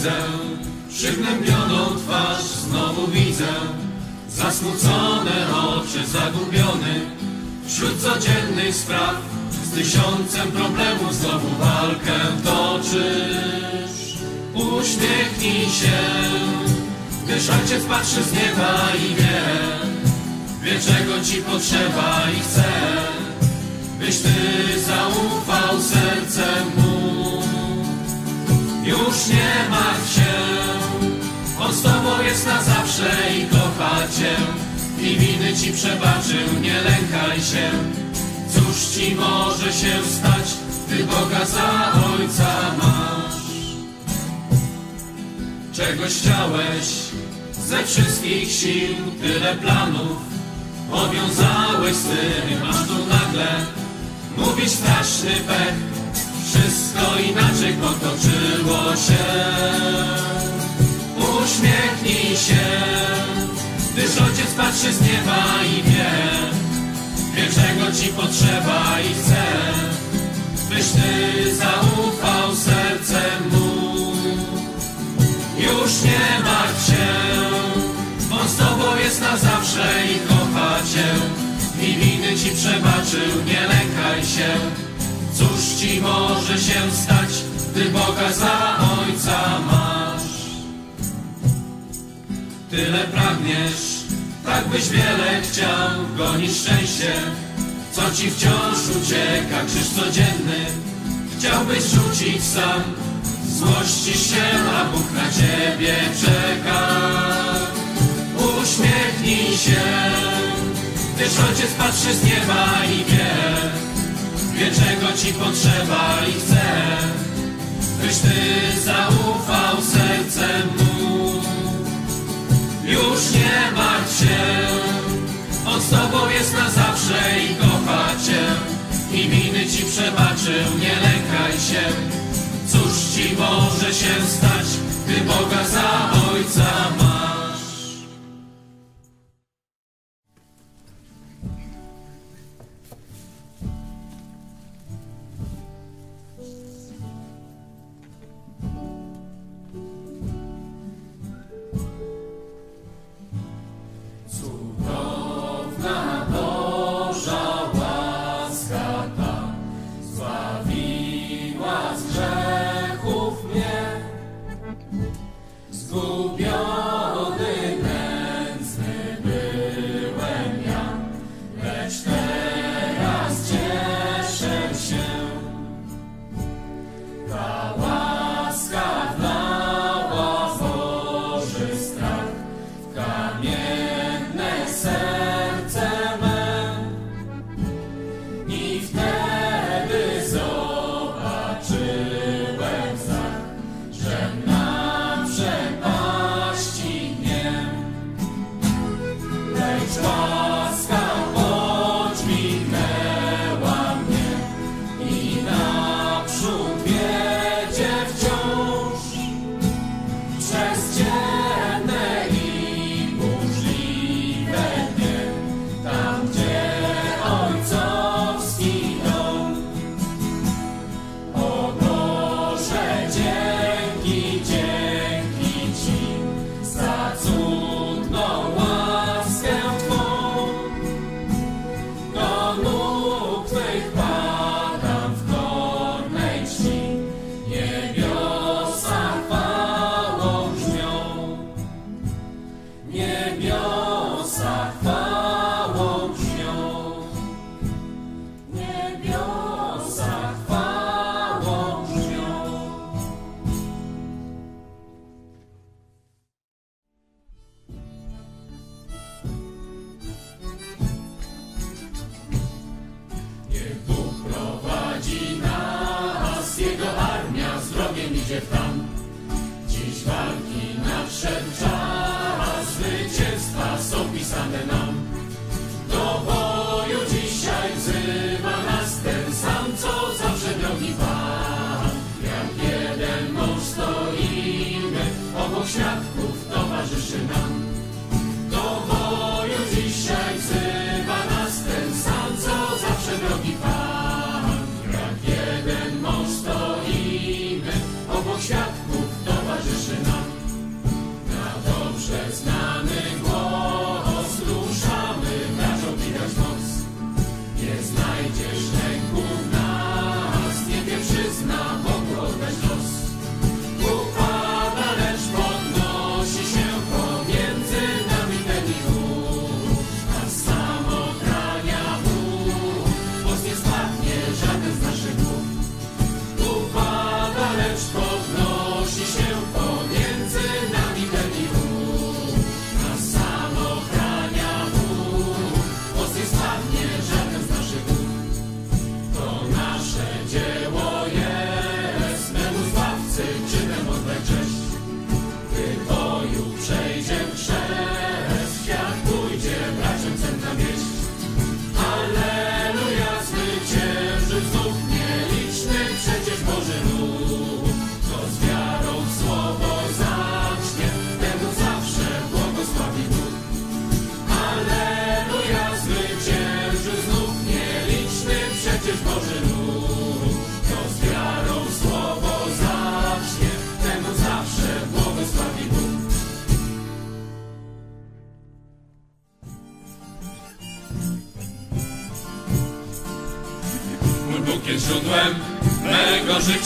widzę. Przygnębioną twarz znowu widzę. Zasmucone oczy, zagubiony. Wśród codziennych spraw Z tysiącem problemów znowu walkę toczysz. Uśmiechnij się Gdyż ojciec patrzy z nieba i wie Wie czego ci potrzeba i chce Byś ty zaufał sercem mu Już nie martw się. On z tobą jest na zawsze i kocha cię. I winy ci przebaczył, nie lękaj się. Cóż ci może się stać, ty Boga za ojca masz? Czegoś chciałeś? Ze wszystkich sił, tyle planów Powiązałeś z tym, aż tu nagle Mówisz straszny pech Wszystko inaczej potoczyło się. Uśmiechnij się Gdyż ojciec patrzy z nieba i wie Wie czego ci potrzeba i chce. Byś ty zaufał sercem mu. Już nie martw się On z tobą jest na zawsze i kocha cię. I winy ci przebaczył, nie lękaj się Cóż ci może się stać, gdy Boga za ojca masz. Tyle pragniesz, tak byś wiele chciał Gonisz szczęście, co ci wciąż ucieka Krzyż codzienny, chciałbyś rzucić sam Złości się, a Bóg na ciebie czeka. Uśmiechnij się, gdyż ojciec patrzy z nieba i wie Wie czego ci potrzeba i chce Byś ty zaufał sercem mu. Już nie martw się On z tobą jest na zawsze i kocha cię. I winy ci przebaczył, nie lękaj się. Cóż ci może się stać, gdy Boga za ojca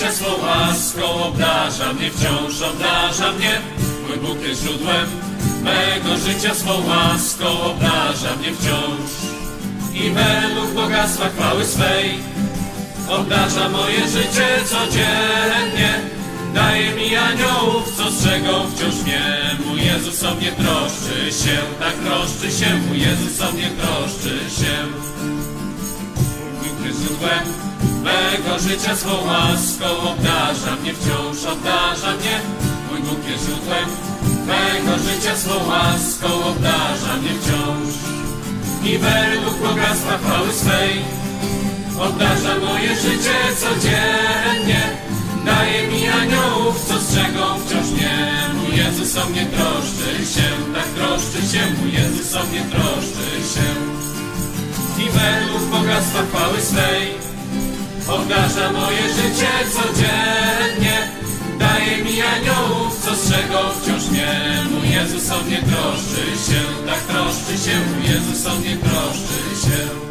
życia swą łaską obdarza mnie, wciąż obdarza mnie. Mój Bóg jest źródłem mego życia swą łaską obdarza mnie wciąż. I według bogactwa chwały swej obdarza moje życie codziennie. Daje mi aniołów, co strzegą wciąż mnie. Mój Jezus o mnie troszczy się, tak troszczy się. Mój Jezus o mnie troszczy się. Mój źródłem mego życia swą łaską obdarza mnie wciąż, obdarza mnie. Mój Bóg jest źródłem mego życia swą łaską obdarza mnie wciąż. I według bogactwa chwały swej obdarza moje życie codziennie. Daje mi aniołów, co strzegą wciąż mnie. Mój Jezus o mnie troszczy się, tak troszczy się. Mój Jezus o mnie troszczy się. I według bogactwa chwały swej obdarza moje życie codziennie. Daje mi aniołów, co strzegą wciąż mnie. Mój Jezus o mnie troszczy się, tak troszczy się. Jezus o mnie troszczy się.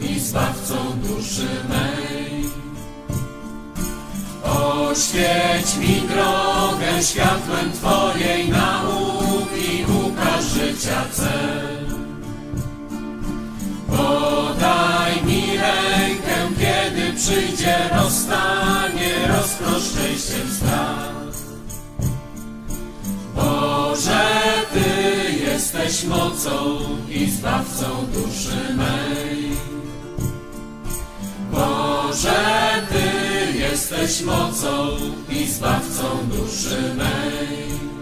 i zbawcą duszy mej. Oświeć mi drogę światłem Twojej nauki, ukaż życia cel. Podaj mi rękę, kiedy przyjdzie rozstanie, rozproszczej się strach. Boże, Ty jesteś mocą i zbawcą duszy mej. Boże, Ty jesteś mocą i zbawcą duszy mej.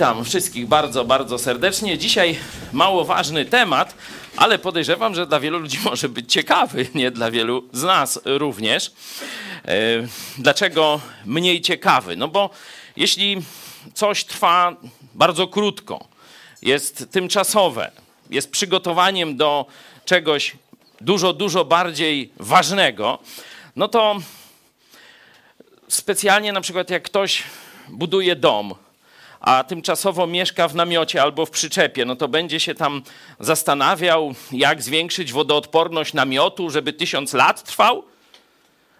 Witam wszystkich bardzo, bardzo serdecznie. Dzisiaj mało ważny temat, ale podejrzewam, że dla wielu ludzi może być ciekawy, nie dla wielu z nas również. E, dlaczego mniej ciekawy? No bo jeśli coś trwa bardzo krótko, jest tymczasowe, jest przygotowaniem do czegoś dużo, dużo bardziej ważnego, no to specjalnie na przykład jak ktoś buduje dom, a tymczasowo mieszka w namiocie albo w przyczepie, no to będzie się tam zastanawiał, jak zwiększyć wodoodporność namiotu, żeby tysiąc lat trwał?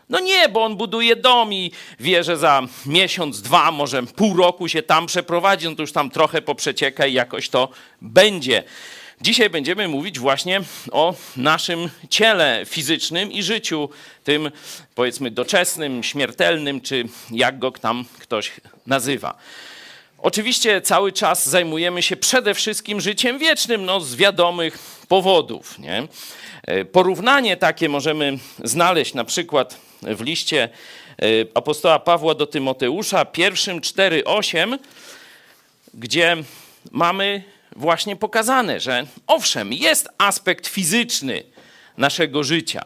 No nie, bo on buduje dom i wie, że za miesiąc, dwa, może pół roku się tam przeprowadzi, no to już tam trochę poprzecieka i jakoś to będzie. Dzisiaj będziemy mówić właśnie o naszym ciele fizycznym i życiu, tym powiedzmy doczesnym, śmiertelnym, czy jak go tam ktoś nazywa. Oczywiście cały czas zajmujemy się przede wszystkim życiem wiecznym, no z wiadomych powodów. Nie? E, porównanie takie możemy znaleźć na przykład w liście e, apostoła Pawła do Tymoteusza, pierwszym 4:8, gdzie mamy właśnie pokazane, że owszem, jest aspekt fizyczny naszego życia,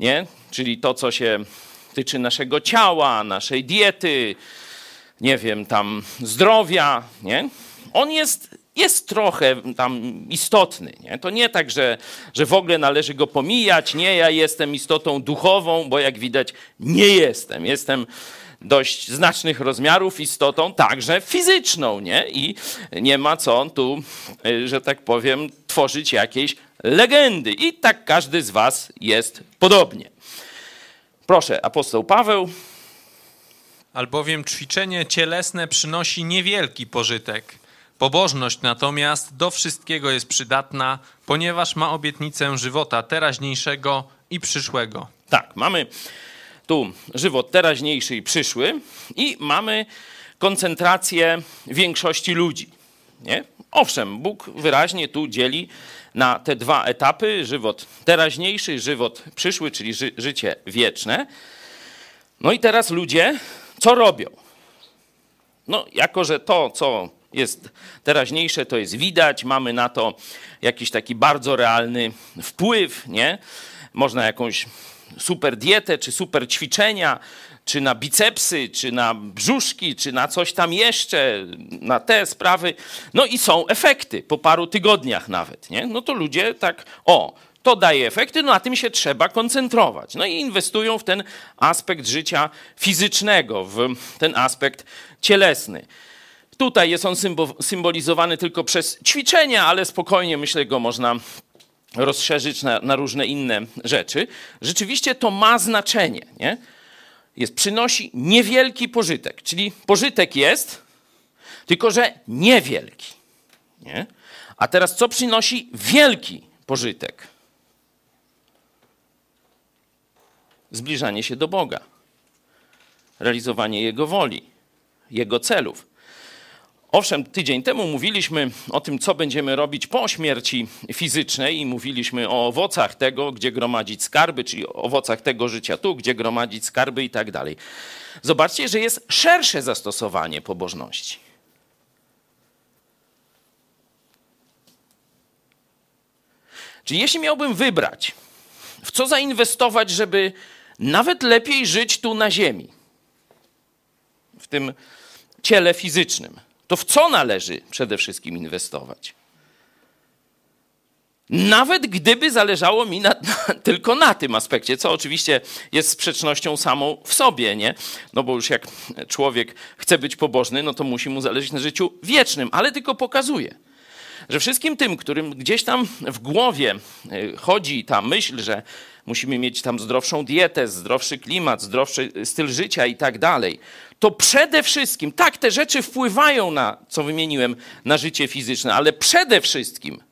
nie? czyli to, co się tyczy naszego ciała, naszej diety, nie wiem, tam zdrowia, nie? On jest, jest trochę tam istotny, nie? To nie tak, że, że w ogóle należy go pomijać, nie, ja jestem istotą duchową, bo jak widać nie jestem, jestem dość znacznych rozmiarów istotą, także fizyczną, nie? I nie ma co tu, y, że tak powiem, tworzyć jakiejś legendy. I tak każdy z was jest podobnie. Proszę, apostoł Paweł. Albowiem ćwiczenie cielesne przynosi niewielki pożytek. Pobożność natomiast do wszystkiego jest przydatna, ponieważ ma obietnicę żywota teraźniejszego i przyszłego. Tak, mamy tu żywot teraźniejszy i przyszły i mamy koncentrację większości ludzi. Nie? Owszem, Bóg wyraźnie tu dzieli na te dwa etapy: żywot teraźniejszy, żywot przyszły, czyli ży życie wieczne. No i teraz ludzie co robią? No, jako że to, co jest teraźniejsze, to jest widać, mamy na to jakiś taki bardzo realny wpływ, nie? Można jakąś super dietę, czy super ćwiczenia, czy na bicepsy, czy na brzuszki, czy na coś tam jeszcze, na te sprawy. No i są efekty po paru tygodniach nawet, nie? No to ludzie tak, o, to daje efekty, no na tym się trzeba koncentrować. No i inwestują w ten aspekt życia fizycznego, w ten aspekt cielesny. Tutaj jest on symbolizowany tylko przez ćwiczenia, ale spokojnie myślę go można rozszerzyć na, na, różne inne rzeczy. Rzeczywiście to ma znaczenie. Nie? Jest, przynosi niewielki pożytek, czyli pożytek jest, tylko że niewielki. Nie? A teraz co przynosi wielki pożytek? Zbliżanie się do Boga, realizowanie Jego woli, Jego celów. Owszem, tydzień temu mówiliśmy o tym, co będziemy robić po śmierci fizycznej i mówiliśmy o owocach tego, gdzie gromadzić skarby, czyli o owocach tego życia tu, gdzie gromadzić skarby i tak dalej. Zobaczcie, że jest szersze zastosowanie pobożności. Czyli jeśli miałbym wybrać, w co zainwestować, żeby nawet lepiej żyć tu na ziemi, w tym ciele fizycznym, to w co należy przede wszystkim inwestować? Nawet gdyby zależało mi na, na, tylko na tym aspekcie, co oczywiście jest sprzecznością samą w sobie, nie? No bo już jak człowiek chce być pobożny, no to musi mu zależeć na życiu wiecznym, ale tylko pokazuje, że wszystkim tym, którym gdzieś tam w głowie y, chodzi ta myśl, że musimy mieć tam zdrowszą dietę, zdrowszy klimat, zdrowszy styl życia i tak dalej, to przede wszystkim, tak, te rzeczy wpływają na, co wymieniłem, na życie fizyczne, ale przede wszystkim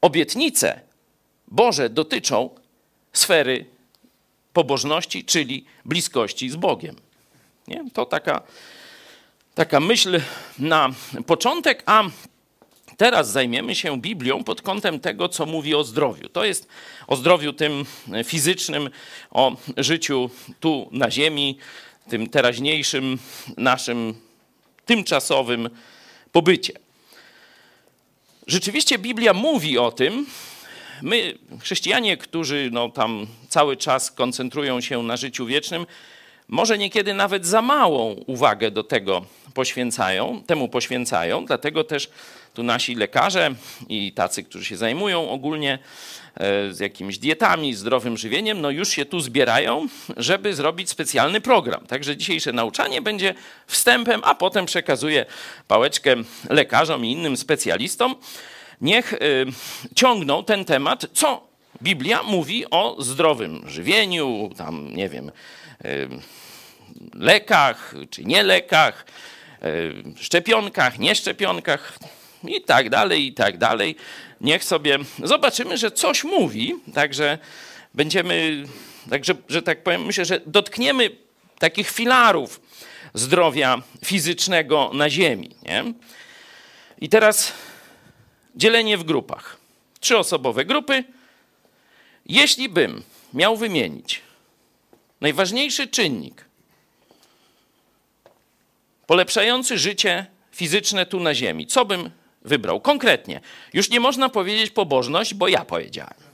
obietnice Boże dotyczą sfery pobożności, czyli bliskości z Bogiem. Nie? To taka, taka myśl na początek, a teraz zajmiemy się Biblią pod kątem tego, co mówi o zdrowiu. To jest o zdrowiu tym fizycznym, o życiu tu na ziemi, tym teraźniejszym naszym tymczasowym pobycie. Rzeczywiście Biblia mówi o tym. My, chrześcijanie, którzy no, tam cały czas koncentrują się na życiu wiecznym, może niekiedy nawet za małą uwagę do tego poświęcają, temu poświęcają, dlatego też tu nasi lekarze i tacy, którzy się zajmują ogólnie e, z jakimiś dietami, zdrowym żywieniem, no już się tu zbierają, żeby zrobić specjalny program. Także dzisiejsze nauczanie będzie wstępem, a potem przekazuję pałeczkę lekarzom i innym specjalistom. Niech y, ciągną ten temat, co Biblia mówi o zdrowym żywieniu, tam nie wiem, y, lekach czy nie lekach, szczepionkach, nie szczepionkach i tak dalej, i tak dalej. Niech sobie zobaczymy, że coś mówi, także będziemy, także, że tak powiem, myślę, że dotkniemy takich filarów zdrowia fizycznego na ziemi. Nie? I teraz dzielenie w grupach. Trzyosobowe grupy. Jeśli bym miał wymienić najważniejszy czynnik polepszający życie fizyczne tu na Ziemi, co bym wybrał konkretnie? Już nie można powiedzieć pobożność, bo ja powiedziałem.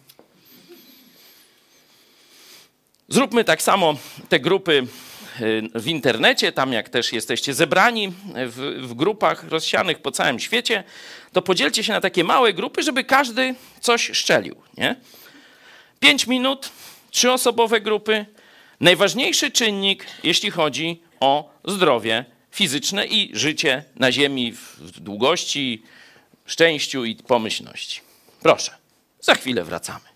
Zróbmy tak samo te grupy y, w internecie, tam jak też jesteście zebrani w, w, grupach rozsianych po całym świecie, to podzielcie się na takie małe grupy, żeby każdy coś szczelił. Nie? Pięć minut, trzyosobowe grupy. Najważniejszy czynnik, jeśli chodzi o zdrowie fizyczne i życie na ziemi w długości, szczęściu i pomyślności. Proszę, za chwilę wracamy.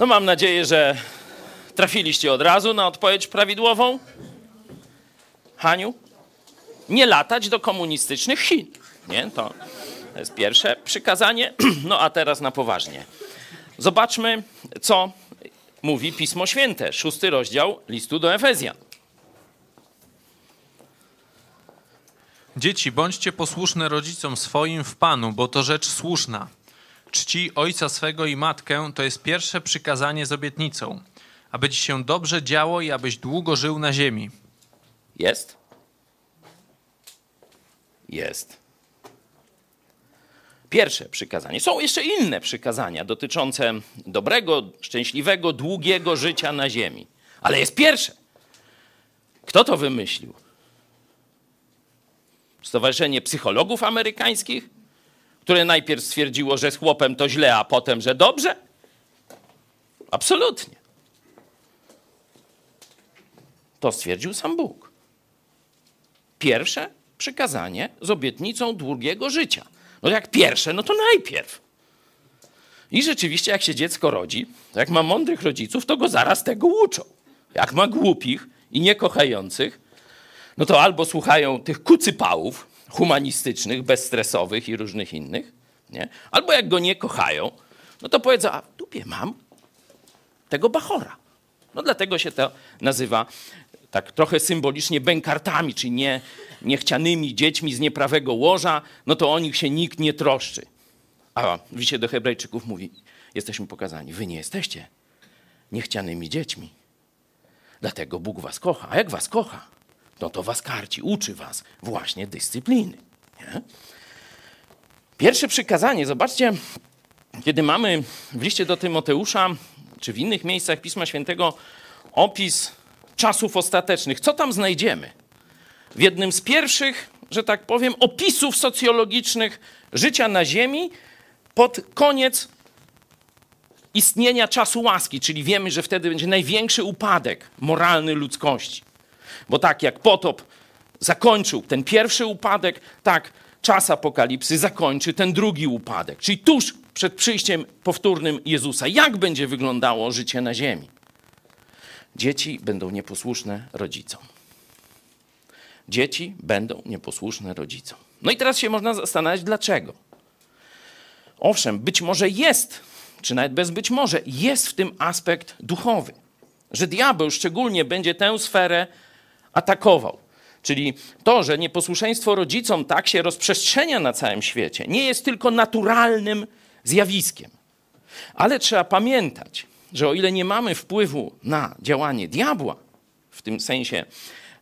No mam nadzieję, że trafiliście od razu na odpowiedź prawidłową. Haniu? Nie latać do komunistycznych Chin. Nie? To jest pierwsze przykazanie. No a teraz na poważnie. Zobaczmy, co mówi Pismo Święte, szósty rozdział listu do Efezjan. Dzieci, bądźcie posłuszne rodzicom swoim w Panu, bo to rzecz słuszna. Czci ojca swego i matkę to jest pierwsze przykazanie z obietnicą, aby ci się dobrze działo i abyś długo żył na ziemi. Jest? Jest. Pierwsze przykazanie. Są jeszcze inne przykazania dotyczące dobrego, szczęśliwego, długiego życia na ziemi. Ale jest pierwsze. Kto to wymyślił? Stowarzyszenie Psychologów Amerykańskich, które najpierw stwierdziło, że z chłopem to źle, a potem, że dobrze? Absolutnie. To stwierdził sam Bóg. Pierwsze przykazanie z obietnicą długiego życia. No jak pierwsze, no to najpierw. I rzeczywiście, jak się dziecko rodzi, jak ma mądrych rodziców, to go zaraz tego uczą. Jak ma głupich i niekochających, no to albo słuchają tych kucypałów humanistycznych, bezstresowych i różnych innych, nie? albo jak go nie kochają, no to powiedzą, a w dupie mam tego bachora. No dlatego się to nazywa tak trochę symbolicznie bękartami, czyli nie, niechcianymi dziećmi z nieprawego łoża, no to o nich się nikt nie troszczy. A w się do Hebrajczyków mówi, jesteśmy pokazani, wy nie jesteście niechcianymi dziećmi. Dlatego Bóg was kocha. A jak was kocha, no to was karci, uczy was właśnie dyscypliny. Nie? Pierwsze przykazanie, zobaczcie, kiedy mamy w liście do Tymoteusza, czy w innych miejscach Pisma Świętego opis czasów ostatecznych, co tam znajdziemy? W jednym z pierwszych, że tak powiem, opisów socjologicznych życia na Ziemi pod koniec istnienia czasu łaski, czyli wiemy, że wtedy będzie największy upadek moralny ludzkości. Bo tak jak potop zakończył ten pierwszy upadek, tak czas apokalipsy zakończy ten drugi upadek, czyli tuż przed przyjściem powtórnym Jezusa. Jak będzie wyglądało życie na ziemi? Dzieci będą nieposłuszne rodzicom. Dzieci będą nieposłuszne rodzicom. No i teraz się można zastanawiać, dlaczego. Owszem, być może jest, czy nawet bez być może, jest w tym aspekt duchowy, że diabeł szczególnie będzie tę sferę atakował. Czyli to, że nieposłuszeństwo rodzicom tak się rozprzestrzenia na całym świecie, nie jest tylko naturalnym zjawiskiem. Ale trzeba pamiętać, że o ile nie mamy wpływu na działanie diabła, w tym sensie,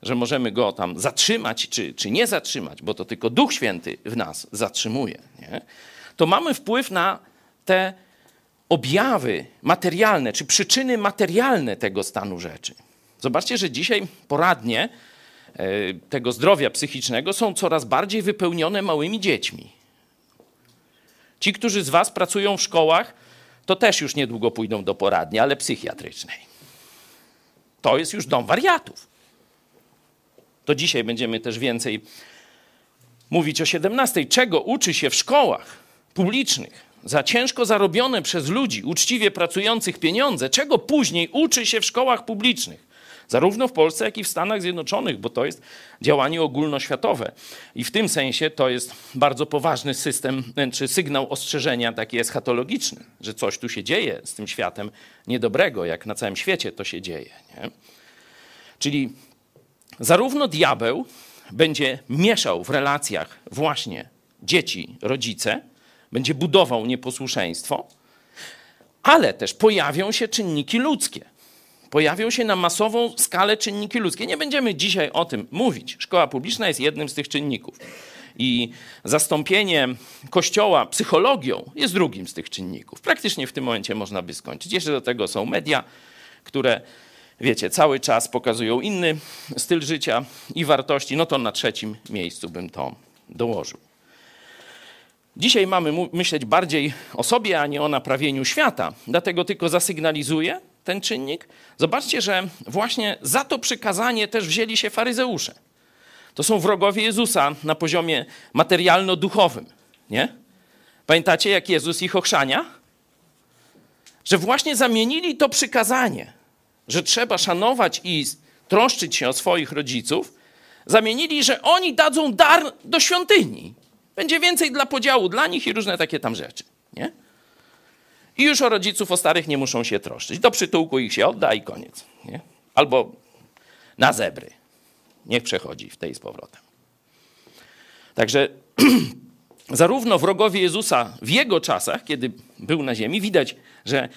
że możemy go tam zatrzymać czy, czy nie zatrzymać, bo to tylko Duch Święty w nas zatrzymuje, nie? to mamy wpływ na te objawy materialne, czy przyczyny materialne tego stanu rzeczy. Zobaczcie, że dzisiaj poradnie e, tego zdrowia psychicznego są coraz bardziej wypełnione małymi dziećmi. Ci, którzy z Was pracują w szkołach, to też już niedługo pójdą do poradni, ale psychiatrycznej. To jest już dom wariatów. To dzisiaj będziemy też więcej mówić o 17. Czego uczy się w szkołach publicznych za ciężko zarobione przez ludzi, uczciwie pracujących pieniądze, czego później uczy się w szkołach publicznych zarówno w Polsce, jak i w Stanach Zjednoczonych, bo to jest działanie ogólnoświatowe. I w tym sensie to jest bardzo poważny system, czy sygnał ostrzeżenia taki eschatologiczny, że coś tu się dzieje z tym światem niedobrego, jak na całym świecie to się dzieje. Nie? Czyli zarówno diabeł będzie mieszał w relacjach właśnie dzieci, rodzice, będzie budował nieposłuszeństwo, ale też pojawią się czynniki ludzkie pojawią się na masową skalę czynniki ludzkie. Nie będziemy dzisiaj o tym mówić. Szkoła publiczna jest jednym z tych czynników. I zastąpienie kościoła psychologią jest drugim z tych czynników. Praktycznie w tym momencie można by skończyć. Jeszcze do tego są media, które, wiecie, cały czas pokazują inny styl życia i wartości. No to na trzecim miejscu bym to dołożył. Dzisiaj mamy myśleć bardziej o sobie, a nie o naprawieniu świata. Dlatego tylko zasygnalizuję, ten czynnik? Zobaczcie, że właśnie za to przykazanie też wzięli się faryzeusze. To są wrogowie Jezusa na poziomie materialno-duchowym, nie? Pamiętacie, jak Jezus ich ochrzania? że właśnie zamienili to przykazanie, że trzeba szanować i troszczyć się o swoich rodziców, zamienili, że oni dadzą dar do świątyni. Będzie więcej dla podziału dla nich i różne takie tam rzeczy. Nie? I już o rodziców, o starych nie muszą się troszczyć. Do przytułku ich się odda i koniec. Nie? Albo na zebry. Niech przechodzi w tej z powrotem. Także zarówno wrogowie Jezusa w jego czasach, kiedy był na ziemi, widać, że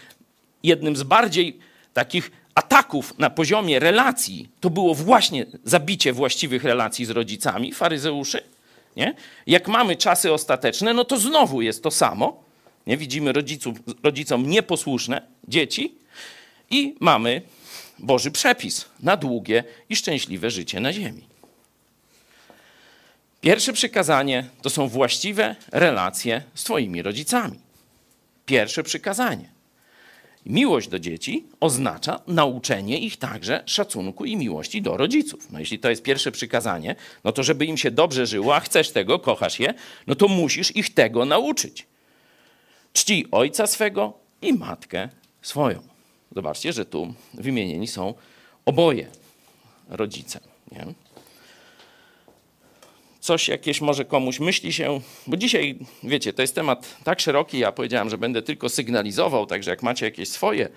jednym z bardziej takich ataków na poziomie relacji to było właśnie zabicie właściwych relacji z rodzicami, faryzeuszy. Nie? Jak mamy czasy ostateczne, no to znowu jest to samo. Nie? Widzimy rodziców, rodzicom nieposłuszne dzieci i mamy Boży przepis na długie i szczęśliwe życie na ziemi. Pierwsze przykazanie to są właściwe relacje z Twoimi rodzicami. Pierwsze przykazanie. Miłość do dzieci oznacza nauczenie ich także szacunku i miłości do rodziców. No jeśli to jest pierwsze przykazanie, no to żeby im się dobrze żyło, a chcesz tego, kochasz je, no to musisz ich tego nauczyć. Czci ojca swego i matkę swoją. Zobaczcie, że tu wymienieni są oboje rodzice. Nie? Coś jakieś może komuś myśli się, bo dzisiaj, wiecie, to jest temat tak szeroki, ja powiedziałem, że będę tylko sygnalizował, także jak macie jakieś swoje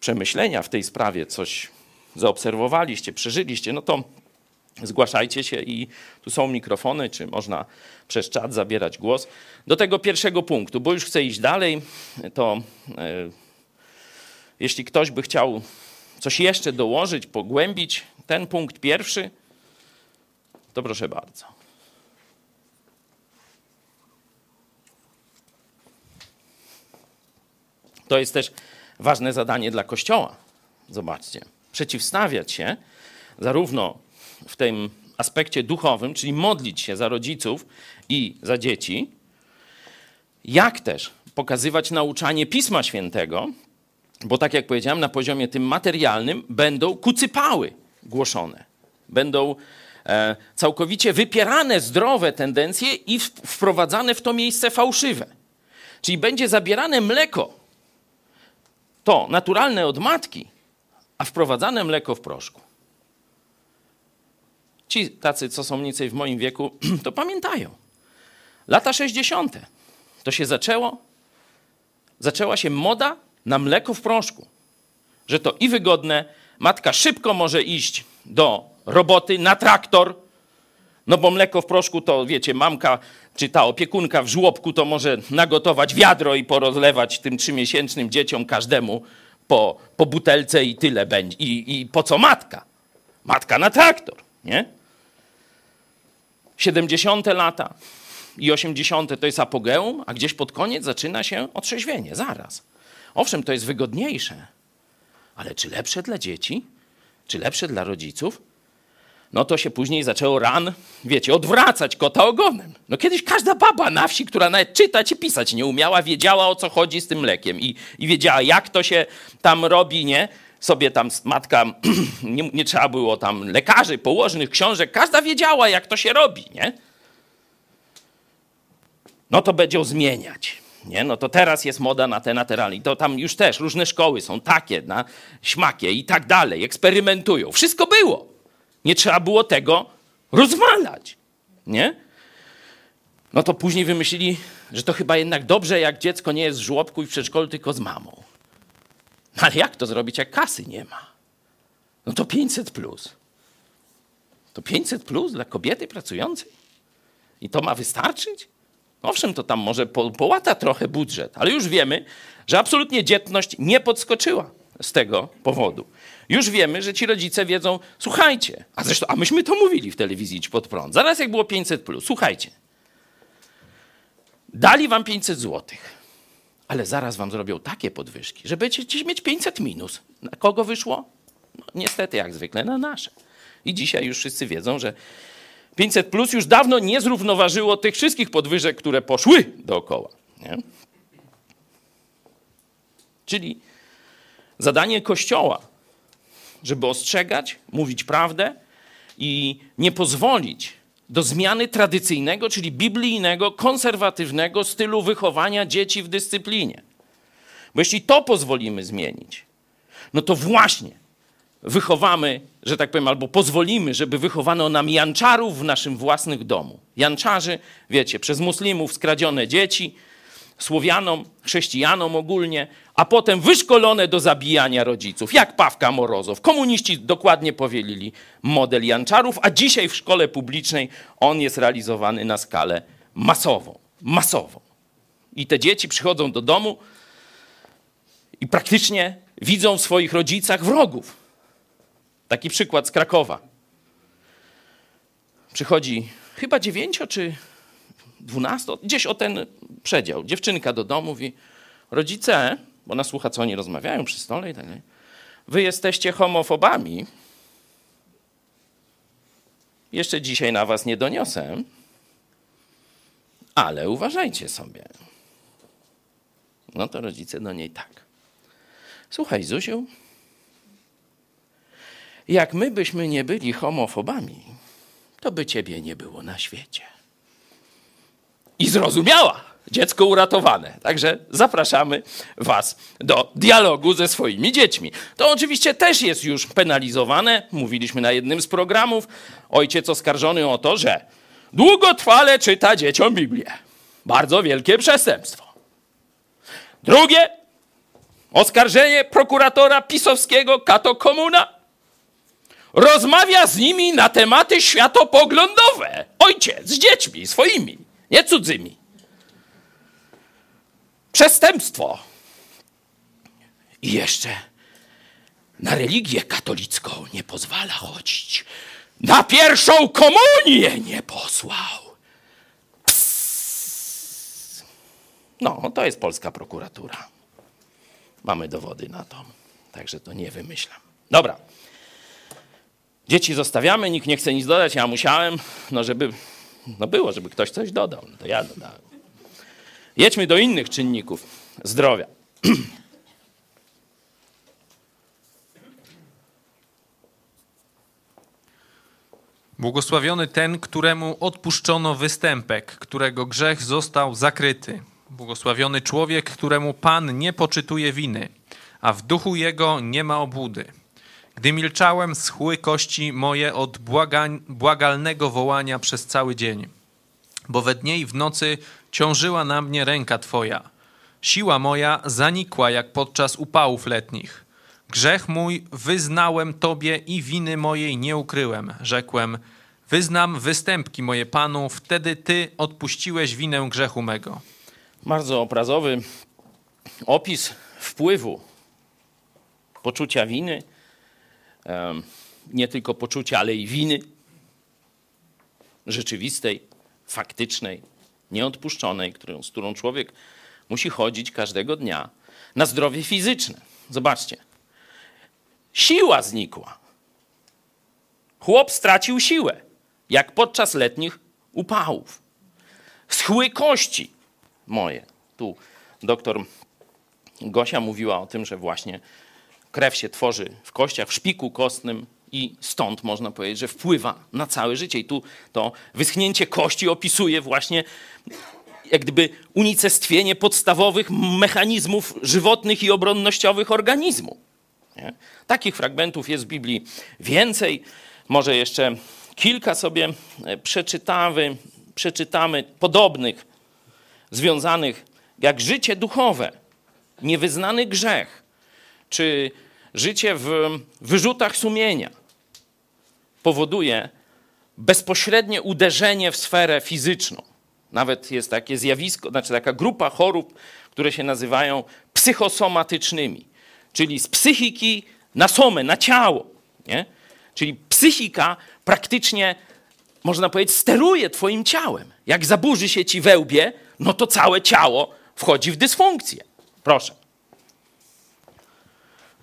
przemyślenia w tej sprawie, coś zaobserwowaliście, przeżyliście, no to zgłaszajcie się i tu są mikrofony, czy można przez czat zabierać głos. Do tego pierwszego punktu, bo już chcę iść dalej, to e, jeśli ktoś by chciał coś jeszcze dołożyć, pogłębić ten punkt pierwszy, to proszę bardzo. To jest też ważne zadanie dla Kościoła. Zobaczcie, przeciwstawiać się zarówno w tym aspekcie duchowym, czyli modlić się za rodziców i za dzieci, jak też pokazywać nauczanie Pisma Świętego, bo tak jak powiedziałem, na poziomie tym materialnym będą kucypały głoszone. Będą e, całkowicie wypierane zdrowe tendencje i wprowadzane w to miejsce fałszywe. Czyli będzie zabierane mleko, to naturalne od matki, a wprowadzane mleko w proszku. Ci tacy, co są mniej więcej w moim wieku, to pamiętają. Lata 60. To się zaczęło. Zaczęła się moda na mleko w proszku. Że to i wygodne, matka szybko może iść do roboty na traktor, no bo mleko w proszku to, wiecie, mamka czy ta opiekunka w żłobku to może nagotować wiadro i porozlewać tym trzymiesięcznym dzieciom każdemu po, po butelce i tyle będzie. I, I po co matka? Matka na traktor, nie? 70 lata i 80 to jest apogeum, a gdzieś pod koniec zaczyna się otrzeźwienie, zaraz. Owszem, to jest wygodniejsze, ale czy lepsze dla dzieci? Czy lepsze dla rodziców? No to się później zaczęło ran, wiecie, odwracać kota ogonem. No kiedyś każda baba na wsi, która nawet czytać i pisać nie umiała, wiedziała o co chodzi z tym mlekiem i, i wiedziała, jak to się tam robi, nie? Sobie tam matka, nie, nie trzeba było tam lekarzy, położnych, książek, każda wiedziała, jak to się robi, nie? No to będzie zmieniać. Nie? No to teraz jest moda na te naturalne. To tam już też różne szkoły są takie, na śmakie i tak dalej, eksperymentują. Wszystko było. Nie trzeba było tego rozwalać. Nie? No to później wymyślili, że to chyba jednak dobrze, jak dziecko nie jest w żłobku i w przedszkolu, tylko z mamą. Ale jak to zrobić, jak kasy nie ma? No to 500 plus. To 500 plus dla kobiety pracującej? I to ma wystarczyć? Owszem, to tam może po, połata trochę budżet, ale już wiemy, że absolutnie dzietność nie podskoczyła z tego powodu. Już wiemy, że ci rodzice wiedzą, słuchajcie, a zresztą, a myśmy to mówili w telewizji Pod Prąd, zaraz jak było 500+, plus, słuchajcie, dali wam 500 złotych, ale zaraz wam zrobią takie podwyżki, że będziecie mieć 500 minus. Na kogo wyszło? No, niestety, jak zwykle, na nasze. I dzisiaj już wszyscy wiedzą, że 500 plus już dawno nie zrównoważyło tych wszystkich podwyżek, które poszły dookoła. Nie? Czyli zadanie Kościoła, żeby ostrzegać, mówić prawdę i nie pozwolić do zmiany tradycyjnego, czyli biblijnego, konserwatywnego stylu wychowania dzieci w dyscyplinie. Bo jeśli to pozwolimy zmienić, no to właśnie wychowamy, że tak powiem, albo pozwolimy, żeby wychowano nam janczarów w naszym własnych domu. Janczarzy, wiecie, przez muslimów skradzione dzieci, Słowianom, chrześcijanom ogólnie, a potem wyszkolone do zabijania rodziców, jak Pawka Morozow. Komuniści dokładnie powielili model Janczarów, a dzisiaj w szkole publicznej on jest realizowany na skalę masową. Masową. I te dzieci przychodzą do domu i praktycznie widzą w swoich rodzicach wrogów. Taki przykład z Krakowa. Przychodzi chyba dziewięcio czy 12, gdzieś o ten przedział. Dziewczynka do domu mówi, rodzice, bo ona słucha, co oni rozmawiają przy stole i tak dalej, wy jesteście homofobami. Jeszcze dzisiaj na was nie doniosę, ale uważajcie sobie. No to rodzice do niej tak. Słuchaj, Zuziu, jak my byśmy nie byli homofobami, to by ciebie nie było na świecie i zrozumiała. Dziecko uratowane. Także zapraszamy Was do dialogu ze swoimi dziećmi. To oczywiście też jest już penalizowane. Mówiliśmy na jednym z programów. Ojciec oskarżony o to, że długotrwale czyta dzieciom Biblię. Bardzo wielkie przestępstwo. Drugie, oskarżenie prokuratora pisowskiego Kato Komuna. Rozmawia z nimi na tematy światopoglądowe. Ojciec z dziećmi swoimi nie cudzymi. Przestępstwo. I jeszcze na religię katolicką nie pozwala chodzić. Na pierwszą komunię nie posłał. Psst. No, to jest polska prokuratura. Mamy dowody na to. Także to nie wymyślam. Dobra. Dzieci zostawiamy, nikt nie chce nic dodać, ja musiałem, no żeby no było, żeby ktoś coś dodał. No to ja dodałem. Jedźmy do innych czynników zdrowia. Błogosławiony ten, któremu odpuszczono występek, którego grzech został zakryty. Błogosławiony człowiek, któremu Pan nie poczytuje winy, a w duchu jego nie ma obłudy. Gdy milczałem, schły kości moje od błagalnego wołania przez cały dzień. Bo we dnie i w nocy ciążyła na mnie ręka Twoja. Siła moja zanikła jak podczas upałów letnich. Grzech mój wyznałem Tobie i winy mojej nie ukryłem. Rzekłem, wyznam występki moje Panu, wtedy Ty odpuściłeś winę grzechu mego. Bardzo obrazowy opis wpływu poczucia winy nie tylko poczucia, ale i winy rzeczywistej, faktycznej, nieodpuszczonej, którą, z którą człowiek musi chodzić każdego dnia na zdrowie fizyczne. Zobaczcie. Siła znikła. Chłop stracił siłę, jak podczas letnich upałów. Schły kości moje. Tu doktor Gosia mówiła o tym, że właśnie krew się tworzy w kościach, w szpiku kostnym i stąd można powiedzieć, że wpływa na całe życie. I tu to wyschnięcie kości opisuje właśnie jak gdyby unicestwienie podstawowych mechanizmów żywotnych i obronnościowych organizmu. Nie? Takich fragmentów jest w Biblii więcej. Może jeszcze kilka sobie e, przeczytamy, przeczytamy podobnych, związanych jak życie duchowe, niewyznany grzech, czy życie w wyrzutach sumienia powoduje bezpośrednie uderzenie w sferę fizyczną. Nawet jest takie zjawisko, znaczy taka grupa chorób, które się nazywają psychosomatycznymi, czyli z psychiki na somę, na ciało. Nie? Czyli psychika praktycznie, można powiedzieć, steruje twoim ciałem. Jak zaburzy się ci wełbie, no to całe ciało wchodzi w dysfunkcję. Proszę.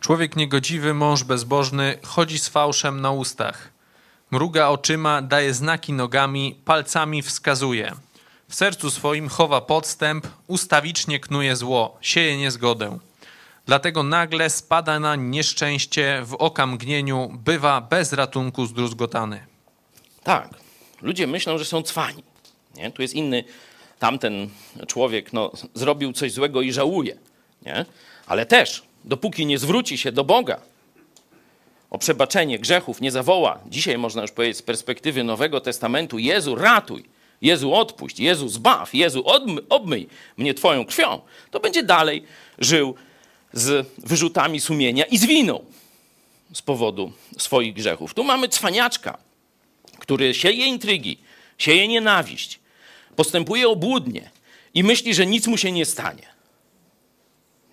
Człowiek niegodziwy, mąż bezbożny, chodzi z fałszem na ustach. Mruga oczyma, daje znaki nogami, palcami wskazuje. W sercu swoim chowa podstęp, ustawicznie knuje zło, sieje niezgodę. Dlatego nagle spada na nieszczęście, w oka mgnieniu, bywa bez ratunku zdruzgotany. Tak, ludzie myślą, że są cwani. Nie? Tu jest inny, tamten człowiek no, zrobił coś złego i żałuje Nie? Ale też, dopóki nie zwróci się do Boga o przebaczenie grzechów, nie zawoła, dzisiaj można już powiedzieć z perspektywy Nowego Testamentu, Jezu, ratuj, Jezu, odpuść, Jezu, zbaw, Jezu, odmy, obmyj mnie Twoją krwią, to będzie dalej żył z wyrzutami sumienia i z winą z powodu swoich grzechów. Tu mamy cwaniaczka, który sieje intrygi, sieje nienawiść, postępuje obłudnie i myśli, że nic mu się nie stanie.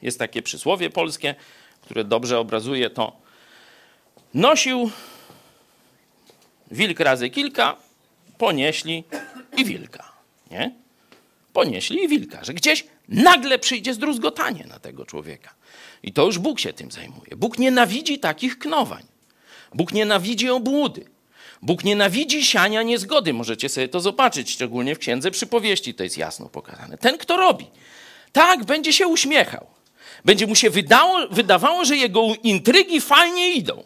Jest takie przysłowie polskie, które dobrze obrazuje to. Nosił wilk razy kilka, ponieśli i wilka. Nie? Ponieśli i wilka, że gdzieś nagle przyjdzie zdruzgotanie na tego człowieka. I to już Bóg się tym zajmuje. Bóg nienawidzi takich knowań. Bóg nienawidzi obłudy. Bóg nienawidzi siania niezgody. Możecie sobie to zobaczyć, szczególnie w Księdze Przypowieści to jest jasno pokazane. Ten, kto robi, tak, będzie się uśmiechał. Będzie mu się wydało, wydawało, że jego intrygi fajnie idą.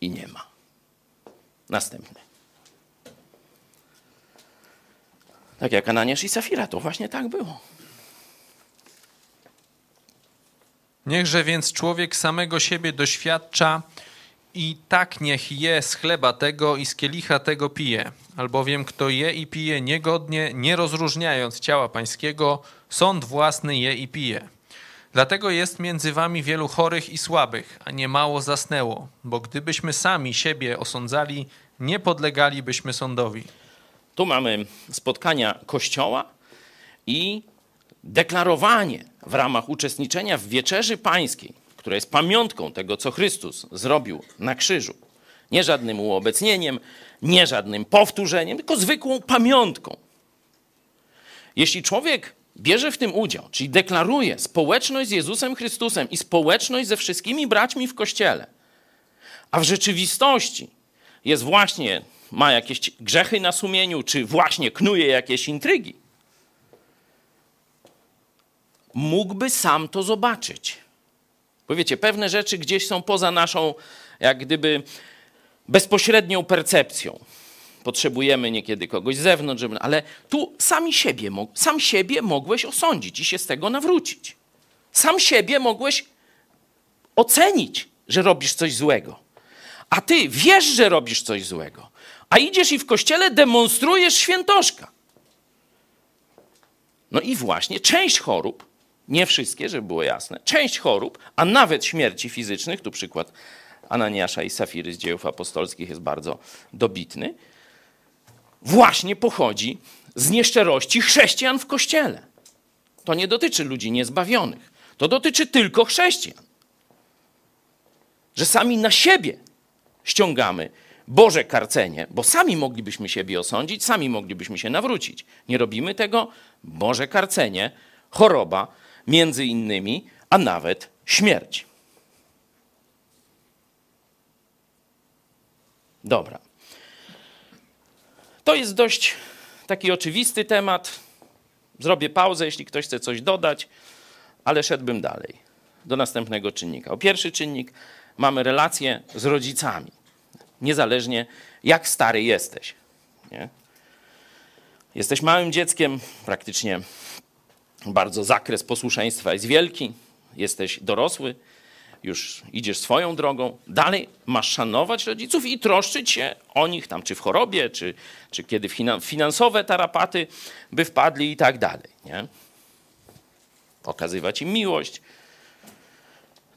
I nie ma. Następny. Tak jak Ananiasz i Safira, to właśnie tak było. Niechże więc człowiek samego siebie doświadcza i tak niech je z chleba tego i z kielicha tego pije. Albowiem kto je i pije niegodnie, nie rozróżniając ciała pańskiego, sąd własny je i pije. Dlatego jest między wami wielu chorych i słabych, a nie mało zasnęło, bo gdybyśmy sami siebie osądzali, nie podlegalibyśmy sądowi. Tu mamy spotkania Kościoła i deklarowanie w ramach uczestniczenia w wieczerzy pańskiej, która jest pamiątką tego, co Chrystus zrobił na krzyżu. Nie żadnym uobecnieniem, nie żadnym powtórzeniem, tylko zwykłą pamiątką. Jeśli człowiek bierze w tym udział, czyli deklaruje społeczność z Jezusem Chrystusem i społeczność ze wszystkimi braćmi w Kościele, a w rzeczywistości jest właśnie, ma jakieś grzechy na sumieniu, czy właśnie knuje jakieś intrygi, mógłby sam to zobaczyć. Bo wiecie, pewne rzeczy gdzieś są poza naszą, jak gdyby, bezpośrednią percepcją. Potrzebujemy niekiedy kogoś z zewnątrz, żeby, ale tu sami siebie, sam siebie mogłeś osądzić i się z tego nawrócić. Sam siebie mogłeś ocenić, że robisz coś złego. A ty wiesz, że robisz coś złego. A idziesz i w kościele demonstrujesz świętoszka. No i właśnie część chorób nie wszystkie, żeby było jasne. Część chorób, a nawet śmierci fizycznych, tu przykład Ananiasza i Safiry z dziejów apostolskich jest bardzo dobitny, właśnie pochodzi z nieszczerości chrześcijan w kościele. To nie dotyczy ludzi niezbawionych. To dotyczy tylko chrześcijan. Że sami na siebie ściągamy Boże karcenie, bo sami moglibyśmy siebie osądzić, sami moglibyśmy się nawrócić. Nie robimy tego. Boże karcenie, choroba, między innymi, a nawet śmierć. Dobra. To jest dość taki oczywisty temat. Zrobię pauzę, jeśli ktoś chce coś dodać, ale szedłbym dalej do następnego czynnika. O pierwszy czynnik mamy relacje z rodzicami, niezależnie jak stary jesteś. Nie? Jesteś małym dzieckiem, praktycznie bardzo zakres posłuszeństwa jest wielki, jesteś dorosły, już idziesz swoją drogą, dalej masz szanować rodziców i troszczyć się o nich tam, czy w chorobie, czy, czy kiedy finansowe tarapaty by wpadli i tak dalej. Nie? Okazywać im miłość.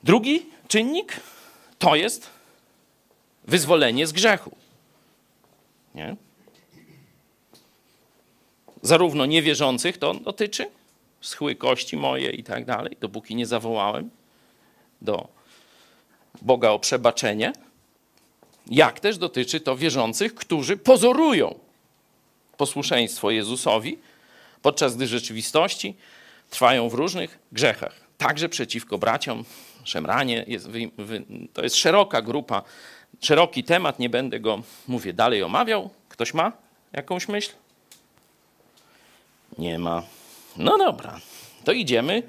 Drugi czynnik to jest wyzwolenie z grzechu. Nie? Zarówno niewierzących to dotyczy, schły kości moje i tak dalej, dopóki nie zawołałem do Boga o przebaczenie, jak też dotyczy to wierzących, którzy pozorują posłuszeństwo Jezusowi, podczas gdy w rzeczywistości trwają w różnych grzechach. Także przeciwko braciom, szemranie, jest, to jest szeroka grupa, szeroki temat, nie będę go, mówię, dalej omawiał. Ktoś ma jakąś myśl? Nie ma. No dobra, to idziemy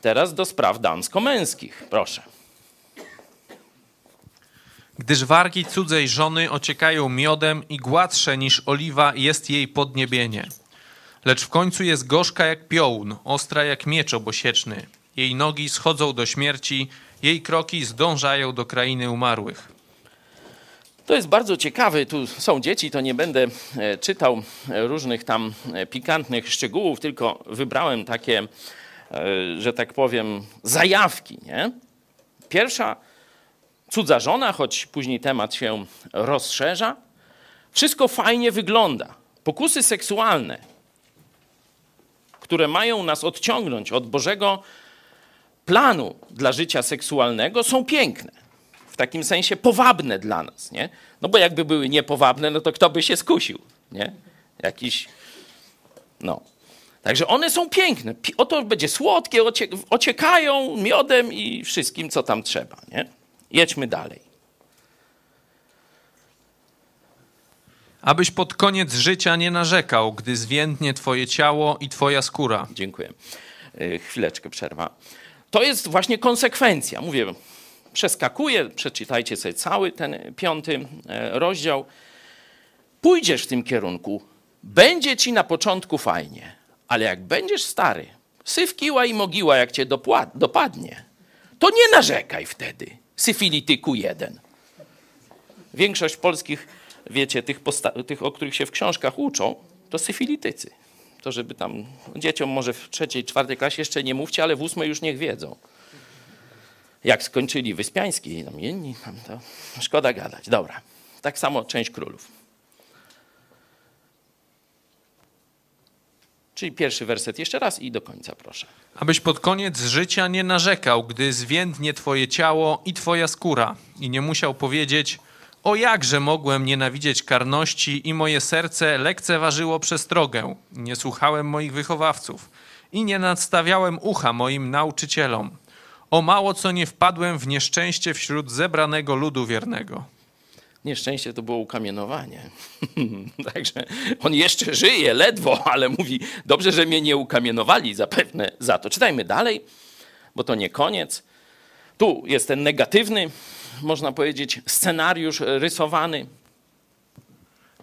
teraz do spraw damsko-męskich. Proszę. Gdyż wargi cudzej żony ociekają miodem i gładsze niż oliwa jest jej podniebienie. lecz w końcu jest gorzka jak piołun, ostra jak miecz obosieczny. Jej nogi schodzą do śmierci, jej kroki zdążają do krainy umarłych. To jest bardzo ciekawe. Tu są dzieci, to nie będę e, czytał e, różnych tam e, pikantnych szczegółów, tylko wybrałem takie, że tak powiem, zajawki. Nie? Pierwsza cudza żona, choć później temat się rozszerza. Wszystko fajnie wygląda. Pokusy seksualne, które mają nas odciągnąć od Bożego planu dla życia seksualnego, są piękne. W takim sensie powabne dla nas. Nie? No bo jakby były niepowabne, no to kto by się skusił? Nie? Jakiś. No. Także one są piękne. Oto będzie słodkie, ociekają miodem i wszystkim, co tam trzeba. Nie? Jedźmy dalej. Abyś pod koniec życia nie narzekał, gdy zwiędnie twoje ciało i twoja skóra. Dziękuję. Y, chwileczkę przerwa. To jest właśnie konsekwencja. Mówię, przeskakuję, przeczytajcie sobie cały ten piąty e, rozdział. Pójdziesz w tym kierunku, będzie ci na początku fajnie, ale jak będziesz stary, syf kiła i mogiła, jak cię dopadnie, to nie narzekaj wtedy, syfilityku jeden. Większość polskich, wiecie, tych, tych, o których się w książkach uczą, to syfilitycy. To żeby tam dzieciom może w trzeciej, czwartej klasie jeszcze nie mówcie, ale w ósmej już niech wiedzą. Jak skończyli Wyspiański, tam inni, tam to szkoda gadać. Dobra. Tak samo część królów. Czyli pierwszy werset jeszcze raz i do końca, proszę. Abyś pod koniec życia nie narzekał, gdy zwiędnie twoje ciało i twoja skóra i nie musiał powiedzieć o jakże mogłem nienawidzieć karności i moje serce lekceważyło przestrogę. Nie słuchałem moich wychowawców i nie nadstawiałem ucha moim nauczycielom. O mało co nie wpadłem w nieszczęście wśród zebranego ludu wiernego. Nieszczęście to było ukamienowanie. Także on jeszcze żyje, ledwo, ale mówi: Dobrze, że mnie nie ukamienowali zapewne za to. Czytajmy dalej, bo to nie koniec. Tu jest ten negatywny, można powiedzieć, scenariusz rysowany.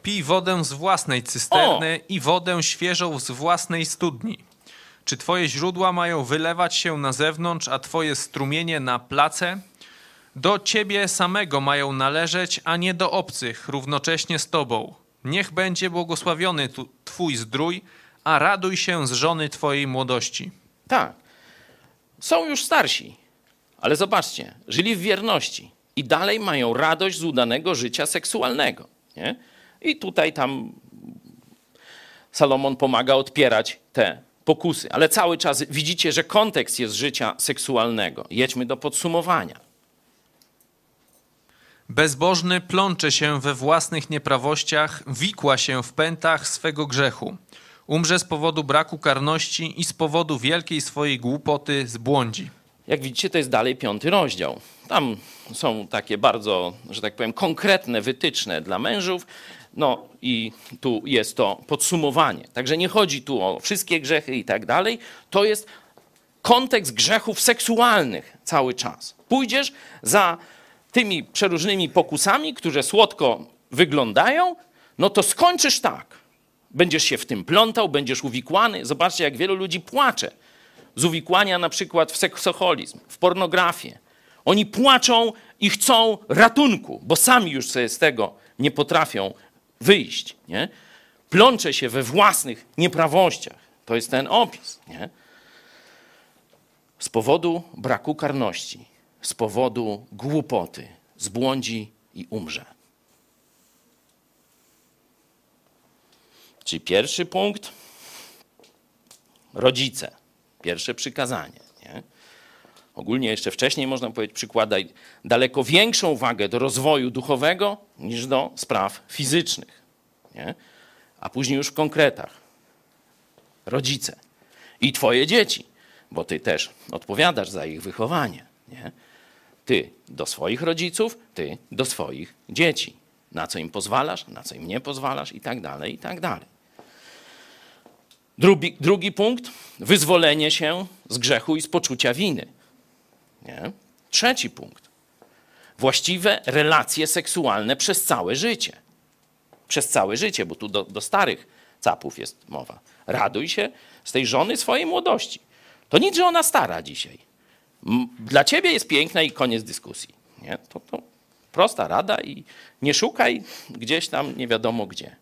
Pij wodę z własnej cysterny o! i wodę świeżą z własnej studni. Czy twoje źródła mają wylewać się na zewnątrz, a twoje strumienie na place? Do ciebie samego mają należeć, a nie do obcych, równocześnie z tobą. Niech będzie błogosławiony twój zdrój, a raduj się z żony twojej młodości. Tak. Są już starsi, ale zobaczcie, żyli w wierności i dalej mają radość z udanego życia seksualnego. Nie? I tutaj tam Salomon pomaga odpierać te pokusy, ale cały czas widzicie, że kontekst jest życia seksualnego. Jedźmy do podsumowania. Bezbożny plącze się we własnych nieprawościach, wikła się w pętach swego grzechu. Umrze z powodu braku karności i z powodu wielkiej swojej głupoty zbłądzi. Jak widzicie, to jest dalej piąty rozdział. Tam są takie bardzo, że tak powiem, konkretne wytyczne dla mężów. No i tu jest to podsumowanie. Także nie chodzi tu o wszystkie grzechy i tak dalej. To jest kontekst grzechów seksualnych cały czas. Pójdziesz za tymi przeróżnymi pokusami, które słodko wyglądają, no to skończysz tak. Będziesz się w tym plątał, będziesz uwikłany. Zobaczcie, jak wielu ludzi płacze z uwikłania na przykład w seksoholizm, w pornografię. Oni płaczą i chcą ratunku, bo sami już sobie z tego nie potrafią wyjść. Nie? Plącze się we własnych nieprawościach. To jest ten opis. Nie? Z powodu braku karności, z powodu głupoty, zbłądzi i umrze. Czyli pierwszy punkt rodzice, pierwsze przykazanie. Nie? Ogólnie jeszcze wcześniej można powiedzieć, przykładaj daleko większą wagę do rozwoju duchowego niż do spraw fizycznych. Nie? A później już w konkretach. Rodzice i twoje dzieci, bo ty też odpowiadasz za ich wychowanie. Nie? Ty do swoich rodziców, ty do swoich dzieci. Na co im pozwalasz, na co im nie pozwalasz i tak dalej, i tak dalej. Drugi, drugi punkt, wyzwolenie się z grzechu i z poczucia winy. Nie? Trzeci punkt, właściwe relacje seksualne przez całe życie. Przez całe życie, bo tu do, do starych capów jest mowa. Raduj się z tej żony swojej młodości. To nic, że ona stara dzisiaj. Dla ciebie jest piękna i koniec dyskusji. Nie? To, to prosta rada i nie szukaj gdzieś tam nie wiadomo gdzie.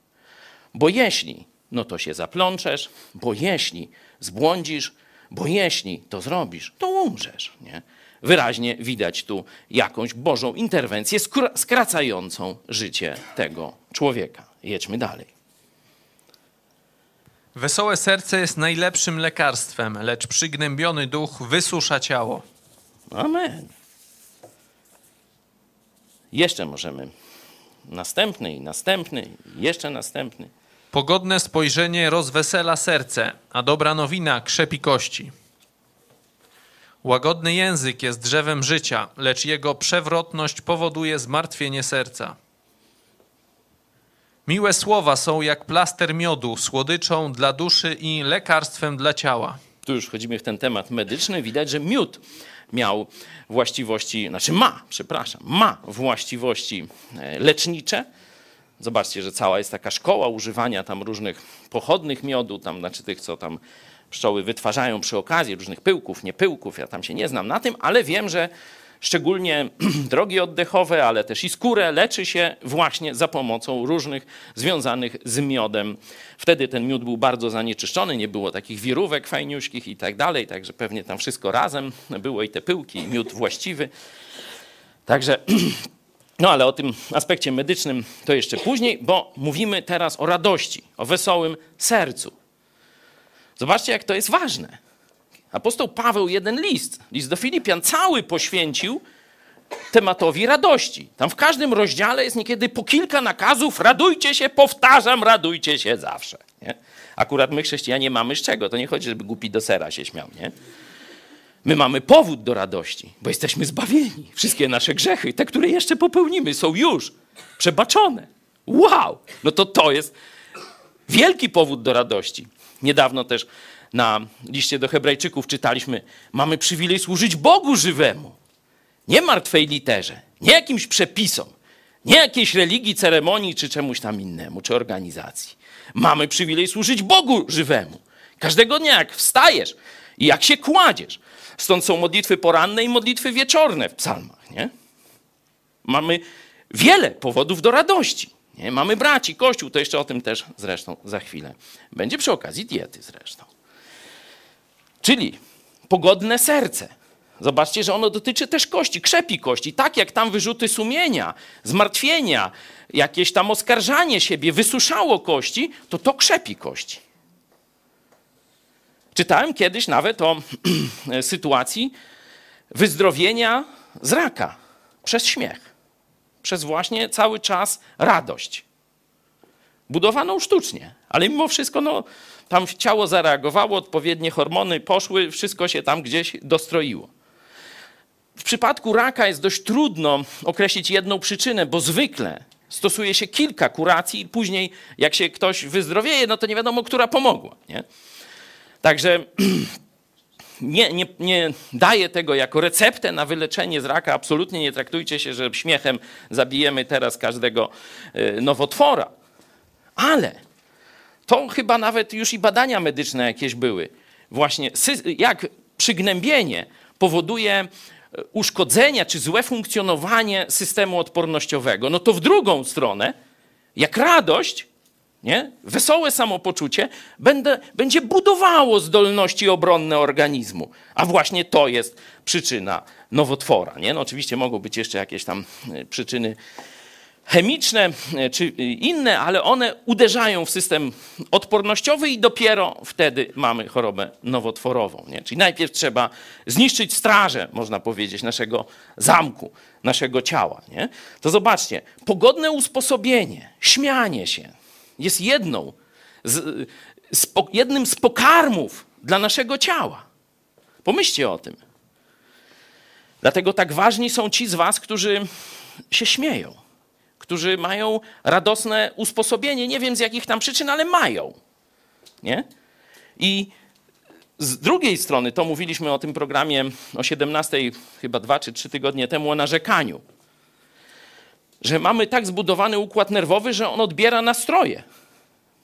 Bo jeśli, no to się zaplączesz, bo jeśli zbłądzisz, bo jeśli to zrobisz, to umrzesz. Nie? Wyraźnie widać tu jakąś Bożą interwencję skra- skracającą życie tego człowieka. Jedźmy dalej. Wesołe serce jest najlepszym lekarstwem, lecz przygnębiony duch wysusza ciało. Amen. Jeszcze możemy. Następny i następny, jeszcze następny. Pogodne spojrzenie rozwesela serce, a dobra nowina krzepi kości. Łagodny język jest drzewem życia, lecz jego przewrotność powoduje zmartwienie serca. Miłe słowa są jak plaster miodu, słodyczą dla duszy i lekarstwem dla ciała. tu już wchodzimy w ten temat medyczny, widać, że miód miał właściwości, znaczy ma, przepraszam, ma właściwości e, lecznicze. Zobaczcie, że cała jest taka szkoła używania tam różnych pochodnych miodu, tam, znaczy tych, co tam pszczoły wytwarzają przy okazji, różnych pyłków, nie pyłków, ja tam się nie znam na tym, ale wiem, że szczególnie drogi oddechowe, ale też i skórę leczy się właśnie za pomocą różnych związanych z miodem. Wtedy ten miód był bardzo zanieczyszczony, nie było takich wirówek fajniuśkich i tak dalej, także pewnie tam wszystko razem było i te pyłki, i miód właściwy. Także, no ale o tym aspekcie medycznym to jeszcze później, bo mówimy teraz o radości, o wesołym sercu. Zobaczcie, jak to jest ważne. Apostoł Paweł jeden list, list do Filipian, cały poświęcił tematowi radości. Tam w każdym rozdziale jest niekiedy po kilka nakazów, radujcie się, powtarzam, radujcie się zawsze. Nie? Akurat my chrześcijanie mamy z czego, to nie chodzi, żeby głupi do sera się śmiał, nie? My mamy powód do radości, bo jesteśmy zbawieni. Wszystkie nasze grzechy, te, które jeszcze popełnimy, są już przebaczone. Wow! No to to jest wielki powód do radości. Niedawno też na liście do Hebrajczyków czytaliśmy: Mamy przywilej służyć Bogu żywemu. Nie martwej literze, nie jakimś przepisom, nie jakiejś religii, ceremonii czy czemuś tam innemu, czy organizacji. Mamy przywilej służyć Bogu żywemu. Każdego dnia, jak wstajesz i jak się kładziesz. Stąd są modlitwy poranne i modlitwy wieczorne w psalmach. Nie? Mamy wiele powodów do radości. Nie? Mamy braci, kościół, to jeszcze o tym też zresztą za chwilę. Będzie przy okazji diety zresztą. Czyli pogodne serce. Zobaczcie, że ono dotyczy też kości, krzepi kości. Tak jak tam wyrzuty sumienia, zmartwienia, jakieś tam oskarżanie siebie wysuszało kości, to to krzepi kości. Czytałem kiedyś nawet o sytuacji wyzdrowienia z raka przez śmiech, przez właśnie cały czas radość. Budowaną sztucznie, ale mimo wszystko no, tam ciało zareagowało, odpowiednie hormony poszły, wszystko się tam gdzieś dostroiło. W przypadku raka jest dość trudno określić jedną przyczynę, bo zwykle stosuje się kilka kuracji i później jak się ktoś wyzdrowieje, no to nie wiadomo, która pomogła. Nie? Także nie, nie, nie daję tego jako receptę na wyleczenie z raka. Absolutnie nie traktujcie się, że śmiechem zabijemy teraz każdego y, nowotwora. Ale to chyba nawet już i badania medyczne jakieś były. Właśnie jak przygnębienie powoduje uszkodzenia czy złe funkcjonowanie systemu odpornościowego, no to w drugą stronę, jak radość, nie? wesołe samopoczucie będę, będzie budowało zdolności obronne organizmu. A właśnie to jest przyczyna nowotwora. Nie? No oczywiście mogą być jeszcze jakieś tam przyczyny chemiczne czy inne, ale one uderzają w system odpornościowy i dopiero wtedy mamy chorobę nowotworową. Nie? Czyli najpierw trzeba zniszczyć strażę, można powiedzieć, naszego zamku, naszego ciała. Nie? To zobaczcie, pogodne usposobienie, śmianie się jest jedną z, z, jednym z pokarmów dla naszego ciała. Pomyślcie o tym. Dlatego tak ważni są ci z was, którzy się śmieją którzy mają radosne usposobienie. Nie wiem z jakich tam przyczyn, ale mają. Nie? I z drugiej strony, to mówiliśmy o tym programie o 17, chyba dwa czy trzy tygodnie temu, o narzekaniu. Że mamy tak zbudowany układ nerwowy, że on odbiera nastroje.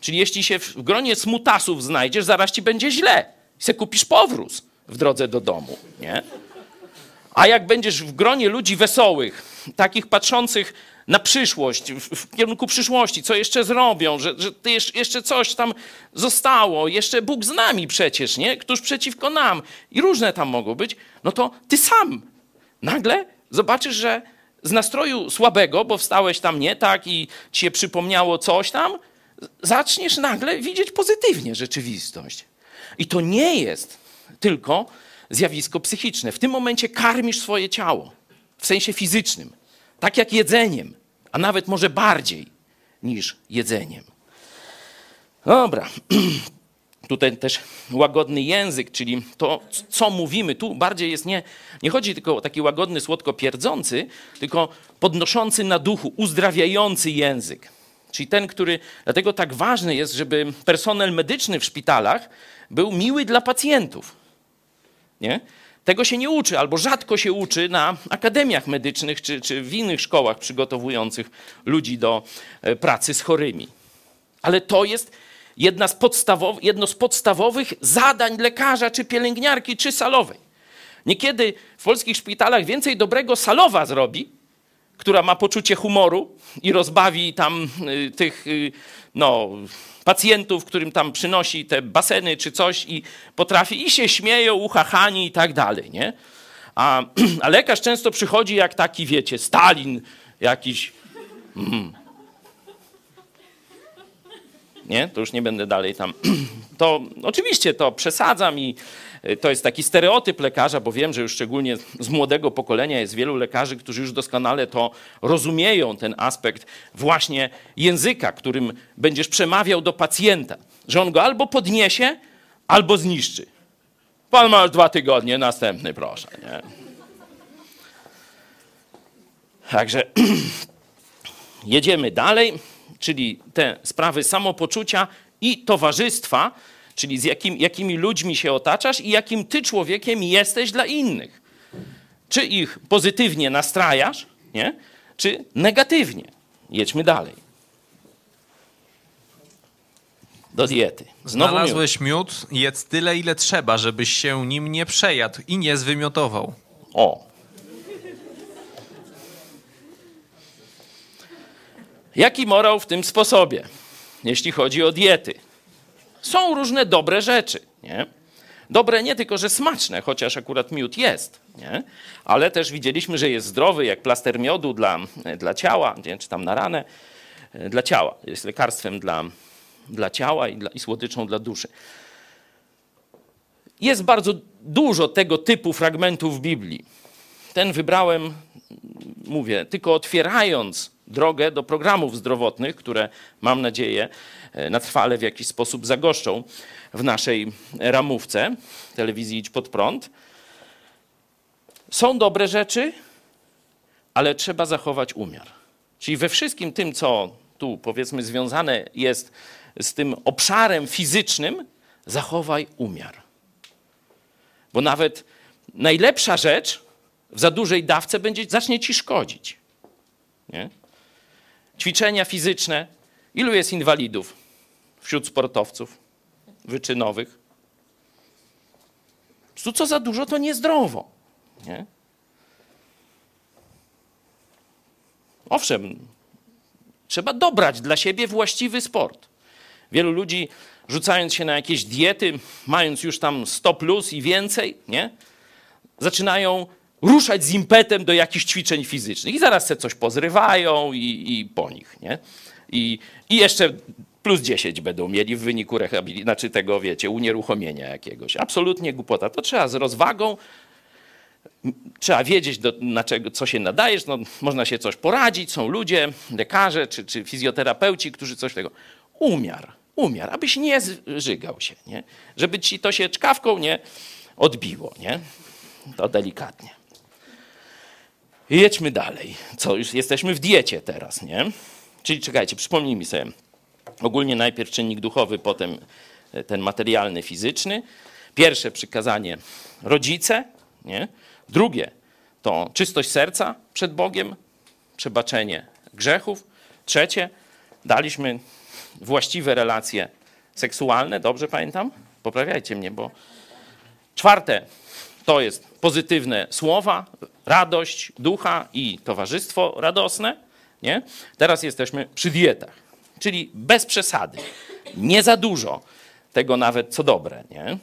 Czyli jeśli się w gronie smutasów znajdziesz, zaraz ci będzie źle. Se kupisz powróz w drodze do domu, nie? A jak będziesz w gronie ludzi wesołych, takich patrzących na przyszłość, w, w kierunku przyszłości, co jeszcze zrobią, że, że jeszcze coś tam zostało, jeszcze Bóg z nami przecież, nie? Któż przeciwko nam i różne tam mogą być, no to ty sam nagle zobaczysz, że z nastroju słabego, bo wstałeś tam nie tak i ci się przypomniało coś tam, zaczniesz nagle widzieć pozytywnie rzeczywistość. I to nie jest tylko zjawisko psychiczne. W tym momencie karmisz swoje ciało w sensie fizycznym, tak jak jedzeniem, a nawet może bardziej niż jedzeniem. Dobra. Tutaj też łagodny język, czyli to, co mówimy. Tu bardziej jest nie, nie chodzi tylko o taki łagodny, słodko pierdzący, tylko podnoszący na duchu, uzdrawiający język. Czyli ten, który. Dlatego tak ważne jest, żeby personel medyczny w szpitalach był miły dla pacjentów. Nie? Tego się nie uczy, albo rzadko się uczy na akademiach medycznych czy, czy w innych szkołach przygotowujących ludzi do e, pracy z chorymi. Ale to jest jedna z jedno z podstawowych zadań lekarza, czy pielęgniarki, czy salowej. Niekiedy w polskich szpitalach więcej dobrego salowa zrobi, która ma poczucie humoru i rozbawi tam y, tych y, no, pacjentów, którym tam przynosi te baseny czy coś i potrafi i się śmieją, uchachani i tak dalej, nie? A, a lekarz często przychodzi jak taki, wiecie, Stalin jakiś. Mm. Nie? To już nie będę dalej tam. To oczywiście to przesadzam i y, to jest taki stereotyp lekarza, bo wiem, że już szczególnie z młodego pokolenia jest wielu lekarzy, którzy już doskonale to rozumieją, ten aspekt właśnie języka, którym będziesz przemawiał do pacjenta, że on go albo podniesie, albo zniszczy. Pan ma już dwa tygodnie, następny proszę. Nie? Także jedziemy dalej, czyli te sprawy samopoczucia i towarzystwa, czyli z jakim, jakimi ludźmi się otaczasz i jakim ty człowiekiem jesteś dla innych. Czy ich pozytywnie nastrajasz, nie? czy negatywnie. Jedźmy dalej. Do diety. Znowu miód. Znalazłeś miód, jedz tyle, ile trzeba, żebyś się nim nie przejadł i nie zwymiotował. O. Jaki morał w tym sposobie, jeśli chodzi o diety? Są różne dobre rzeczy, nie? Dobre nie tylko, że smaczne, chociaż akurat miód jest, nie? ale też widzieliśmy, że jest zdrowy, jak plaster miodu dla, dla ciała, nie? czy tam na ranę, e, dla ciała. Jest lekarstwem dla, dla ciała i, dla, i słodyczą dla duszy. Jest bardzo dużo tego typu fragmentów w Biblii. Ten wybrałem, mówię, tylko otwierając drogę do programów zdrowotnych, które mam nadzieję e, na trwale w jakiś sposób zagoszczą w naszej ramówce telewizji Idź Pod Prąd. Są dobre rzeczy, ale trzeba zachować umiar. Czyli we wszystkim tym, co tu powiedzmy związane jest z tym obszarem fizycznym, zachowaj umiar. Bo nawet najlepsza rzecz w za dużej dawce będzie, zacznie ci szkodzić. Nie? Ćwiczenia fizyczne. Ilu jest inwalidów wśród sportowców wyczynowych? Tu co za dużo, to niezdrowo. Nie? Owszem, trzeba dobrać dla siebie właściwy sport. Wielu ludzi rzucając się na jakieś diety, mając już tam 100 plus i więcej, nie? zaczynają ruszać z impetem do jakichś ćwiczeń fizycznych. I zaraz se coś pozrywają i, i po nich. Nie? I, I jeszcze plus 10 będą mieli w wyniku rehabilitacji, znaczy tego, wiecie, unieruchomienia jakiegoś. Absolutnie głupota. To trzeba z rozwagą, trzeba wiedzieć, do, na czego, co się nadajesz. No, można się coś poradzić. Są ludzie, lekarze czy, czy fizjoterapeuci, którzy coś tego. Umiar, umiar, abyś nie zżygał się, nie? żeby ci to się czkawką nie odbiło. Nie? To delikatnie. Jedźmy dalej. Co, już jesteśmy w diecie teraz, nie? Czyli czekajcie, przypomnijmy sobie. Ogólnie najpierw czynnik duchowy, potem ten materialny, fizyczny. Pierwsze przykazanie rodzice, nie? Drugie to czystość serca przed Bogiem, przebaczenie grzechów. Trzecie, daliśmy właściwe relacje seksualne, dobrze pamiętam? Poprawiajcie mnie, bo czwarte to jest pozytywne słowa, radość ducha i towarzystwo radosne. Nie? Teraz jesteśmy przy dietach, czyli bez przesady, nie za dużo tego nawet co dobre. Nie?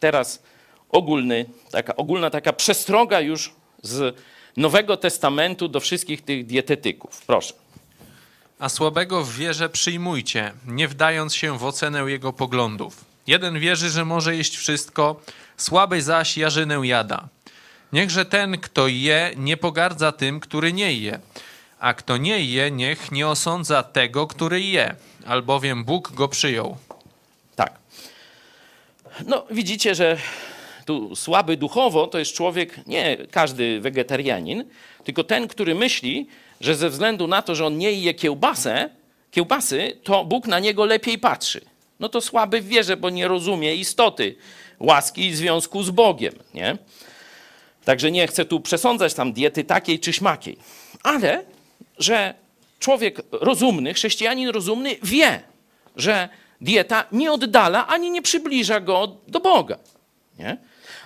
Teraz ogólny, taka, ogólna taka przestroga już z Nowego Testamentu do wszystkich tych dietetyków. Proszę. A słabego w wierze przyjmujcie, nie wdając się w ocenę jego poglądów. Jeden wierzy, że może jeść wszystko, słaby zaś jarzynę jada. Niechże ten, kto je, nie pogardza tym, który nie je, a kto nie je, niech nie osądza tego, który je, albowiem Bóg go przyjął. Tak. No, widzicie, że tu słaby duchowo to jest człowiek, nie każdy wegetarianin, tylko ten, który myśli, że ze względu na to, że on nie je kiełbasę, kiełbasy, to Bóg na niego lepiej patrzy. No to słaby w wierze, bo nie rozumie istoty łaski i związku z Bogiem, nie? Także nie chcę tu przesądzać tam diety takiej czy śmakiej. Ale, że człowiek rozumny, chrześcijanin rozumny wie, że dieta nie oddala ani nie przybliża go do Boga. Nie?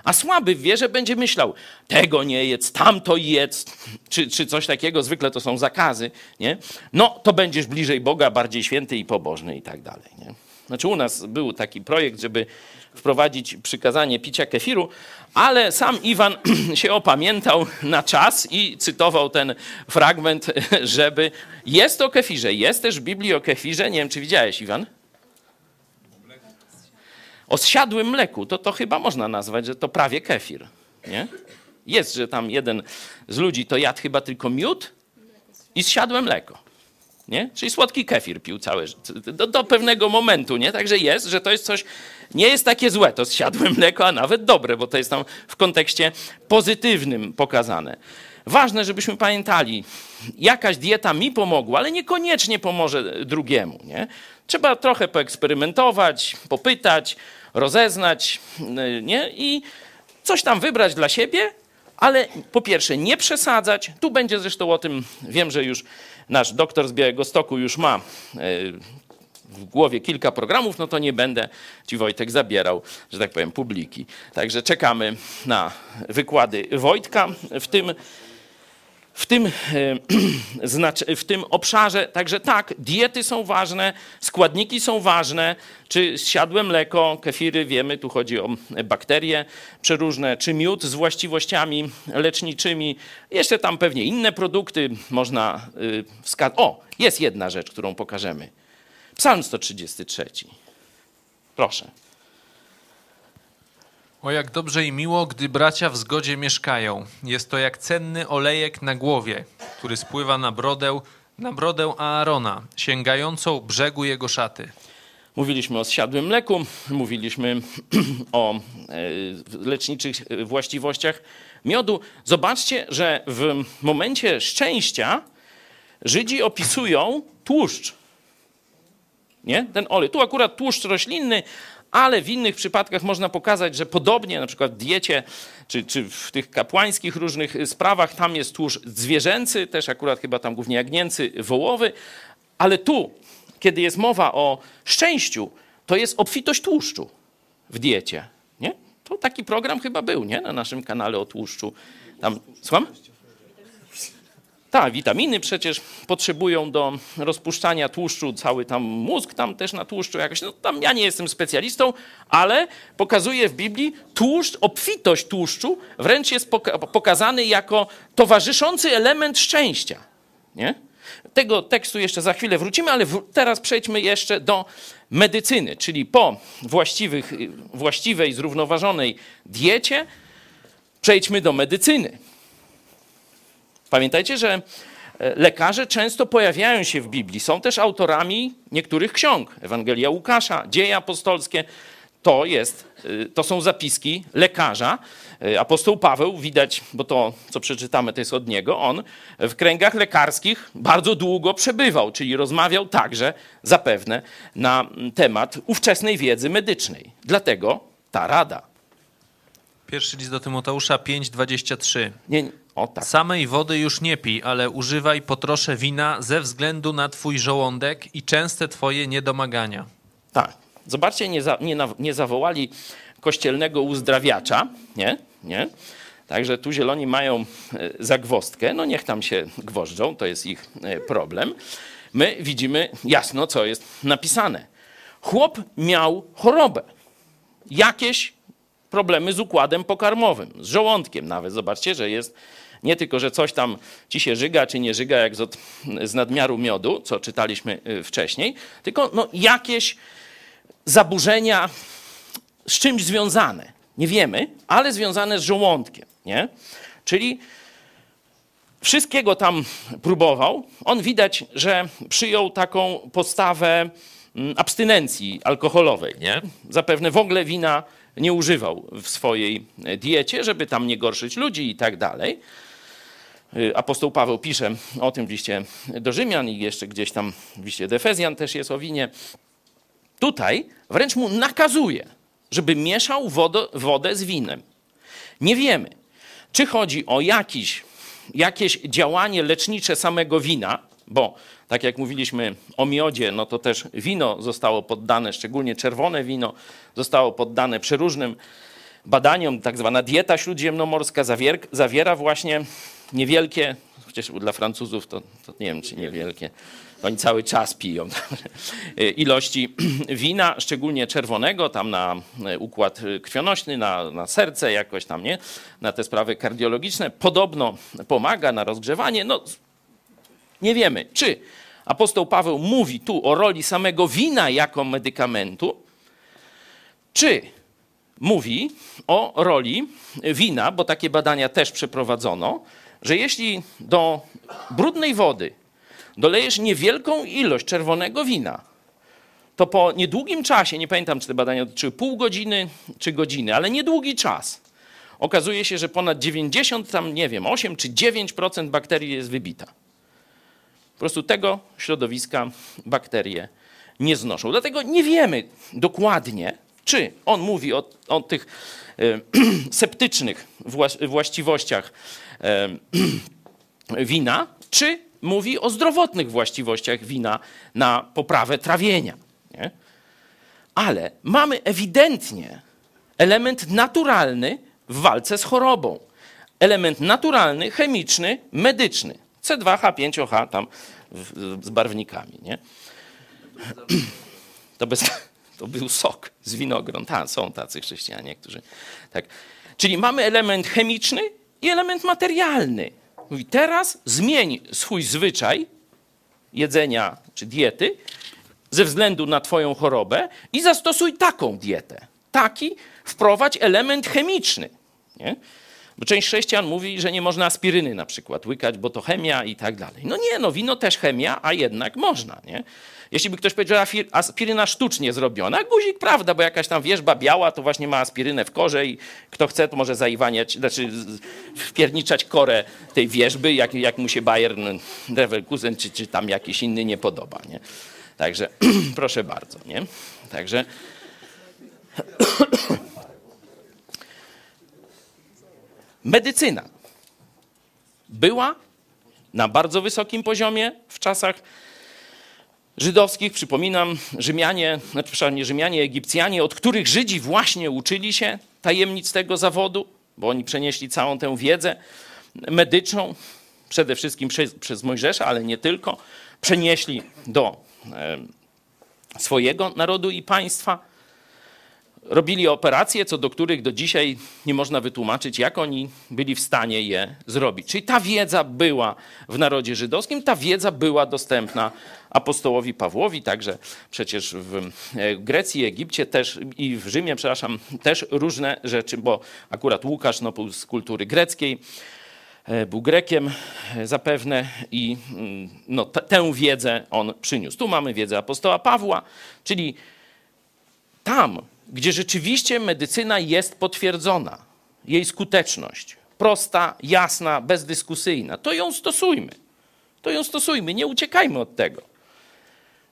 A słaby w wierze będzie myślał, tego nie jedz, tamto jedz, czy, czy coś takiego, zwykle to są zakazy, nie? No, to będziesz bliżej Boga, bardziej święty i pobożny i tak dalej, nie? Znaczy u nas był taki projekt, żeby wprowadzić przykazanie picia kefiru, ale sam Iwan się opamiętał na czas i cytował ten fragment, żeby jest o kefirze, jest też w Biblii o kefirze, nie wiem czy widziałeś Iwan? O zsiadłym mleku, to, to chyba można nazwać, że to prawie kefir, nie? Jest, że tam jeden z ludzi to jadł chyba tylko miód i zsiadłe mleko. Nie? Czyli słodki kefir pił całe. Do, do, pewnego momentu, nie? Także jest, że to jest coś, nie jest takie złe to zsiadłe mleko, a nawet dobre, bo to jest tam w kontekście pozytywnym pokazane. Ważne, żebyśmy pamiętali, jakaś dieta mi pomogła, ale niekoniecznie pomoże drugiemu. Nie? Trzeba trochę poeksperymentować, popytać, rozeznać nie? i coś tam wybrać dla siebie, ale po pierwsze nie przesadzać. Tu będzie zresztą o tym, wiem, że już nasz doktor z Białego Stoku już ma e, w głowie kilka programów, no to nie będę ci Wojtek zabierał, że tak powiem, publiki. Także czekamy na wykłady Wojtka w tym w tym, e, w tym obszarze. Także tak, diety są ważne, składniki są ważne, czy siadłe mleko, kefiry, wiemy, tu chodzi o bakterie przeróżne, czy miód z właściwościami leczniczymi. Jeszcze tam pewnie inne produkty można y, wskazać. O, jest jedna rzecz, którą pokażemy. Psalm 133. Proszę. O jak dobrze i miło, gdy bracia w zgodzie mieszkają. Jest to jak cenny olejek na głowie, który spływa na brodę, na brodę Aarona, sięgającą brzegu jego szaty. Mówiliśmy o zsiadłym mleku, mówiliśmy o e, leczniczych właściwościach miodu. Zobaczcie, że w momencie szczęścia Żydzi opisują tłuszcz. Nie? Ten olej. Tu akurat tłuszcz roślinny, ale w innych przypadkach można pokazać, że podobnie, na przykład w diecie, czy, czy w tych kapłańskich różnych sprawach, tam jest tłuszcz zwierzęcy, też akurat chyba tam głównie jagnięcy, wołowy, ale tu, kiedy jest mowa o szczęściu, to jest obfitość tłuszczu w diecie, nie? To taki program chyba był, nie? Na naszym kanale o tłuszczu. Tam, słucham? Tak, witaminy przecież potrzebują do rozpuszczania tłuszczu, cały tam mózg tam też na tłuszczu jakoś. No, tam ja nie jestem specjalistą, ale pokazuje w Biblii tłuszcz, obfitość tłuszczu wręcz jest pokazany jako towarzyszący element szczęścia. Nie? Tego tekstu jeszcze za chwilę wrócimy, ale teraz przejdźmy jeszcze do medycyny, czyli po właściwych, właściwej, zrównoważonej diecie przejdźmy do medycyny. Pamiętajcie, że e, lekarze często pojawiają się w Biblii. Są też autorami niektórych ksiąg. Ewangelia Łukasza, Dzieje apostolskie. To, jest, e, to są zapiski lekarza. E, apostoł Paweł, widać, bo to, co przeczytamy, to jest od niego, on w kręgach lekarskich bardzo długo przebywał, czyli rozmawiał także zapewne na temat ówczesnej wiedzy medycznej. Dlatego ta rada. Pierwszy list do Tymoteusza 5:23. Nie, O tak. Samej wody już nie pij, ale używaj po trosze wina ze względu na twój żołądek i częste twoje niedomagania. Tak. Zobaczcie, nie, za, nie, nie zawołali kościelnego uzdrawiacza, nie? nie? Także tu zieloni mają e, zagwozdkę, no niech tam się gwożdżą, to jest ich e, problem. My widzimy jasno, co jest napisane. Chłop miał chorobę, jakieś problemy z układem pokarmowym, z żołądkiem nawet. Zobaczcie, że jest nie tylko, że coś tam ci się żyga, czy nie żyga, jak z, od, z nadmiaru miodu, co czytaliśmy y, wcześniej, tylko no, jakieś zaburzenia z czymś związane. Nie wiemy, ale związane z żołądkiem. Nie? Czyli wszystkiego tam próbował. On widać, że przyjął taką postawę mm, abstynencji alkoholowej. Nie? Zapewne w ogóle wina nie używał w swojej diecie, żeby tam nie gorszyć ludzi i tak dalej. Y, Apostoł Paweł pisze o tym w liście do Rzymian i jeszcze gdzieś tam w liście do Efezjan też jest o winie. Tutaj wręcz mu nakazuje, żeby mieszał wodę, wodę z winem. Nie wiemy, czy chodzi o jakiś, jakieś działanie lecznicze samego wina, bo tak jak mówiliśmy o miodzie, no to też wino zostało poddane, szczególnie czerwone wino, zostało poddane przeróżnym badaniom. Tak zwana dieta śródziemnomorska zawier, zawiera właśnie niewielkie, chociaż dla Francuzów to, to nie wiem, czy niewielkie, oni cały czas piją ilości wina, szczególnie czerwonego, tam na układ krwionośny, na, na serce jakoś tam, nie? Na te sprawy kardiologiczne. Podobno pomaga na rozgrzewanie. No, nie wiemy, czy apostoł Paweł mówi tu o roli samego wina jako medykamentu, czy mówi o roli wina, bo takie badania też przeprowadzono, że jeśli do brudnej wody dolejesz niewielką ilość czerwonego wina, to po niedługim czasie, nie pamiętam czy te badania dotyczyły pół godziny czy godziny, ale niedługi czas, okazuje się, że ponad 90, tam nie wiem, 8 czy 9% bakterii jest wybita. Po prostu tego środowiska bakterie nie znoszą. Dlatego nie wiemy dokładnie, czy on mówi o, o tych e, septycznych właściwościach wina, czy mówi o zdrowotnych właściwościach wina na poprawę trawienia. Nie? Ale mamy ewidentnie element naturalny w walce z chorobą. Element naturalny, chemiczny, medyczny. C2H5OH tam w, z barwnikami. Nie? To, bez, to był sok z winogron. Ta, są tacy chrześcijanie, którzy tak. Czyli mamy element chemiczny i element materialny. Mówi, teraz zmień swój zwyczaj jedzenia czy diety ze względu na Twoją chorobę i zastosuj taką dietę. Taki wprowadź element chemiczny. Nie? Bo część chrześcijan mówi, że nie można aspiryny na przykład łykać, bo to chemia i tak dalej. No nie, no wino też chemia, a jednak można, nie? Jeśli by ktoś powiedział, że aspiryna sztucznie zrobiona, guzik prawda, bo jakaś tam wierzba biała, to właśnie ma aspirynę w korze i kto chce, to może zaiwaniać, znaczy wpierniczać korę tej wierzby, jak, jak mu się Bayern Leverkusen czy, czy tam jakiś inny nie podoba, nie? Także proszę bardzo, nie? Także medycyna była na bardzo wysokim poziomie w czasach żydowskich. Przypominam, Rzymianie, znaczy nie Rzymianie, Egipcjanie, od których Żydzi właśnie uczyli się tajemnic tego zawodu, bo oni przenieśli całą tę wiedzę medyczną, przede wszystkim przez, przez Mojżesza, ale nie tylko, przenieśli do e, swojego narodu i państwa robili operacje, co do których do dzisiaj nie można wytłumaczyć, jak oni byli w stanie je zrobić. Czyli ta wiedza była w narodzie żydowskim, ta wiedza była dostępna apostołowi Pawłowi, także przecież w e, Grecji, Egipcie też i w Rzymie, przepraszam, też różne rzeczy, bo akurat Łukasz no, z kultury greckiej, e, był Grekiem e, zapewne i mm, no, tę wiedzę on przyniósł. Tu mamy wiedzę apostoła Pawła, czyli tam gdzie rzeczywiście medycyna jest potwierdzona, jej skuteczność, prosta, jasna, bezdyskusyjna, to ją stosujmy. To ją stosujmy, nie uciekajmy od tego,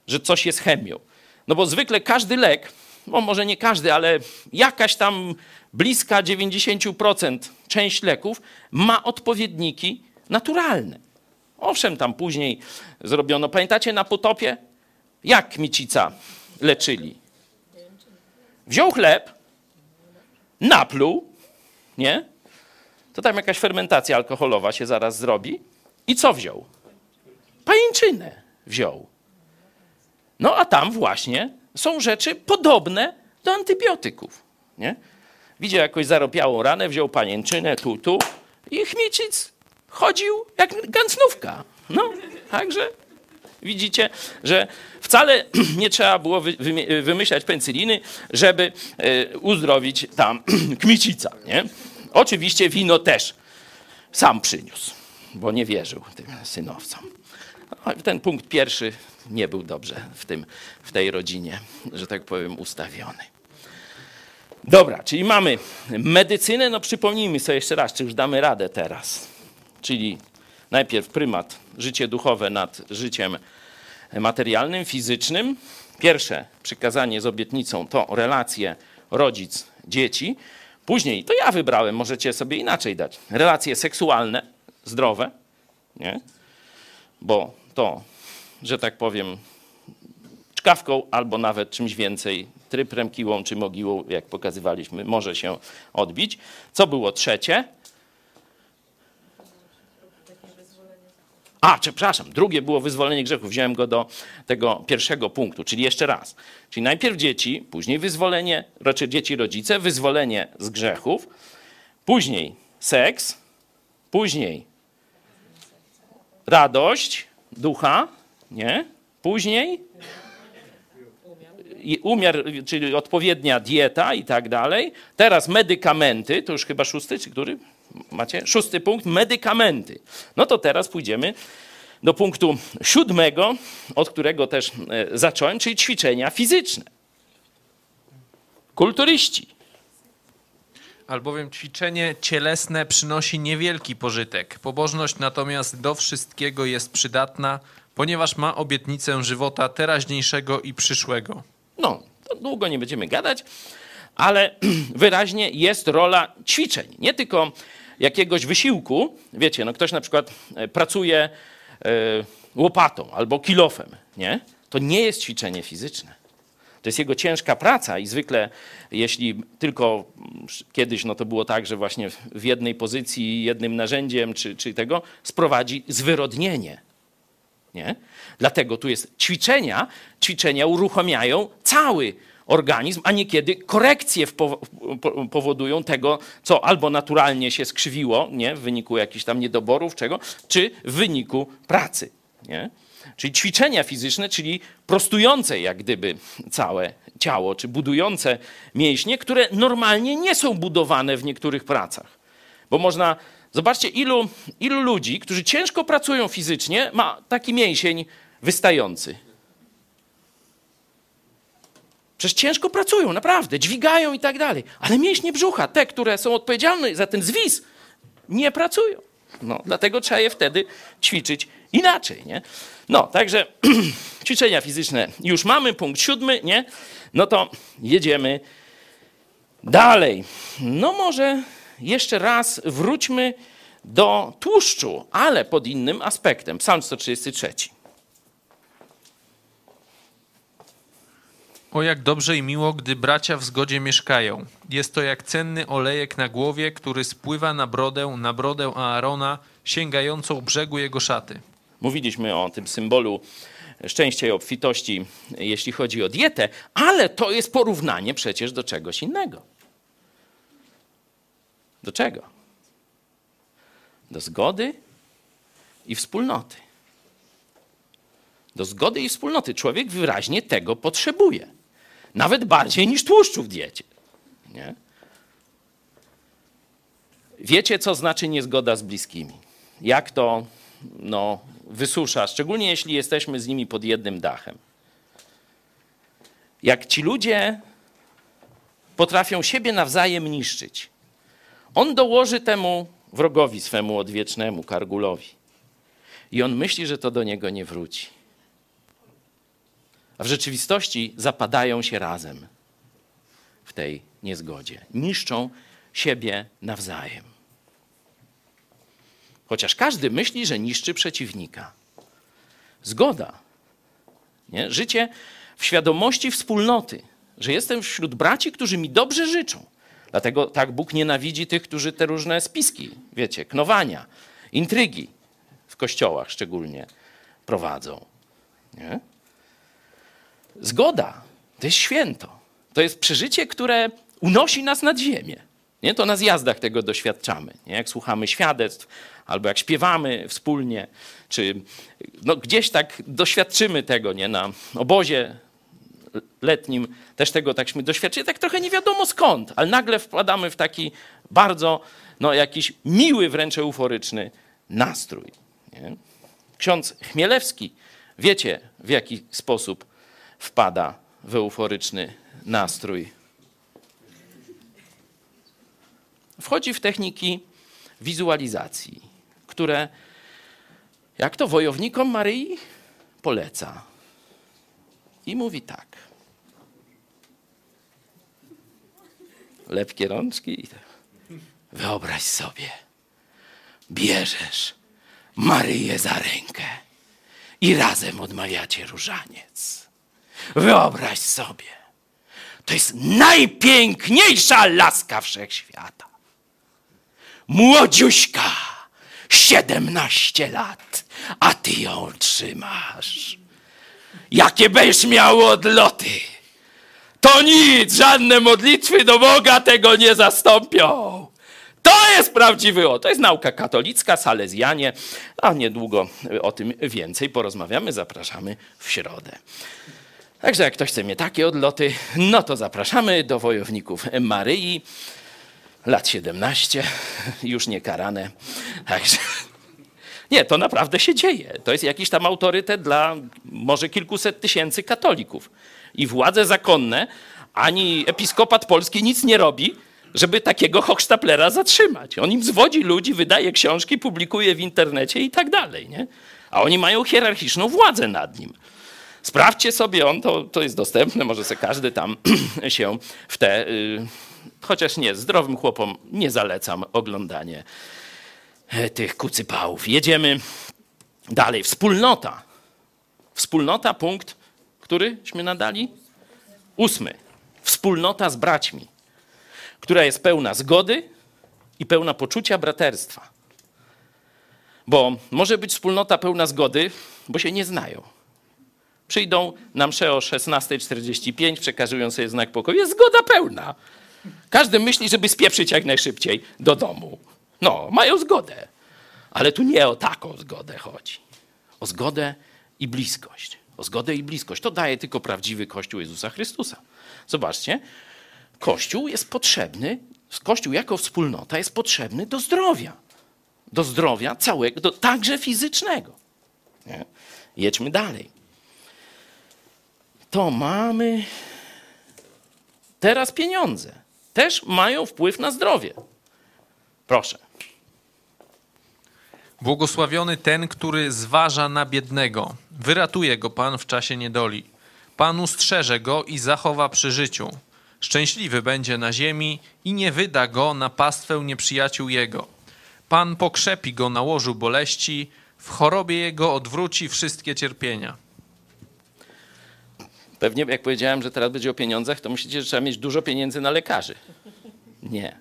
że coś jest chemią. No bo zwykle każdy lek no może nie każdy, ale jakaś tam bliska 90% część leków ma odpowiedniki naturalne. Owszem, tam później zrobiono, pamiętacie na potopie? Jak kmicica leczyli? Wziął chleb, napluł, nie? To tam jakaś fermentacja alkoholowa się zaraz zrobi. I co wziął? Pajęczynę wziął. No a tam właśnie są rzeczy podobne do antybiotyków, nie? Widział jakoś zarobiałą ranę, wziął panienczynę tu, tu i chmiecic chodził jak gancnówka. No, także widzicie, że wcale nie trzeba było wymyślać penicyliny, żeby e, uzdrowić tam kmicica, nie? Oczywiście wino też sam przyniósł, bo nie wierzył tym synowcom. No, ten punkt pierwszy nie był dobrze w, tym, w tej rodzinie, że tak powiem, ustawiony. Dobra, czyli mamy medycynę, no przypomnijmy sobie jeszcze raz, czy już damy radę teraz. Czyli najpierw prymat, życie duchowe nad życiem materialnym, fizycznym. Pierwsze przykazanie z obietnicą to relacje rodzic-dzieci. Później, to ja wybrałem, możecie sobie inaczej dać. Relacje seksualne, zdrowe, nie? bo to, że tak powiem, czkawką albo nawet czymś więcej, tryprem, kiłą czy mogiłą, jak pokazywaliśmy, może się odbić. Co było trzecie? A, przepraszam, drugie było wyzwolenie grzechów. Wziąłem go do tego pierwszego punktu, czyli jeszcze raz. Czyli najpierw dzieci, później wyzwolenie, raczej dzieci rodzice, wyzwolenie z grzechów, później seks, później radość ducha, nie? Później umiar, czyli odpowiednia dieta i tak dalej. Teraz medykamenty, to już chyba szósty, czy który? Macie? Szósty punkt, medykamenty. No to teraz pójdziemy do punktu siódmego, od którego też e, zacząłem, czyli ćwiczenia fizyczne. Kulturyści. Albowiem ćwiczenie cielesne przynosi niewielki pożytek. Pobożność natomiast do wszystkiego jest przydatna, ponieważ ma obietnicę żywota teraźniejszego i przyszłego. No, to długo nie będziemy gadać, ale wyraźnie jest rola ćwiczeń. Nie tylko jakiegoś wysiłku. Wiecie, no ktoś na przykład e, pracuje e, łopatą albo kilofem, nie? To nie jest ćwiczenie fizyczne. To jest jego ciężka praca i zwykle, jeśli tylko kiedyś no to było tak, że właśnie w jednej pozycji, jednym narzędziem czy, czy tego sprowadzi zwyrodnienie. Nie? Dlatego tu jest ćwiczenia. Ćwiczenia uruchamiają cały organizm, a niekiedy korekcje powodują tego, co albo naturalnie się skrzywiło nie? w wyniku jakichś tam niedoborów, czego, czy w wyniku pracy. Nie? Czyli ćwiczenia fizyczne, czyli prostujące jak gdyby całe ciało, czy budujące mięśnie, które normalnie nie są budowane w niektórych pracach. Bo można, zobaczcie, ilu, ilu ludzi, którzy ciężko pracują fizycznie, ma taki mięsień wystający. Przecież ciężko pracują, naprawdę, dźwigają i tak dalej. Ale mięśnie brzucha, te, które są odpowiedzialne za ten zwis, nie pracują. No, dlatego trzeba je wtedy ćwiczyć inaczej, nie? No, także ćwiczenia fizyczne już mamy, punkt siódmy, nie? No to jedziemy dalej. No może jeszcze raz wróćmy do tłuszczu, ale pod innym aspektem. Psalm 133. O jak dobrze i miło, gdy bracia w zgodzie mieszkają. Jest to jak cenny olejek na głowie, który spływa na brodę, na brodę Aarona, sięgającą brzegu jego szaty. Mówiliśmy o tym symbolu szczęścia i obfitości, jeśli chodzi o dietę, ale to jest porównanie przecież do czegoś innego. Do czego? Do zgody i wspólnoty. Do zgody i wspólnoty. Człowiek wyraźnie tego potrzebuje. Nawet bardziej niż tłuszczu w diecie. Nie? Wiecie, co znaczy niezgoda z bliskimi? Jak to no, wysusza, szczególnie jeśli jesteśmy z nimi pod jednym dachem. Jak ci ludzie potrafią siebie nawzajem niszczyć, on dołoży temu wrogowi swemu odwiecznemu, Kargulowi. I on myśli, że to do niego nie wróci. A w rzeczywistości zapadają się razem. tej niezgodzie. Niszczą siebie nawzajem. Chociaż każdy myśli, że niszczy przeciwnika. Zgoda. Nie? Życie w świadomości wspólnoty, że jestem wśród braci, którzy mi dobrze życzą. Dlatego tak Bóg nienawidzi tych, którzy te różne spiski, wiecie, knowania, intrygi w kościołach szczególnie prowadzą. Nie? Zgoda to jest święto. To jest przeżycie, które unosi nas nad ziemię. Nie? To na zjazdach tego doświadczamy. Nie? Jak słuchamy świadectw, albo jak śpiewamy wspólnie, czy no, gdzieś tak doświadczymy tego nie? na obozie letnim, też tego takśmy doświadczyli, tak trochę nie wiadomo skąd, ale nagle wpadamy w taki bardzo, no jakiś miły, wręcz euforyczny nastrój. Nie? Ksiądz Chmielewski, wiecie w jaki sposób wpada w euforyczny nastrój. Wchodzi w techniki wizualizacji, które, jak to wojownikom Maryi, poleca. I mówi tak. Lepkie rączki. Wyobraź sobie, bierzesz Maryję za rękę i razem odmawiacie różaniec. Wyobraź sobie, to jest najpiękniejsza laska wszechświata. Młodziuśka, 17 lat, a ty ją trzymasz. Jakie będziesz miał odloty? To nic, żadne modlitwy do Boga tego nie zastąpią. To jest prawdziwy o. To jest nauka katolicka, salezjanie. A niedługo o tym więcej porozmawiamy. Zapraszamy w środę. Także jak ktoś chce mieć takie odloty, no to zapraszamy do wojowników Maryi. Lat 17, już nie karane. Także nie, to naprawdę się dzieje. To jest jakiś tam autorytet dla może kilkuset tysięcy katolików. I władze zakonne, ani episkopat polski nic nie robi, żeby takiego hochsztaplera zatrzymać. On im zwodzi ludzi, wydaje książki, publikuje w internecie i tak dalej. Nie? A oni mają hierarchiczną władzę nad nim. Sprawdźcie sobie, on to, to jest dostępne, może sobie każdy tam się w te, y, chociaż nie, zdrowym chłopom nie zalecam oglądanie e, tych kucypałów. Jedziemy dalej. Wspólnota. Wspólnota, punkt, któryśmy nadali? Ósmy. Wspólnota z braćmi, która jest pełna zgody i pełna poczucia braterstwa. Bo może być wspólnota pełna zgody, bo się nie znają. Przyjdą na mszę o 16.45, przekazują sobie znak pokoju. Jest zgoda pełna. Każdy myśli, żeby spieprzyć jak najszybciej do domu. No, mają zgodę. Ale tu nie o taką zgodę chodzi. O zgodę i bliskość. O zgodę i bliskość. To daje tylko prawdziwy Kościół Jezusa Chrystusa. Zobaczcie, Kościół jest potrzebny, Kościół jako wspólnota jest potrzebny do zdrowia. Do zdrowia całego, do, także fizycznego. Nie? Jedźmy dalej. To mamy teraz pieniądze. Też mają wpływ na zdrowie. Proszę. Błogosławiony ten, który zważa na biednego. Wyratuje go Pan w czasie niedoli. Pan ustrzeże go i zachowa przy życiu. Szczęśliwy będzie na ziemi i nie wyda go na pastwę nieprzyjaciół jego. Pan pokrzepi go na łożu boleści, w chorobie jego odwróci wszystkie cierpienia. Pewnie jak powiedziałem, że teraz będzie o pieniądzach, to myślicie, że trzeba mieć dużo pieniędzy na lekarzy. Nie.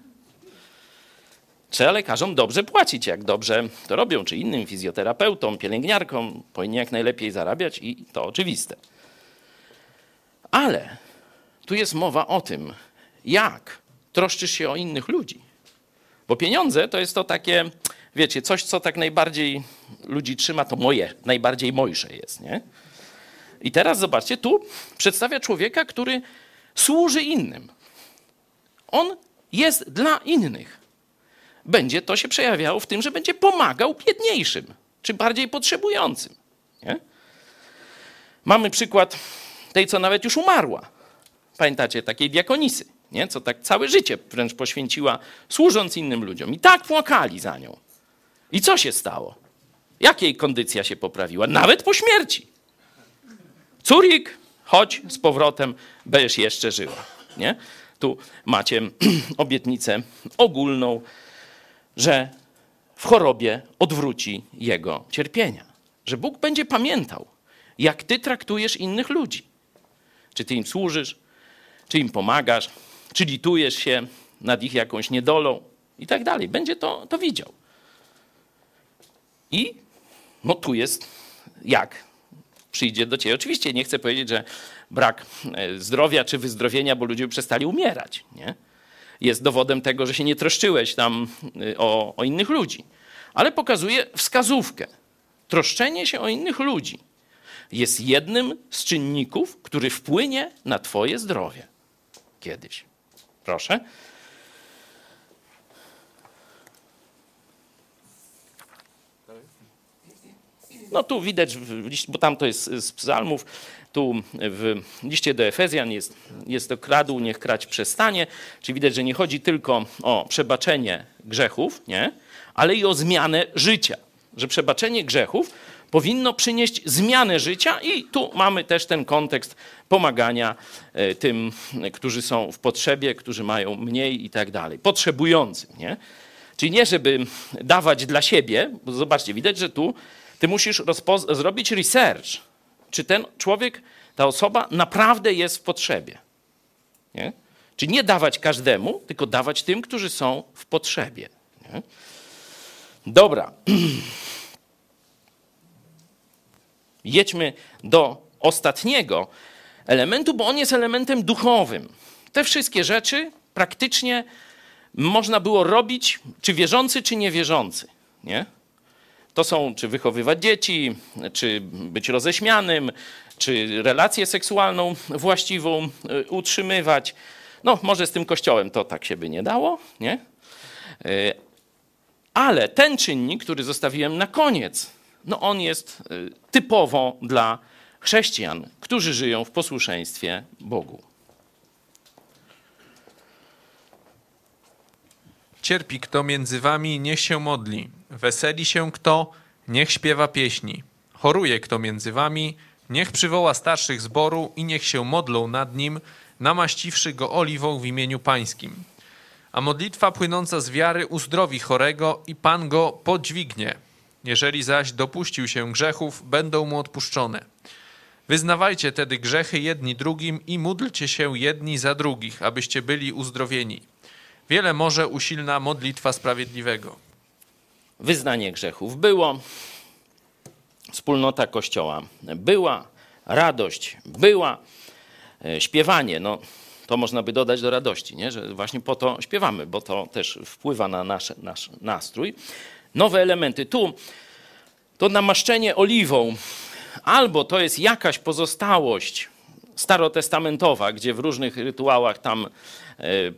Trzeba lekarzom dobrze płacić, jak dobrze to robią, czy innym fizjoterapeutom, pielęgniarkom. Powinni jak najlepiej zarabiać i to oczywiste. Ale tu jest mowa o tym, jak troszczysz się o innych ludzi. Bo pieniądze to jest to takie, wiecie, coś, co tak najbardziej ludzi trzyma, to moje, najbardziej mojsze jest, nie? I teraz zobaczcie, tu przedstawia człowieka, który służy innym. On jest dla innych. Będzie to się przejawiało w tym, że będzie pomagał biedniejszym czy bardziej potrzebującym. Nie? Mamy przykład tej, co nawet już umarła. Pamiętacie, takiej diakonisy, nie? co tak całe życie wręcz poświęciła, służąc innym ludziom. I tak płakali za nią. I co się stało? Jak jej kondycja się poprawiła? Nawet po śmierci. Curik, chodź z powrotem, będziesz jeszcze żyła. Nie? tu macie obietnicę ogólną, że w chorobie odwróci jego cierpienia. Że Bóg będzie pamiętał, jak ty traktujesz innych ludzi. Czy ty im służysz, czy im pomagasz, czy litujesz się nad ich jakąś niedolą i tak dalej. Będzie to, to widział. I no tu jest jak przyjdzie do ciebie. Oczywiście nie chcę powiedzieć, że brak e, zdrowia czy wyzdrowienia, bo ludzie przestali umierać. Nie? Jest dowodem tego, że się nie troszczyłeś tam e, o, o innych ludzi. Ale pokazuje wskazówkę. Troszczenie się o innych ludzi jest jednym z czynników, który wpłynie na Twoje zdrowie. Kiedyś. Proszę. No tu widać, bo tam to jest z psalmów, tu w liście do Efezjan jest, jest to kradł, niech krać przestanie, czyli widać, że nie chodzi tylko o przebaczenie grzechów, nie? ale i o zmianę życia. Że przebaczenie grzechów powinno przynieść zmianę życia i tu mamy też ten kontekst pomagania e, tym, którzy są w potrzebie, którzy mają mniej i tak dalej, potrzebującym, nie? Czyli nie, żeby dawać dla siebie, bo zobaczcie, widać, że tu ty musisz zrobić research, czy ten człowiek, ta osoba naprawdę jest w potrzebie. Nie? Czyli nie dawać każdemu, tylko dawać tym, którzy są w potrzebie. Nie? Dobra. Jedźmy do ostatniego elementu, bo on jest elementem duchowym. Te wszystkie rzeczy praktycznie można było robić, czy wierzący, czy niewierzący. Nie? To są, czy wychowywać dzieci, czy być roześmianym, czy relację seksualną właściwą y, utrzymywać. No, może z tym kościołem to tak się by nie dało, nie? Y, ale ten czynnik, który zostawiłem na koniec, no on jest y, typowo dla chrześcijan, którzy żyją w posłuszeństwie Bogu. Cierpi kto między wami, niech się modli. Weseli się kto, niech śpiewa pieśni. Choruje kto między wami, niech przywoła starszych zboru i niech się modlą nad nim, namaściwszy go oliwą w imieniu pańskim. A modlitwa płynąca z wiary uzdrowi chorego i Pan go podźwignie. Jeżeli zaś dopuścił się grzechów, będą mu odpuszczone. Wyznawajcie tedy grzechy jedni drugim i módlcie się jedni za drugich, abyście byli uzdrowieni. Wiele może usilna modlitwa sprawiedliwego. Wyznanie grzechów było, wspólnota Kościoła była, radość była, e, śpiewanie, no to można by dodać do radości, nie? że właśnie po to śpiewamy, bo to też wpływa na nasz, nasz nastrój. Nowe elementy. Tu to namaszczenie oliwą, albo to jest jakaś pozostałość starotestamentowa, gdzie w różnych rytuałach tam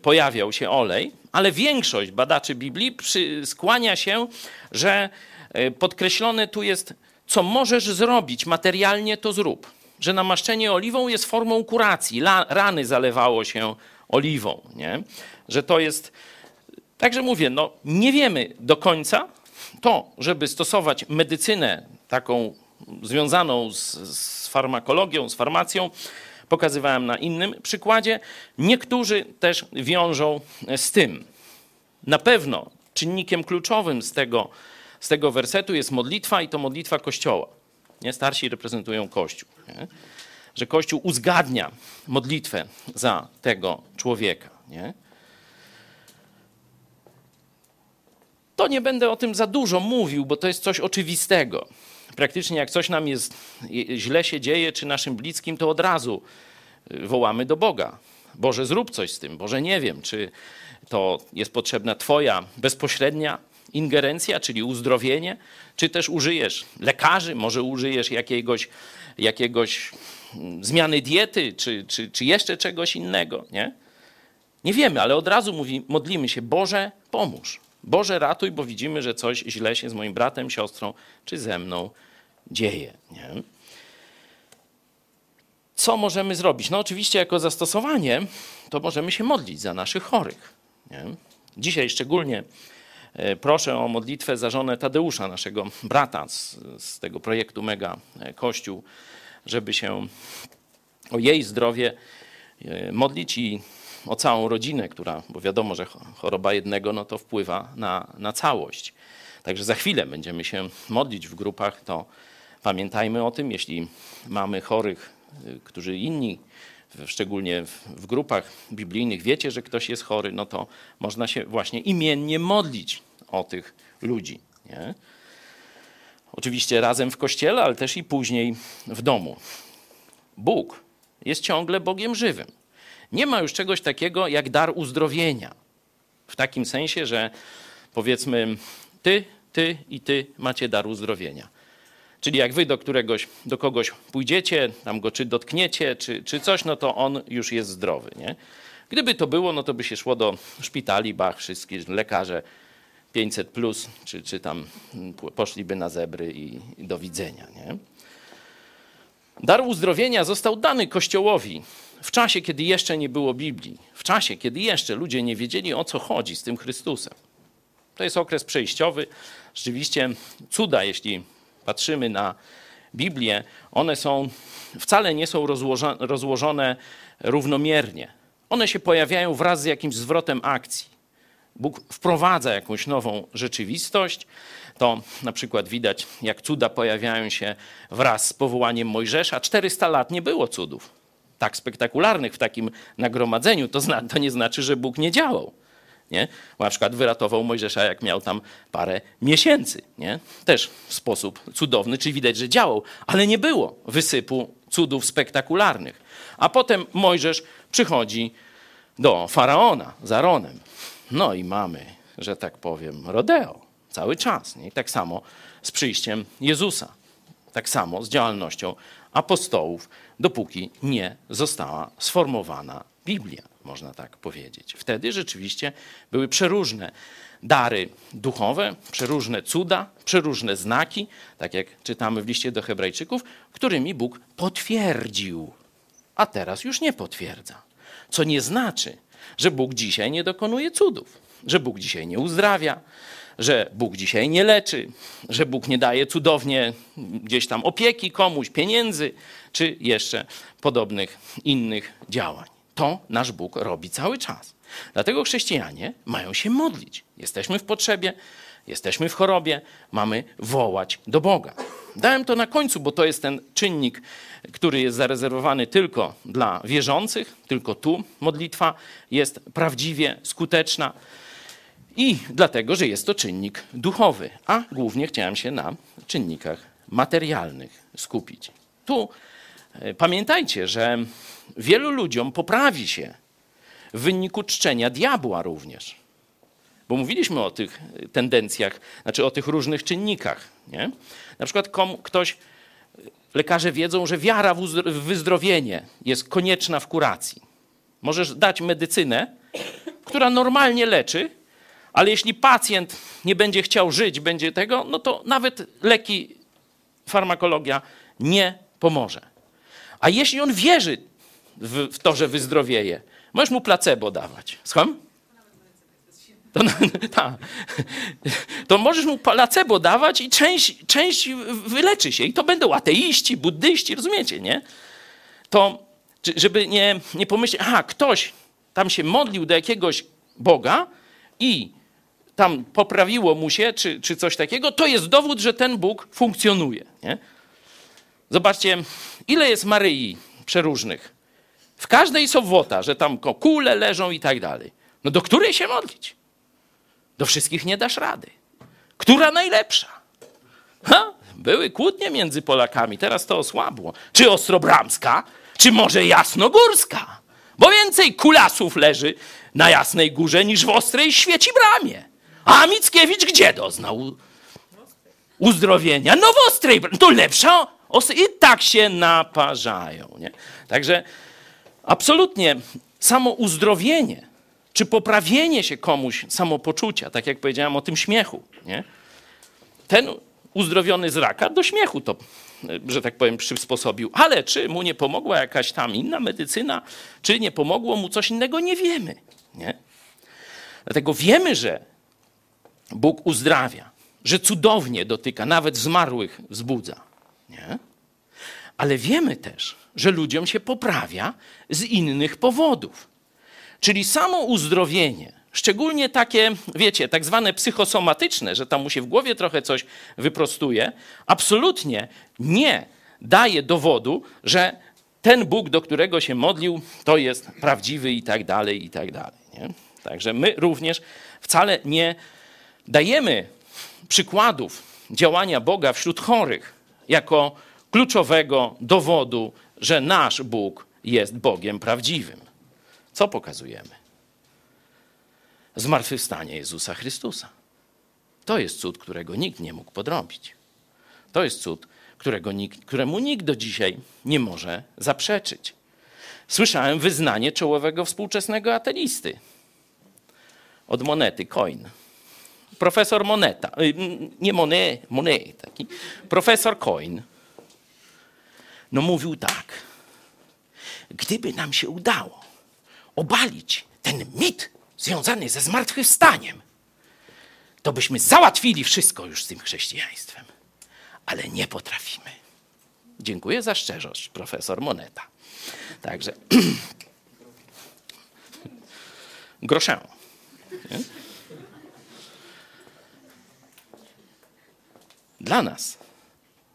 pojawiał się olej, ale większość badaczy Biblii przy, skłania się, że e, podkreślone tu jest, co możesz zrobić materialnie, to zrób. Że namaszczenie oliwą jest formą kuracji. La, rany zalewało się oliwą. Nie? Że to jest. Także mówię, no, nie wiemy do końca. To, żeby stosować medycynę taką związaną z, z farmakologią, z farmacją, pokazywałem na innym przykładzie. Niektórzy też wiążą z tym. Na pewno czynnikiem kluczowym z tego, z tego wersetu jest modlitwa i to modlitwa Kościoła. Nie? Starsi reprezentują Kościół. Nie? Że Kościół uzgadnia modlitwę za tego człowieka. Nie? To nie będę o tym za dużo mówił, bo to jest coś oczywistego praktycznie jak coś nam jest, źle się dzieje, czy naszym bliskim, to od razu y, wołamy do Boga. Boże, zrób coś z tym. Boże, nie wiem, czy to jest potrzebna Twoja bezpośrednia ingerencja, czyli uzdrowienie, czy też użyjesz lekarzy, może użyjesz jakiegoś, jakiegoś mm, zmiany diety, czy, czy, czy jeszcze czegoś innego, nie? Nie wiemy, ale od razu mówi, modlimy się, Boże, pomóż. Boże, ratuj, bo widzimy, że coś źle się z moim bratem, siostrą czy ze mną dzieje. Nie? Co możemy zrobić? No oczywiście jako zastosowanie to możemy się modlić za naszych chorych. Nie? Dzisiaj szczególnie e, proszę o modlitwę za żonę Tadeusza, naszego brata z, z tego projektu Mega e, Kościół, żeby się o jej zdrowie e, modlić i o całą rodzinę, która, bo wiadomo, że choroba jednego no to wpływa na, na całość. Także za chwilę będziemy się modlić w grupach, to pamiętajmy o tym, jeśli mamy chorych, y, którzy inni, szczególnie w, grupach biblijnych, wiecie, że ktoś jest chory, no to można się właśnie imiennie modlić o tych ludzi. Nie? Oczywiście razem w kościele, ale też i później w domu. Bóg jest ciągle Bogiem żywym. Nie ma już czegoś takiego jak dar uzdrowienia. W takim sensie, że powiedzmy, ty, ty i ty macie dar uzdrowienia. Czyli jak wy do któregoś, do kogoś pójdziecie, tam go czy dotkniecie, czy, czy coś, no to on już jest zdrowy. Nie? Gdyby to było, no to by się szło do szpitali, bach, wszystkie lekarze 500 plus, czy, czy tam poszliby na zebry i, i do widzenia. Nie? Dar uzdrowienia został dany Kościołowi w czasie, kiedy jeszcze nie było Biblii, w czasie, kiedy jeszcze ludzie nie wiedzieli o co chodzi z tym Chrystusem. To jest okres przejściowy. Rzeczywiście cuda, jeśli patrzymy na Biblię, one są wcale nie są rozłożone, równomiernie. One się pojawiają wraz z jakimś zwrotem akcji. Bóg wprowadza jakąś nową rzeczywistość. To na przykład widać, jak cuda pojawiają się wraz z powołaniem Mojżesza. 400 lat nie było cudów tak spektakularnych w takim nagromadzeniu. To, zna, to nie znaczy, że Bóg nie działał. Nie? Bo na przykład wyratował Mojżesza, jak miał tam parę miesięcy. Nie? Też w sposób cudowny, czyli widać, że działał, ale nie było wysypu cudów spektakularnych. A potem Mojżesz przychodzi do faraona z Aaronem. No i mamy, że tak powiem, rodeo cały czas. Nie? Tak samo z przyjściem Jezusa. Tak samo z działalnością apostołów, dopóki nie została sformowana Biblia, można tak powiedzieć. Wtedy rzeczywiście były przeróżne dary duchowe, przeróżne cuda, przeróżne znaki, tak jak czytamy w liście do Hebrajczyków, którymi Bóg potwierdził, a teraz już nie potwierdza. Co nie znaczy, że Bóg dzisiaj nie dokonuje cudów, że Bóg dzisiaj nie uzdrawia, że Bóg dzisiaj nie leczy, że Bóg nie daje cudownie gdzieś tam opieki komuś, pieniędzy, czy jeszcze podobnych innych działań. To nasz Bóg robi cały czas. Dlatego chrześcijanie mają się modlić. Jesteśmy w potrzebie, jesteśmy w chorobie, mamy wołać do Boga. Dałem to na końcu, bo to jest ten czynnik, który jest zarezerwowany tylko dla wierzących, tylko tu modlitwa jest prawdziwie skuteczna. I dlatego, że jest to czynnik duchowy, a głównie chciałem się na czynnikach materialnych skupić. Tu e, pamiętajcie, że wielu ludziom poprawi się w wyniku czczenia diabła również. Bo mówiliśmy o tych tendencjach, znaczy o tych różnych czynnikach. Nie? Na przykład komu, ktoś, lekarze wiedzą, że wiara w wyzdrowienie jest konieczna w kuracji. Możesz dać medycynę, która normalnie leczy, ale jeśli pacjent nie będzie chciał żyć, będzie tego, no to nawet leki, farmakologia nie pomoże. A jeśli on wierzy w, w to, że wyzdrowieje, możesz mu placebo dawać. Słucham? To, ta, to możesz mu placebo dawać i część, część wyleczy się. I to będą ateiści, buddyści, rozumiecie, nie? To, żeby nie, nie pomyśleć, aha, ktoś tam się modlił do jakiegoś Boga i tam poprawiło mu się, czy, czy coś takiego, to jest dowód, że ten Bóg funkcjonuje. Nie? Zobaczcie, ile jest Maryi przeróżnych. W każdej sobota, że tam kule leżą i tak dalej. No do której się modlić? Do wszystkich nie dasz rady. Która najlepsza? Ha? Były kłótnie między Polakami, teraz to osłabło. Czy Ostrobramska, czy może Jasnogórska? Bo więcej kulasów leży na Jasnej Górze niż w Ostrej Świeci Bramie. A Mickiewicz gdzie doznał uzdrowienia? No w Ostrej, to lepsza. I tak się naparzają. Nie? Także absolutnie samo uzdrowienie, czy poprawienie się komuś samopoczucia, tak jak powiedziałem o tym śmiechu, nie? ten uzdrowiony z raka do śmiechu to, że tak powiem, przysposobił. Ale czy mu nie pomogła jakaś tam inna medycyna, czy nie pomogło mu coś innego, nie wiemy. Nie? Dlatego wiemy, że Bóg uzdrawia, że cudownie dotyka, nawet zmarłych wzbudza. Nie? Ale wiemy też, że ludziom się poprawia z innych powodów. Czyli samo uzdrowienie, szczególnie takie, wiecie, tak zwane psychosomatyczne, że tam mu się w głowie trochę coś wyprostuje, absolutnie nie daje dowodu, że ten Bóg, do którego się modlił, to jest prawdziwy i tak dalej, i tak dalej. Nie? Także my również wcale nie dajemy przykładów działania Boga wśród chorych jako kluczowego dowodu, że nasz Bóg jest Bogiem prawdziwym. Co pokazujemy? Zmartwychwstanie Jezusa Chrystusa. To jest cud, którego nikt nie mógł podrobić. To jest cud, którego nikt, któremu nikt do dzisiaj nie może zaprzeczyć. Słyszałem wyznanie czołowego współczesnego ateisty od monety Coin. Profesor Moneta, y, nie Monet, Monet taki, profesor Coin. No mówił tak, gdyby nam się udało obalić ten mit związany ze zmartwychwstaniem, to byśmy załatwili wszystko już z tym chrześcijaństwem. Ale nie potrafimy. Dziękuję za szczerość, profesor Moneta. Także groszę. Dla nas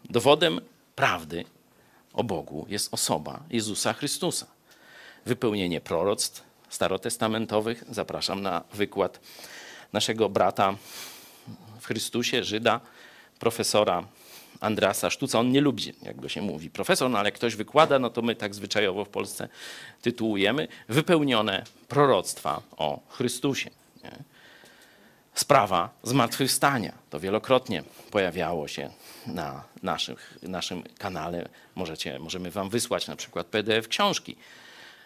dowodem prawdy o Bogu jest osoba Jezusa Chrystusa. Wypełnienie proroctw starotestamentowych. Zapraszam na wykład naszego brata w Chrystusie, Żyda, profesora Andrasa Sztuca. On nie lubi, jak go się mówi, profesor, no ale ktoś wykłada, no to my tak zwyczajowo w Polsce tytułujemy. Wypełnione proroctwa o Chrystusie. Nie? Sprawa zmartwychwstania. To wielokrotnie pojawiało się na naszych, naszym kanale. Możecie, możemy wam wysłać na przykład PDF książki.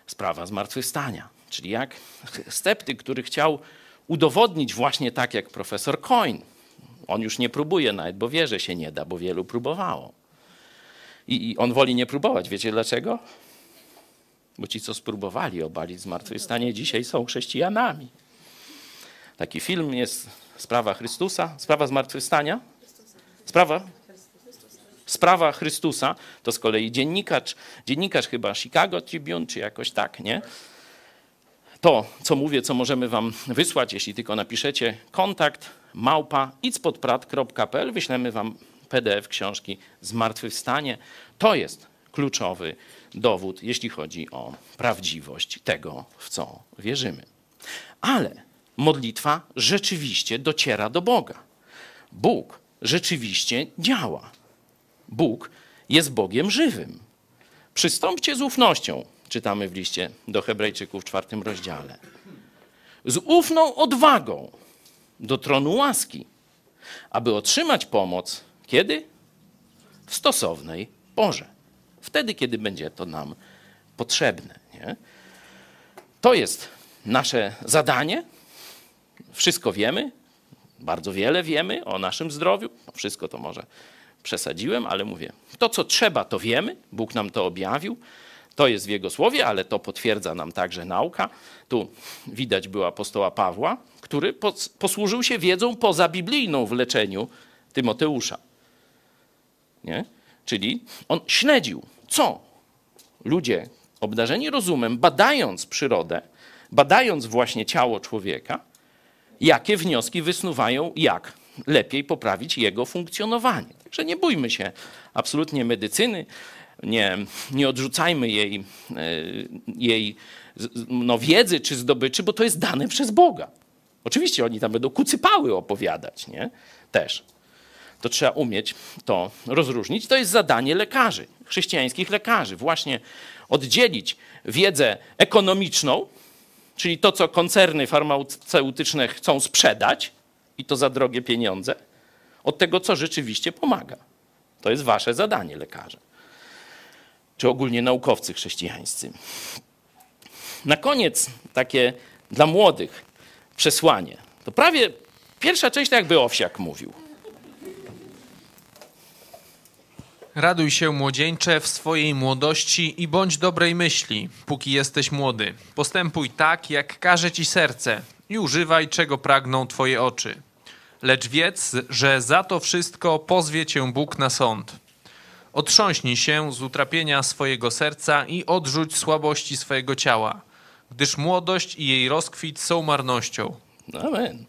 Sprawa zmartwychwstania. Czyli jak sceptyk, który chciał udowodnić właśnie tak jak profesor Coin. On już nie próbuje nawet, bo wie, że się nie da, bo wielu próbowało. I, I on woli nie próbować. Wiecie dlaczego? Bo ci, co spróbowali obalić zmartwychwstanie, dzisiaj są chrześcijanami. Taki film jest Sprawa Chrystusa, Sprawa Zmartwychwstania. Sprawa? Sprawa Chrystusa to z kolei dziennikarz, dziennikarz chyba Chicago Tribune, czy jakoś tak, nie? To, co mówię, co możemy wam wysłać, jeśli tylko napiszecie kontakt małpa itspodprat.pl, wyślemy wam PDF książki Zmartwychwstanie. To jest kluczowy dowód, jeśli chodzi o prawdziwość tego, w co wierzymy. Ale modlitwa rzeczywiście dociera do Boga. Bóg rzeczywiście działa. Bóg jest Bogiem żywym. Przystąpcie z ufnością, czytamy w liście do Hebrajczyków w czwartym rozdziale. Z ufną odwagą do tronu łaski, aby otrzymać pomoc kiedy? W stosownej porze. Wtedy, kiedy będzie to nam potrzebne. Nie? To jest nasze zadanie, wszystko wiemy, bardzo wiele wiemy o naszym zdrowiu. Wszystko to może przesadziłem, ale mówię, to co trzeba, to wiemy. Bóg nam to objawił. To jest w Jego słowie, ale to potwierdza nam także nauka. Tu widać było apostoła Pawła, który posłużył się wiedzą pozabiblijną w leczeniu Tymoteusza. Nie? Czyli on śledził, co ludzie obdarzeni rozumem, badając przyrodę, badając właśnie ciało człowieka, jakie wnioski wysnuwają, jak lepiej poprawić jego funkcjonowanie. Także nie bójmy się absolutnie medycyny, nie, nie odrzucajmy jej, e, jej no, wiedzy czy zdobyczy, bo to jest dane przez Boga. Oczywiście oni tam będą kucypały opowiadać, nie? Też. To trzeba umieć to rozróżnić. To jest zadanie lekarzy, chrześcijańskich lekarzy, właśnie oddzielić wiedzę ekonomiczną czyli to, co koncerny farmaceutyczne chcą sprzedać i to za drogie pieniądze, od tego, co rzeczywiście pomaga. To jest wasze zadanie, lekarze. Czy ogólnie naukowcy chrześcijańscy. Na koniec takie dla młodych przesłanie. To prawie pierwsza część, jakby Owsiak mówił. Raduj się, młodzieńcze, w swojej młodości i bądź dobrej myśli, póki jesteś młody. Postępuj tak, jak każe ci serce i używaj, czego pragną twoje oczy. Lecz wiedz, że za to wszystko pozwie cię Bóg na sąd. Otrząśnij się z utrapienia swojego serca i odrzuć słabości swojego ciała. gdyż młodość i jej rozkwit są marnością. Amen.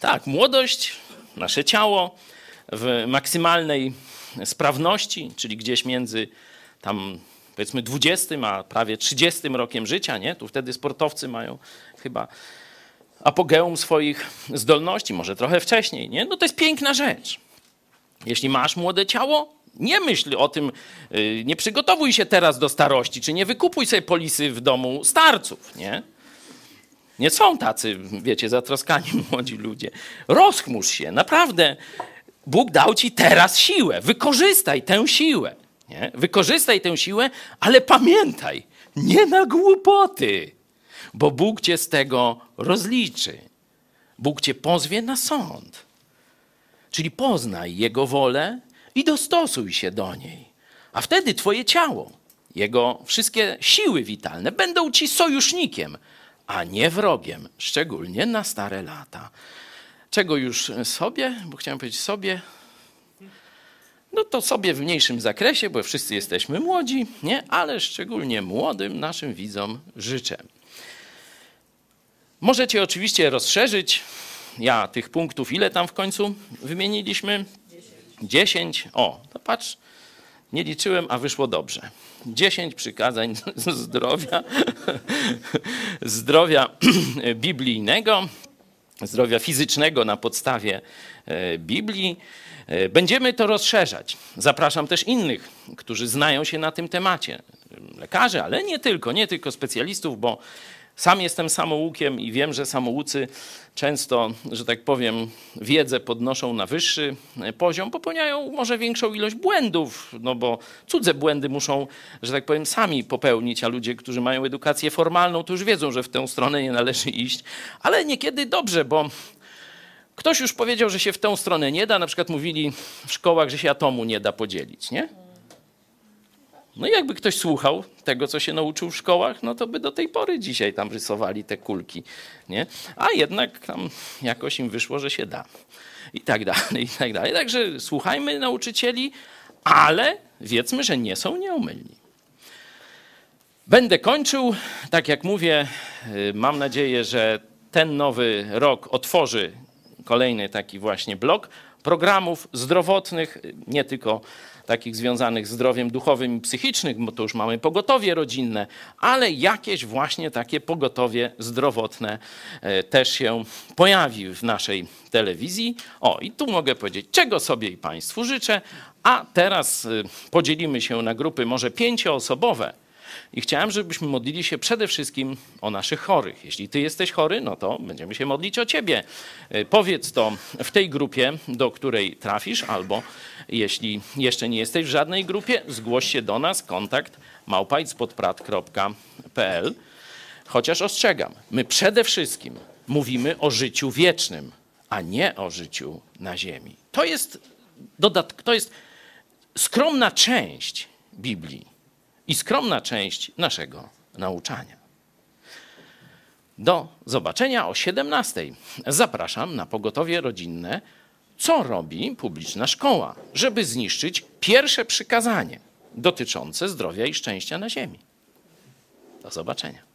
Tak, młodość, nasze ciało w maksymalnej sprawności, czyli gdzieś między tam powiedzmy 20 a prawie 30 rokiem życia, nie? Tu wtedy sportowcy mają chyba apogeum swoich zdolności, może trochę wcześniej, nie? No to jest piękna rzecz. Jeśli masz młode ciało, nie myśl o tym, yy, nie przygotowuj się teraz do starości, czy nie wykupuj sobie polisy w domu starców, nie? Nie są tacy, wiecie, zatroskani młodzi ludzie. Rozchmurz się, naprawdę. Bóg dał ci teraz siłę. Wykorzystaj tę siłę. Nie? Wykorzystaj tę siłę, ale pamiętaj, nie na głupoty, bo Bóg cię z tego rozliczy. Bóg cię pozwie na sąd. Czyli poznaj Jego wolę i dostosuj się do niej. A wtedy Twoje ciało, Jego wszystkie siły witalne będą Ci sojusznikiem, a nie wrogiem, szczególnie na stare lata. Czego już sobie, bo chciałem powiedzieć sobie, no to sobie w mniejszym zakresie, bo wszyscy jesteśmy młodzi, nie? ale szczególnie młodym naszym widzom życzę. Możecie oczywiście rozszerzyć. Ja tych punktów, ile tam w końcu wymieniliśmy? Dziesięć. O, to patrz, nie liczyłem, a wyszło dobrze. Dziesięć przykazań zdrowia, zdrowia biblijnego, zdrowia fizycznego na podstawie e, Biblii. E, Będziemy to rozszerzać. Zapraszam też innych, którzy znają się na tym temacie. Lekarzy, ale nie tylko, nie tylko specjalistów, bo sam jestem samoukiem i wiem, że samoucy często, że tak powiem, wiedzę podnoszą na wyższy poziom, popełniają może większą ilość błędów, no bo cudze błędy muszą, że tak powiem, sami popełnić, a ludzie, którzy mają edukację formalną, to już wiedzą, że w tę stronę nie należy iść, ale niekiedy dobrze, bo Ktoś już powiedział, że się w tę stronę nie da. Na przykład mówili w szkołach, że się atomu nie da podzielić, nie? No i jakby ktoś słuchał tego, co się nauczył w szkołach, no to by do tej pory dzisiaj tam rysowali te kulki, nie? A jednak tam jakoś im wyszło, że się da. I tak dalej, i tak dalej. Także słuchajmy nauczycieli, ale wiedzmy, że nie są nieomylni. Będę kończył. Tak jak mówię, y, mam nadzieję, że ten nowy rok otworzy kolejny taki właśnie blok programów zdrowotnych, nie tylko takich związanych z zdrowiem duchowym i psychicznym, bo to już mamy pogotowie rodzinne, ale jakieś właśnie takie pogotowie zdrowotne e, też się pojawi w naszej telewizji. O, i tu mogę powiedzieć, czego sobie i Państwu życzę, a teraz e, podzielimy się na grupy może pięcioosobowe, i chciałem, żebyśmy modlili się przede wszystkim o naszych chorych. Jeśli ty jesteś chory, no to będziemy się modlić o ciebie. Y, Powiedz to w tej grupie, do której trafisz, albo jeśli jeszcze nie jesteś w żadnej grupie, zgłoś się do nas, kontakt małpajspodprat.pl. Chociaż ostrzegam, my przede wszystkim mówimy o życiu wiecznym, a nie o życiu na ziemi. To jest, to jest skromna część Biblii i skromna część naszego nauczania. Do zobaczenia o 17. Zapraszam na pogotowie rodzinne. Co robi publiczna szkoła, żeby zniszczyć pierwsze przykazanie dotyczące zdrowia i szczęścia na ziemi? Do zobaczenia.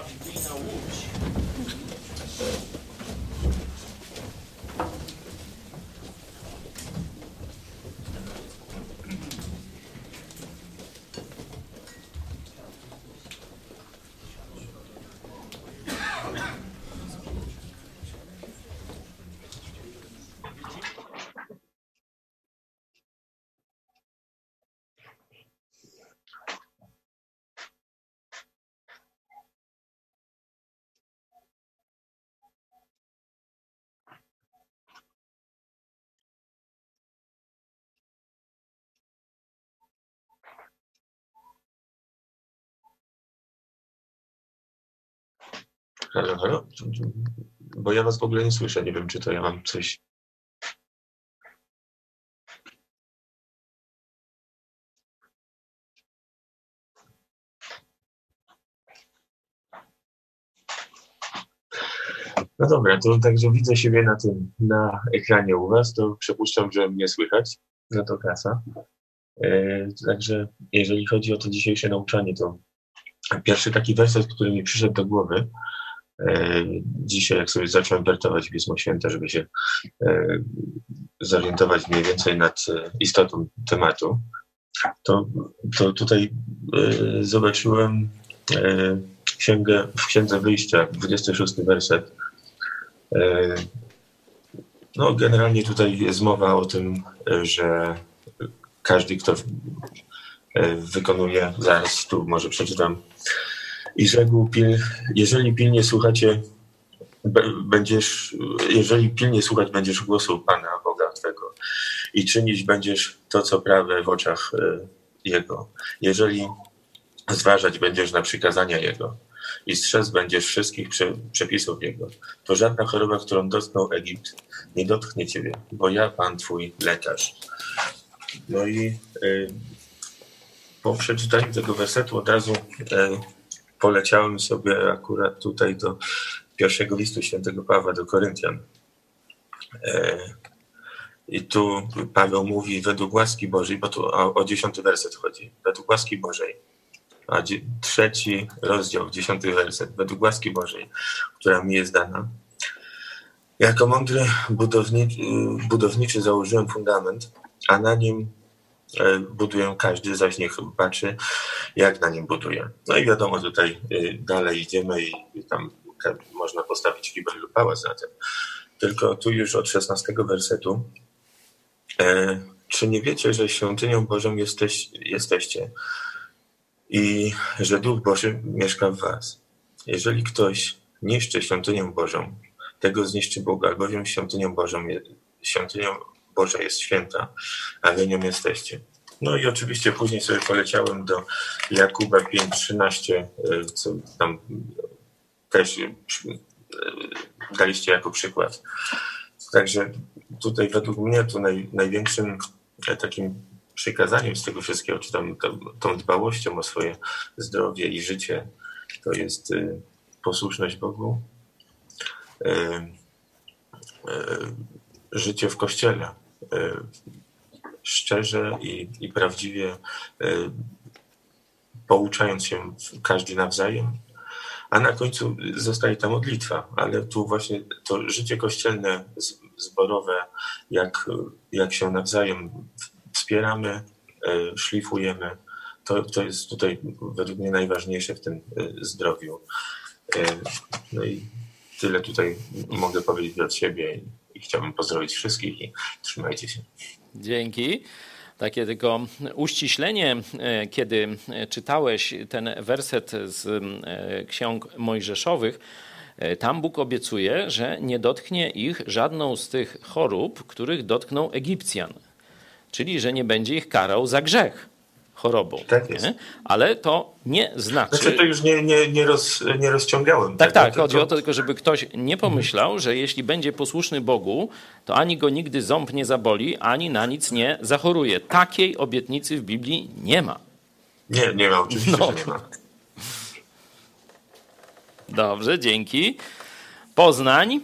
Grupa biblijna Halo? Bo ja was w ogóle nie słyszę. Nie wiem, czy to ja mam coś. No dobra, to także widzę siebie na tym, na ekranie u was, to przypuszczam, że mnie słychać. No to kasa. E, także jeżeli chodzi o to dzisiejsze nauczanie, to pierwszy taki werset, który mi przyszedł do głowy, dzisiaj jak sobie zacząłem wertować Pismo Święte, żeby się e, zorientować mniej więcej nad e, istotą tematu, to, to tutaj e, zobaczyłem e, księgę, w Księdze Wyjścia, 26 werset. E, No, generalnie tutaj jest mowa o tym, e, że każdy, kto e, wykonuje, zaraz tu może przeczytam, i rzekł, pil, jeżeli pilnie słuchacie, będziesz, jeżeli pilnie słuchać będziesz głosu Pana Boga Twego i czynić będziesz to, co prawe w oczach e, Jego. Jeżeli zważać będziesz na przykazania Jego i strzec będziesz wszystkich prze, przepisów Jego, to żadna choroba, którą dotknął Egipt, nie dotknie Ciebie, bo ja, Pan Twój lekarz. No i y, po przeczytaniu tego wersetu od razu y, poleciałem sobie akurat tutaj do pierwszego listu świętego Pawła do Koryntian. Y, I tu Paweł mówi według łaski Bożej, bo tu o, o dziesiąty werset chodzi. Według łaski Bożej. A trzeci rozdział, dziesiąty werset. Według łaski Bożej, która mi jest dana. Jako mądry budowniczy, budowniczy założyłem fundament, a na nim e, buduję każdy, zaś niech patrzy, jak na nim buduje. No i wiadomo, tutaj e, dalej idziemy i tam można postawić kibel lub pałac na tym. Tylko tu już od 16 wersetu. E, czy nie wiecie, że świątynią Bożą jesteś, jesteście i że Duch Boży mieszka w was? Jeżeli ktoś niszczy świątynię Bożą, tego zniszczy Bóg, albowiem świątynią Bożą, świątynią Boża jest święta, a wy nią jesteście. No i oczywiście później sobie poleciałem do Jakuba 5,13, e, co tam też e, daliście jako przykład. Także tutaj według mnie to naj, największym e, takim przykazaniem z tego wszystkiego, czy tam tą, tą dbałością o swoje zdrowie i życie, to jest posłuszność Bogu, życie w Kościele, szczerze i, i prawdziwie pouczając się każdy nawzajem, a na końcu zostaje ta modlitwa, ale tu właśnie to życie kościelne, zborowe, jak, jak się nawzajem wspieramy, e, szlifujemy, to, to jest tutaj według mnie najważniejsze w tym e, zdrowiu. E, no i tyle tutaj mogę powiedzieć od siebie chciałbym pozdrowić wszystkich i trzymajcie się. Dzięki. Takie tylko uściślenie, e, kiedy czytałeś ten werset z e, ksiąg mojżeszowych, e, tam Bóg obiecuje, że nie dotknie ich żadną z tych chorób, których dotknął Egipcjan. Czyli, że nie będzie ich karał za grzech chorobą. Tak jest. Nie? Ale to nie znaczy... Znaczy to już nie, nie, nie, roz, nie rozciągałem. Tak, tak. Chodzi to... o to tylko, żeby ktoś nie pomyślał, że jeśli będzie posłuszny Bogu, to ani go nigdy ząb nie zaboli, ani na nic nie zachoruje. Takiej obietnicy w Biblii nie ma. Nie, nie ma, oczywiście, no. nie ma. Dobrze, dzięki. Poznań.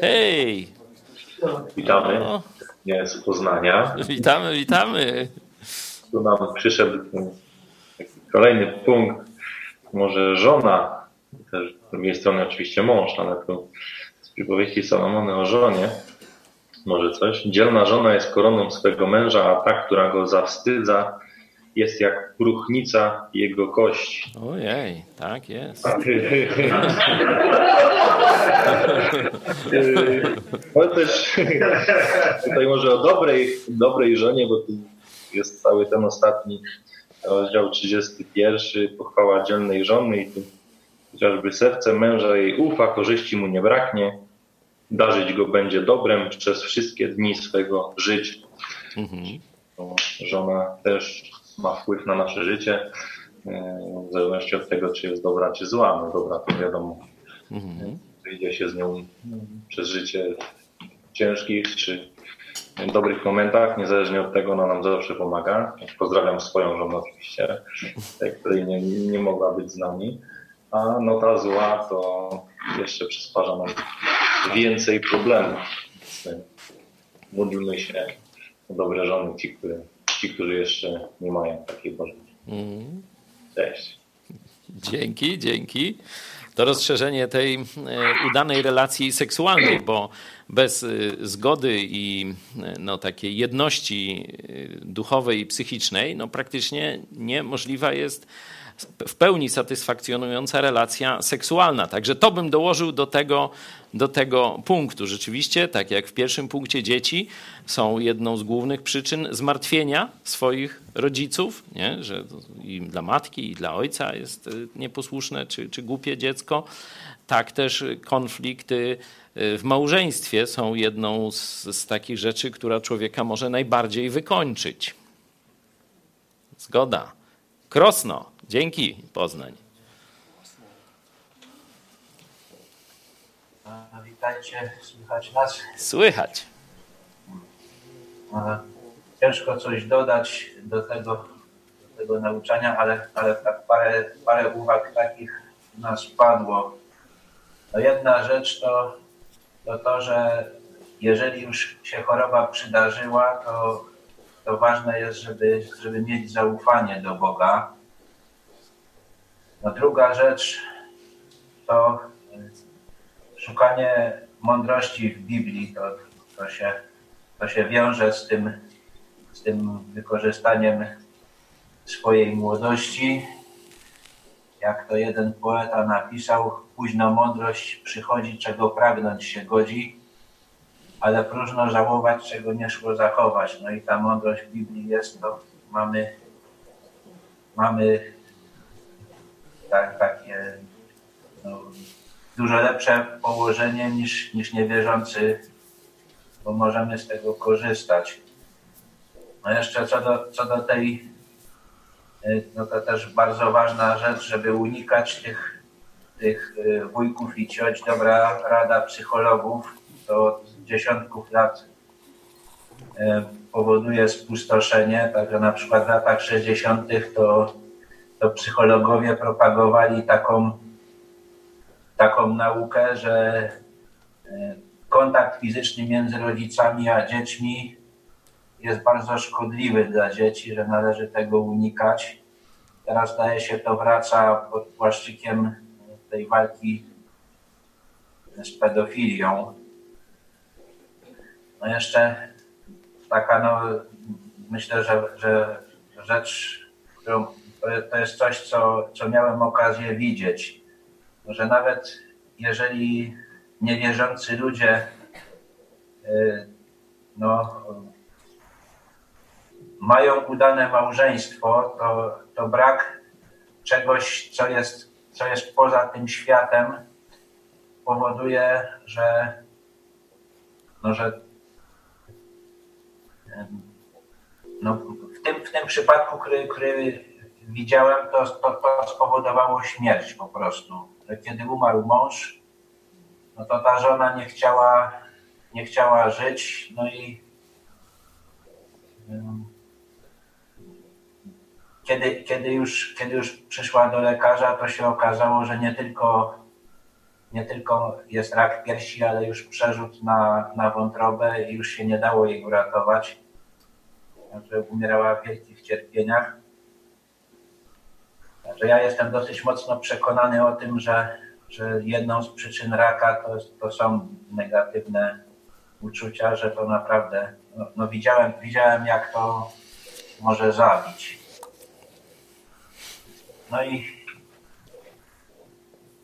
Hej! Witamy. No. Nie z Poznania. Witamy, witamy. Tu nam przyszedł kolejny punkt. Może żona, też z drugiej strony oczywiście mąż, ale tu z przypowieści Salomony o żonie. Może coś. Dzielna żona jest koroną swego męża, a ta, która go zawstydza, jest jak próchnica jego kości. Ojej, tak jest. Ale też tutaj może o dobrej, dobrej żonie, bo tu jest cały ten ostatni rozdział 31, pochwała dzielnej żony i tu chociażby serce męża jej ufa, korzyści mu nie braknie, darzyć go będzie dobrem przez wszystkie dni swego życia. Mhm. Żona też ma wpływ na nasze życie, e, w zależności od tego, czy jest dobra, czy zła. No dobra, to wiadomo, mhm. idzie się z nią przez życie ciężkich, czy dobrych momentach, niezależnie od tego, ona nam zawsze pomaga. Pozdrawiam swoją żonę oczywiście, tej, której nie, nie mogła być z nami. A no ta zła to jeszcze przysparza nam więcej problemów. Módlmy się o dobre żony, ci, które ci, którzy jeszcze nie mają takiej możliwości. Mm. Cześć. Dzięki, dzięki. To rozszerzenie tej e, udanej relacji seksualnej, bo bez e, zgody i e, no, takiej jedności duchowej i psychicznej, no, praktycznie niemożliwa jest w pełni satysfakcjonująca relacja seksualna. Także to bym dołożył do tego, do tego punktu. Rzeczywiście, tak jak w pierwszym punkcie, dzieci są jedną z głównych przyczyn zmartwienia swoich rodziców, nie? że i dla matki, i dla ojca jest y, nieposłuszne czy, czy głupie dziecko. Tak też konflikty y, w małżeństwie są jedną z, z takich rzeczy, która człowieka może najbardziej wykończyć. Zgoda. Krosno. Dzięki, Poznań. Witajcie, słychać nas? Słychać. Ciężko coś dodać do tego, do tego nauczania, ale, ale tak parę, parę uwag takich nas padło. No jedna rzecz to, to to, że jeżeli już się choroba przydarzyła, to, to ważne jest, żeby, żeby mieć zaufanie do Boga no druga rzecz to szukanie mądrości w Biblii. To, to, się, to się wiąże z tym, z tym wykorzystaniem swojej młodości. Jak to jeden poeta napisał, późno mądrość przychodzi, czego pragnąć się godzi, ale próżno żałować, czego nie szło zachować. No i ta mądrość w Biblii jest, to mamy, mamy tak, takie no, dużo lepsze położenie niż, niż niewierzący, bo możemy z tego korzystać. No jeszcze co do, co do tej, y, no to też bardzo ważna rzecz, żeby unikać tych, tych y, wujków i cioć. Dobra rada psychologów, to od dziesiątków lat y, powoduje spustoszenie. Także na przykład w latach 60. to, to psychologowie propagowali taką, taką naukę, że e, kontakt fizyczny między rodzicami a dziećmi jest bardzo szkodliwy dla dzieci, że należy tego unikać. Teraz zdaje się to wraca pod płaszczykiem tej walki z pedofilią. No jeszcze taka, no myślę, że, że rzecz, którą to jest coś, co, co miałem okazję widzieć, że nawet jeżeli niewierzący ludzie y, no, mają udane małżeństwo, to, to brak czegoś, co jest, co jest poza tym światem, powoduje, że, no, że no, w, tym, w tym przypadku, który, który widziałem, to, to, to spowodowało śmierć po prostu. Kiedy umarł mąż, no to ta żona nie chciała, nie chciała żyć, no i kiedy, kiedy, już, kiedy już przyszła do lekarza, to się okazało, że nie tylko, nie tylko jest rak piersi, ale już przerzut na, na wątrobę i już się nie dało jej uratować. Także umierała w wielkich cierpieniach. Także ja jestem dosyć mocno przekonany o tym, że, że jedną z przyczyn raka to, to są negatywne uczucia, że to naprawdę, no, no widziałem, widziałem jak to może zabić. No i,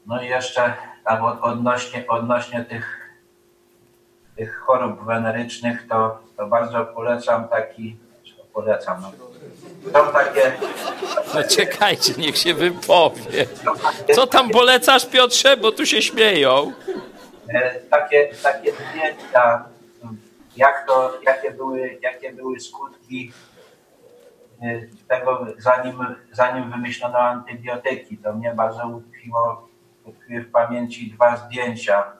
no i jeszcze tam odnośnie, odnośnie tych, tych chorób wenerycznych, to, to bardzo polecam taki, polecam, no. Są takie... No czekajcie, niech się wypowie. Co tam polecasz, Piotrze, bo tu się śmieją? E, takie, takie zdjęcia, jak to, jakie były, jakie były skutki e, tego, zanim, zanim wymyślono antybiotyki. To mnie bardzo utkwiło, utkwiły w pamięci dwa zdjęcia.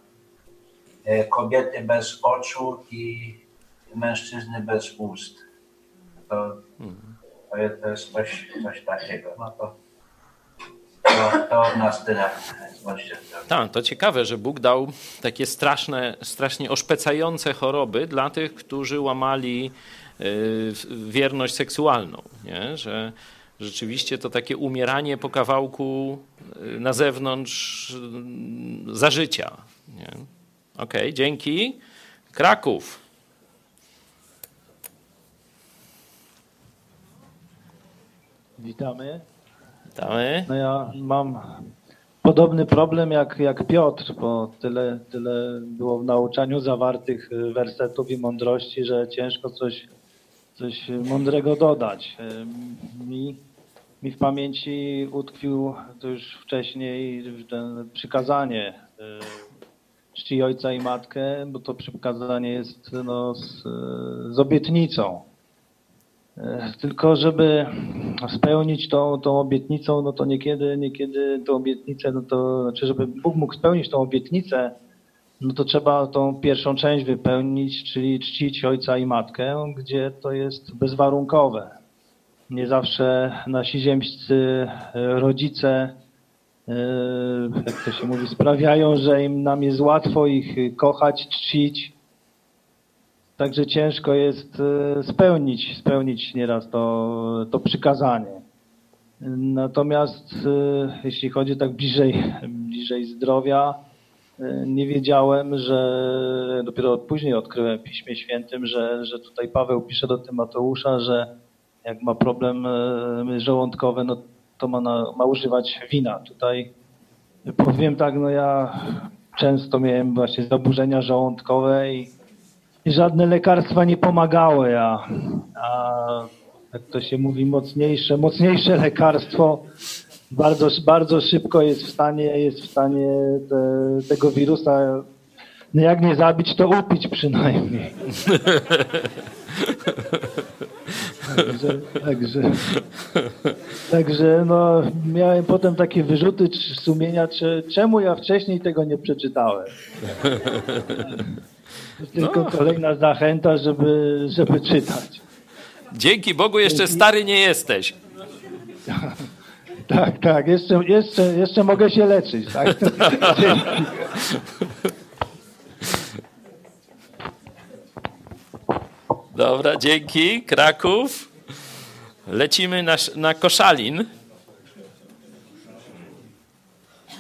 E, kobiety bez oczu i mężczyzny bez ust. To, to jest coś, coś takiego. No to, to, to od nas tyle. Tak, to ciekawe, że Bóg dał takie straszne, strasznie oszpecające choroby dla tych, którzy łamali y, wierność seksualną, nie? że rzeczywiście to takie umieranie po kawałku y, na zewnątrz y, za życia. Okej, okay, dzięki. Kraków. Witamy. Witamy. No ja mam podobny problem jak, jak Piotr, bo tyle, tyle było w nauczaniu zawartych wersetów i mądrości, że ciężko coś, coś mądrego dodać. Mi, mi w pamięci utkwił to już wcześniej ten przykazanie czci ojca i matkę, bo to przykazanie jest no, z, z obietnicą. Tylko żeby spełnić tą, tą obietnicą, no to niekiedy, niekiedy tą obietnicę, no to znaczy, żeby Bóg mógł spełnić tą obietnicę, no to trzeba tą pierwszą część wypełnić, czyli czcić ojca i matkę, gdzie to jest bezwarunkowe. Nie zawsze nasi ziemscy rodzice, jak to się mówi, sprawiają, że im nam jest łatwo ich kochać, czcić, Także ciężko jest e, spełnić, spełnić nieraz to, to przykazanie. Natomiast e, jeśli chodzi tak bliżej, bliżej zdrowia, e, nie wiedziałem, że dopiero później odkryłem w Piśmie Świętym, że, że tutaj Paweł pisze do Tymoteusza, że jak ma problem żołądkowy, no to ma, na, ma używać wina. Tutaj powiem tak, no ja często miałem właśnie zaburzenia żołądkowe i żadne lekarstwa nie pomagały, a, a jak to się mówi, mocniejsze, mocniejsze lekarstwo bardzo, bardzo szybko jest w stanie, jest w stanie te, tego wirusa no jak nie zabić, to upić przynajmniej. Także, także, także no, miałem potem takie wyrzuty sumienia, czy, czemu ja wcześniej tego nie przeczytałem. Tylko No. kolejna zachęta, żeby, żeby czytać. Dzięki Bogu jeszcze stary nie jesteś. Tak, tak, jeszcze, jeszcze, jeszcze mogę się leczyć. Tak? Dzięki. Dobra, dzięki. Kraków. Lecimy na, na Koszalin.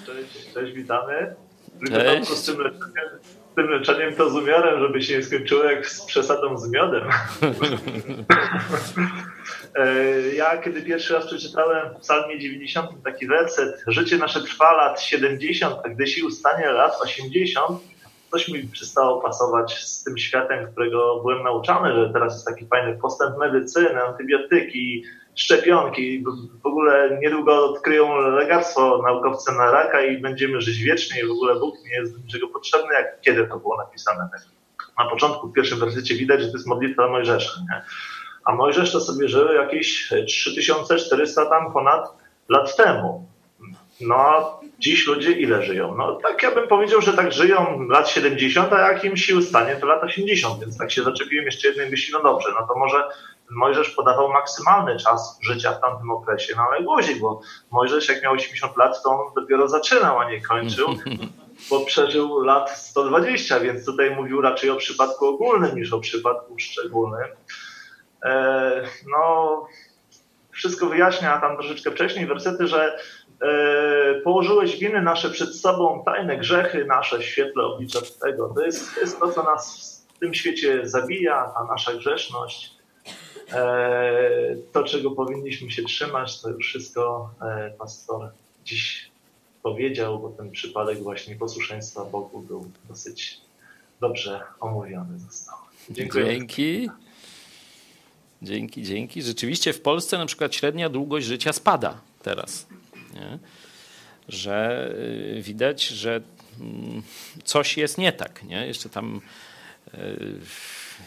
Cześć, cześć, witamy. Cześć. Z tym leczeniem, to z umiarem, żeby się nie skończyło jak z przesadą z miodem. E, ja kiedy pierwszy raz przeczytałem w psalmie 90 taki werset Życie nasze trwa lat 70, a gdy sił stanie lat 80, coś mi przestało pasować z tym światem, którego byłem nauczany, że teraz jest taki fajny postęp medycyny, antybiotyki, szczepionki. W- ogóle niedługo odkryją lekarstwo naukowcy na raka i będziemy żyć wiecznie i w ogóle Bóg nie jest do niczego potrzebny, jak kiedy to było napisane. Tak? Na początku, w pierwszym wersecie widać, że to jest modlitwa Mojżesza. Nie? A Mojżesz to sobie żył jakieś 3400 tam ponad lat temu. No a dziś ludzie ile żyją? No tak ja bym powiedział, że tak żyją lat 70, a jak im sił stanie, to lat 80, więc tak się zaczepiłem jeszcze jednej myśli, no dobrze, no to może Mojżesz podawał maksymalny czas życia w tamtym okresie, no ale guzik, bo Mojżesz jak miał 80 lat, to on dopiero zaczynał, a nie kończył, bo przeżył lat 120, więc tutaj mówił raczej o przypadku ogólnym niż o przypadku szczególnym. E, no, wszystko wyjaśnia tam troszeczkę wcześniej wersety, że e, położyłeś winy nasze przed sobą, tajne grzechy nasze w świetle oblicza Twego. To jest, to jest to, co nas w tym świecie zabija, ta nasza grzeszność. E, to, czego powinniśmy się trzymać, to już wszystko e, pastor dziś powiedział, bo ten przypadek właśnie posłuszeństwa Bogu był dosyć dobrze omówiony został. Dziękuję. Dzięki. Dzięki, dzięki. Rzeczywiście w Polsce na przykład średnia długość życia spada teraz. Nie? Że y, widać, że mm, coś jest nie tak. Nie? Jeszcze tam y,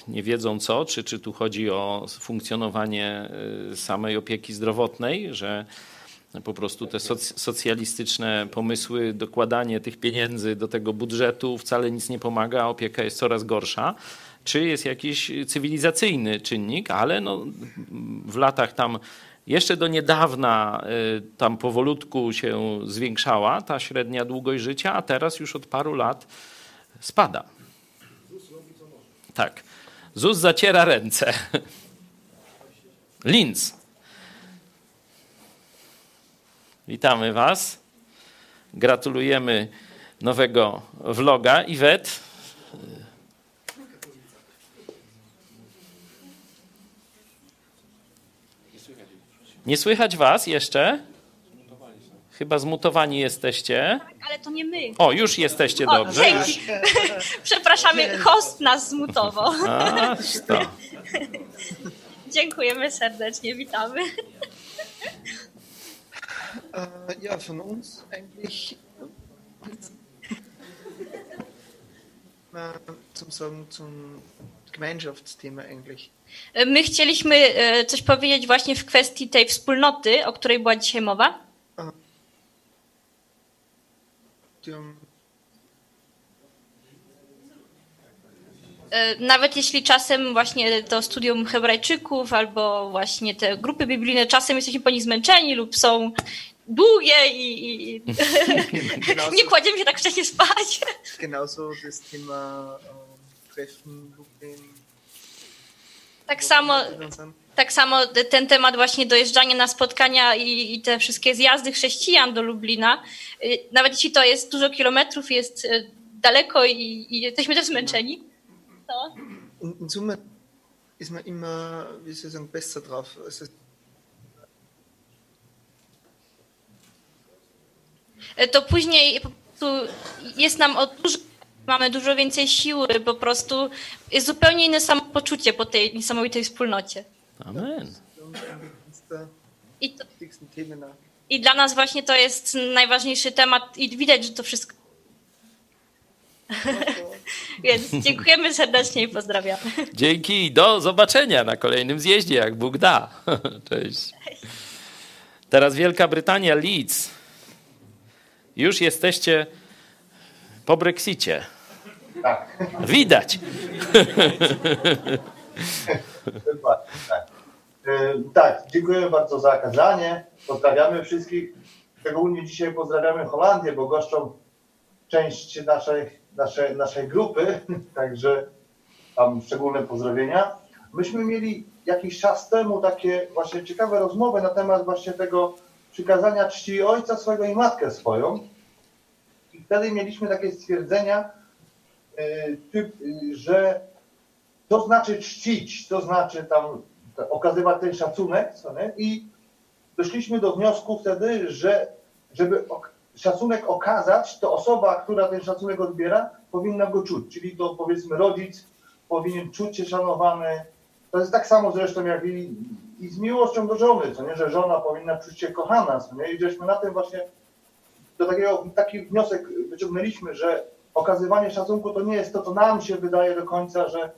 nie wiedzą co, czy, czy tu chodzi o funkcjonowanie y, samej opieki zdrowotnej, że po prostu te soc- socjalistyczne pomysły, dokładanie tych pieniędzy do tego budżetu wcale nic nie pomaga, a opieka jest coraz gorsza. Czy jest jakiś cywilizacyjny czynnik, ale no, w latach tam jeszcze do niedawna y, tam powolutku się zwiększała ta średnia długość życia, a teraz już od paru lat spada. Tak. ZUS zaciera ręce. Linz. Witamy Was. Gratulujemy nowego vloga. Iwet. Nie słychać Was jeszcze? Chyba zmutowani jesteście. Ale to nie my. O, już jesteście O, dobrze. dzięki. Przepraszamy, host nas zmutował. A, to. Dziękujemy serdecznie, witamy. Äh, ja, von uns eigentlich äh, zum Sagen zum Gemeinschaftsthema eigentlich. My chcieliśmy e, coś powiedzieć właśnie w kwestii tej wspólnoty, o której była dzisiaj mowa. Dem, E, Nawet jeśli czasem właśnie to studium Hebrajczyków albo właśnie te grupy biblijne, czasem jesteśmy po nich zmęczeni lub są długie i, i nie kładziemy się tak wcześnie spać. genauso das Thema Treffen, Lublin. Tak samo, tak samo ten temat właśnie dojeżdżania na spotkania i, i te wszystkie zjazdy chrześcijan do Lublina, nawet jeśli to jest dużo kilometrów, jest y, daleko i, i jesteśmy też zmęczeni, to In, in Summe ist man immer, wie soll ich sagen, besser drauf. Also, y, to później po prostu jest nam o dużo, mamy dużo więcej siły, po prostu jest zupełnie inne samopoczucie po tej niesamowitej wspólnocie. Amen. I, to. I dla nas właśnie to jest najważniejszy temat i widać, że to wszystko. Więc dziękujemy serdecznie i pozdrawiamy. Dzięki i do zobaczenia na kolejnym zjeździe, jak Bóg da. Cześć. Teraz Wielka Brytania, Leeds. Już jesteście po Brexicie. Tak. Widać. Dokładnie, tak. E, tak, dziękujemy bardzo za kazanie. Pozdrawiamy wszystkich. Szczególnie dzisiaj pozdrawiamy Holandię, bo goszczą część naszej, naszej, naszej grupy, także tam szczególne pozdrowienia. Myśmy mieli jakiś czas temu takie właśnie ciekawe rozmowy na temat właśnie tego przykazania czci ojca swojego i matkę swoją. I wtedy mieliśmy takie stwierdzenia, y, typ, że to znaczy czcić, to znaczy tam okazywać ten szacunek, i doszliśmy do wniosku wtedy, że żeby szacunek okazać, to osoba, która ten szacunek odbiera, powinna go czuć, czyli to powiedzmy rodzic powinien czuć się szanowany. To jest tak samo zresztą jak i, i z miłością do żony, co nie, że żona powinna czuć się kochana, co nie, i żeśmy na tym właśnie do takiego, taki wniosek wyciągnęliśmy, że okazywanie szacunku to nie jest to, co nam się wydaje do końca, że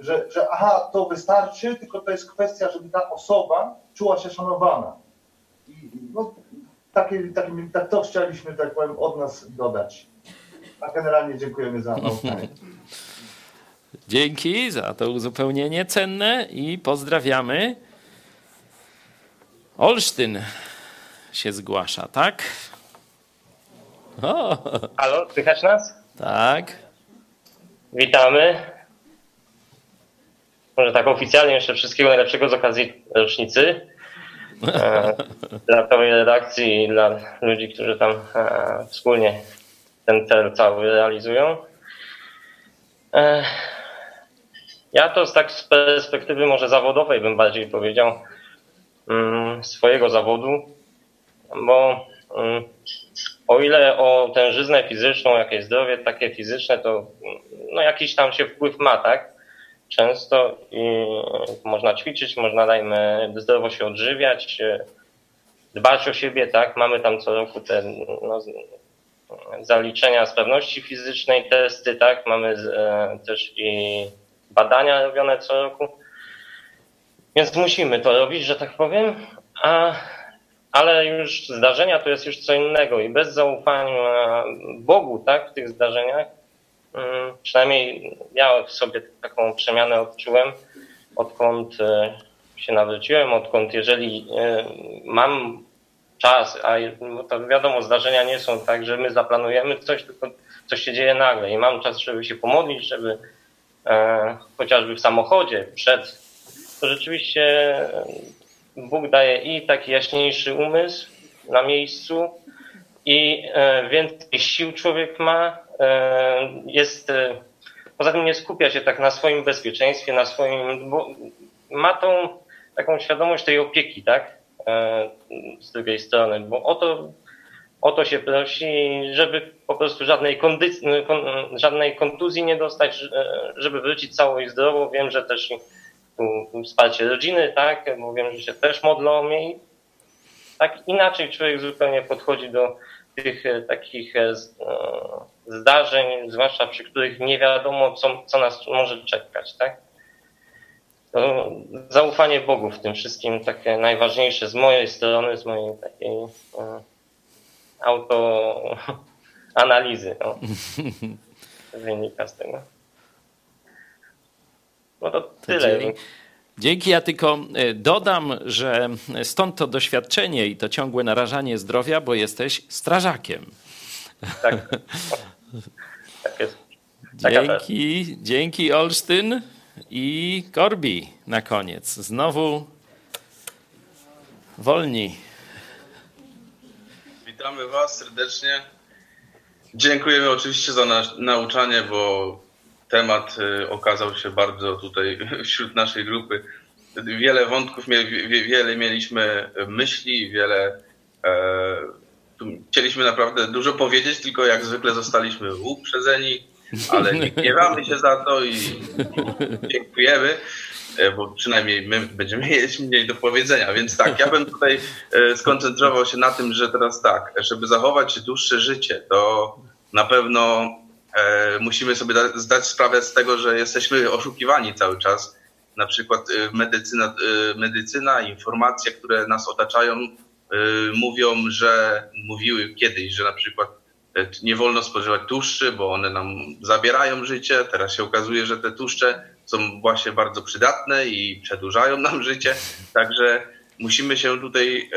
że, że aha, to wystarczy, tylko to jest kwestia, żeby ta osoba czuła się szanowana. I no, takie, takie, tak to chcieliśmy, tak powiem, od nas dodać. A generalnie dziękujemy za nauczanie. Dzięki za to uzupełnienie cenne i pozdrawiamy. Olsztyn się zgłasza, tak? O. Halo, słychać nas? Tak. Witamy. Może tak oficjalnie jeszcze wszystkiego najlepszego z okazji rocznicy. E, dla całej redakcji i dla ludzi, którzy tam e, wspólnie ten cel cały realizują. E, ja to z tak z perspektywy może zawodowej bym bardziej powiedział mm, swojego zawodu, bo mm, o ile o tężyznę fizyczną, jakieś zdrowie takie fizyczne, to mm, no jakiś tam się wpływ ma, tak? Często i można ćwiczyć, można dajmy zdrowo się odżywiać, dbać o siebie, tak? Mamy tam co roku te no, zaliczenia sprawności fizycznej, testy, tak? Mamy e, też i badania robione co roku. Więc musimy to robić, że tak powiem, a, ale już zdarzenia to jest już co innego i bez zaufania Bogu, tak, w tych zdarzeniach, przynajmniej ja w sobie taką przemianę odczułem, odkąd e, się nawróciłem, odkąd jeżeli e, mam czas, a to wiadomo, zdarzenia nie są tak, że my zaplanujemy coś, tylko coś się dzieje nagle i mam czas, żeby się pomodlić, żeby e, chociażby w samochodzie przed, to rzeczywiście Bóg daje i taki jaśniejszy umysł na miejscu i e, więcej sił człowiek ma, E, jest, e, poza tym nie skupia się tak na swoim bezpieczeństwie, na swoim, bo ma tą taką świadomość tej opieki, tak, e, z drugiej strony, bo o to, o to się prosi, żeby po prostu żadnej, kondycji, żadnej kontuzji nie dostać, żeby wrócić cało i zdrowo. Wiem, że też wsparcie rodziny, tak, bo wiem, że się też modlą i tak inaczej człowiek zupełnie podchodzi do tych takich zdarzeń, zwłaszcza przy których nie wiadomo, co, co nas może czekać, tak? To zaufanie Bogu w tym wszystkim takie najważniejsze z mojej strony, z mojej takiej um, autoanalizy. No. Wynika z tego. No to tyle. Dzięki, ja tylko e, dodam, że stąd to doświadczenie i to ciągłe narażanie zdrowia, bo jesteś strażakiem. Tak. Tak jest. Dzięki, dzięki Olsztyn i Korbi na koniec. Znowu wolni. Witamy Was serdecznie. Dziękujemy oczywiście za nauczanie, bo temat y, okazał się bardzo tutaj wśród naszej grupy. Wiele wątków, wiele mieliśmy myśli, wiele e, chcieliśmy naprawdę dużo powiedzieć, tylko jak zwykle zostaliśmy uprzedzeni, ale nie gniewamy się za to i, dziękujemy, e, bo przynajmniej my będziemy mieć mniej do powiedzenia. Więc tak, ja bym tutaj e, skoncentrował się na tym, że teraz tak, żeby zachować dłuższe życie, to na pewno e, musimy sobie zdać sprawę z tego, że jesteśmy oszukiwani cały czas. Na przykład medycyna, medycyna informacje, które nas otaczają, mówią, że mówiły kiedyś, że na przykład nie wolno spożywać tłuszczy, bo one nam zabierają życie. Teraz się okazuje, że te tłuszcze są właśnie bardzo przydatne i przedłużają nam życie. Także musimy się tutaj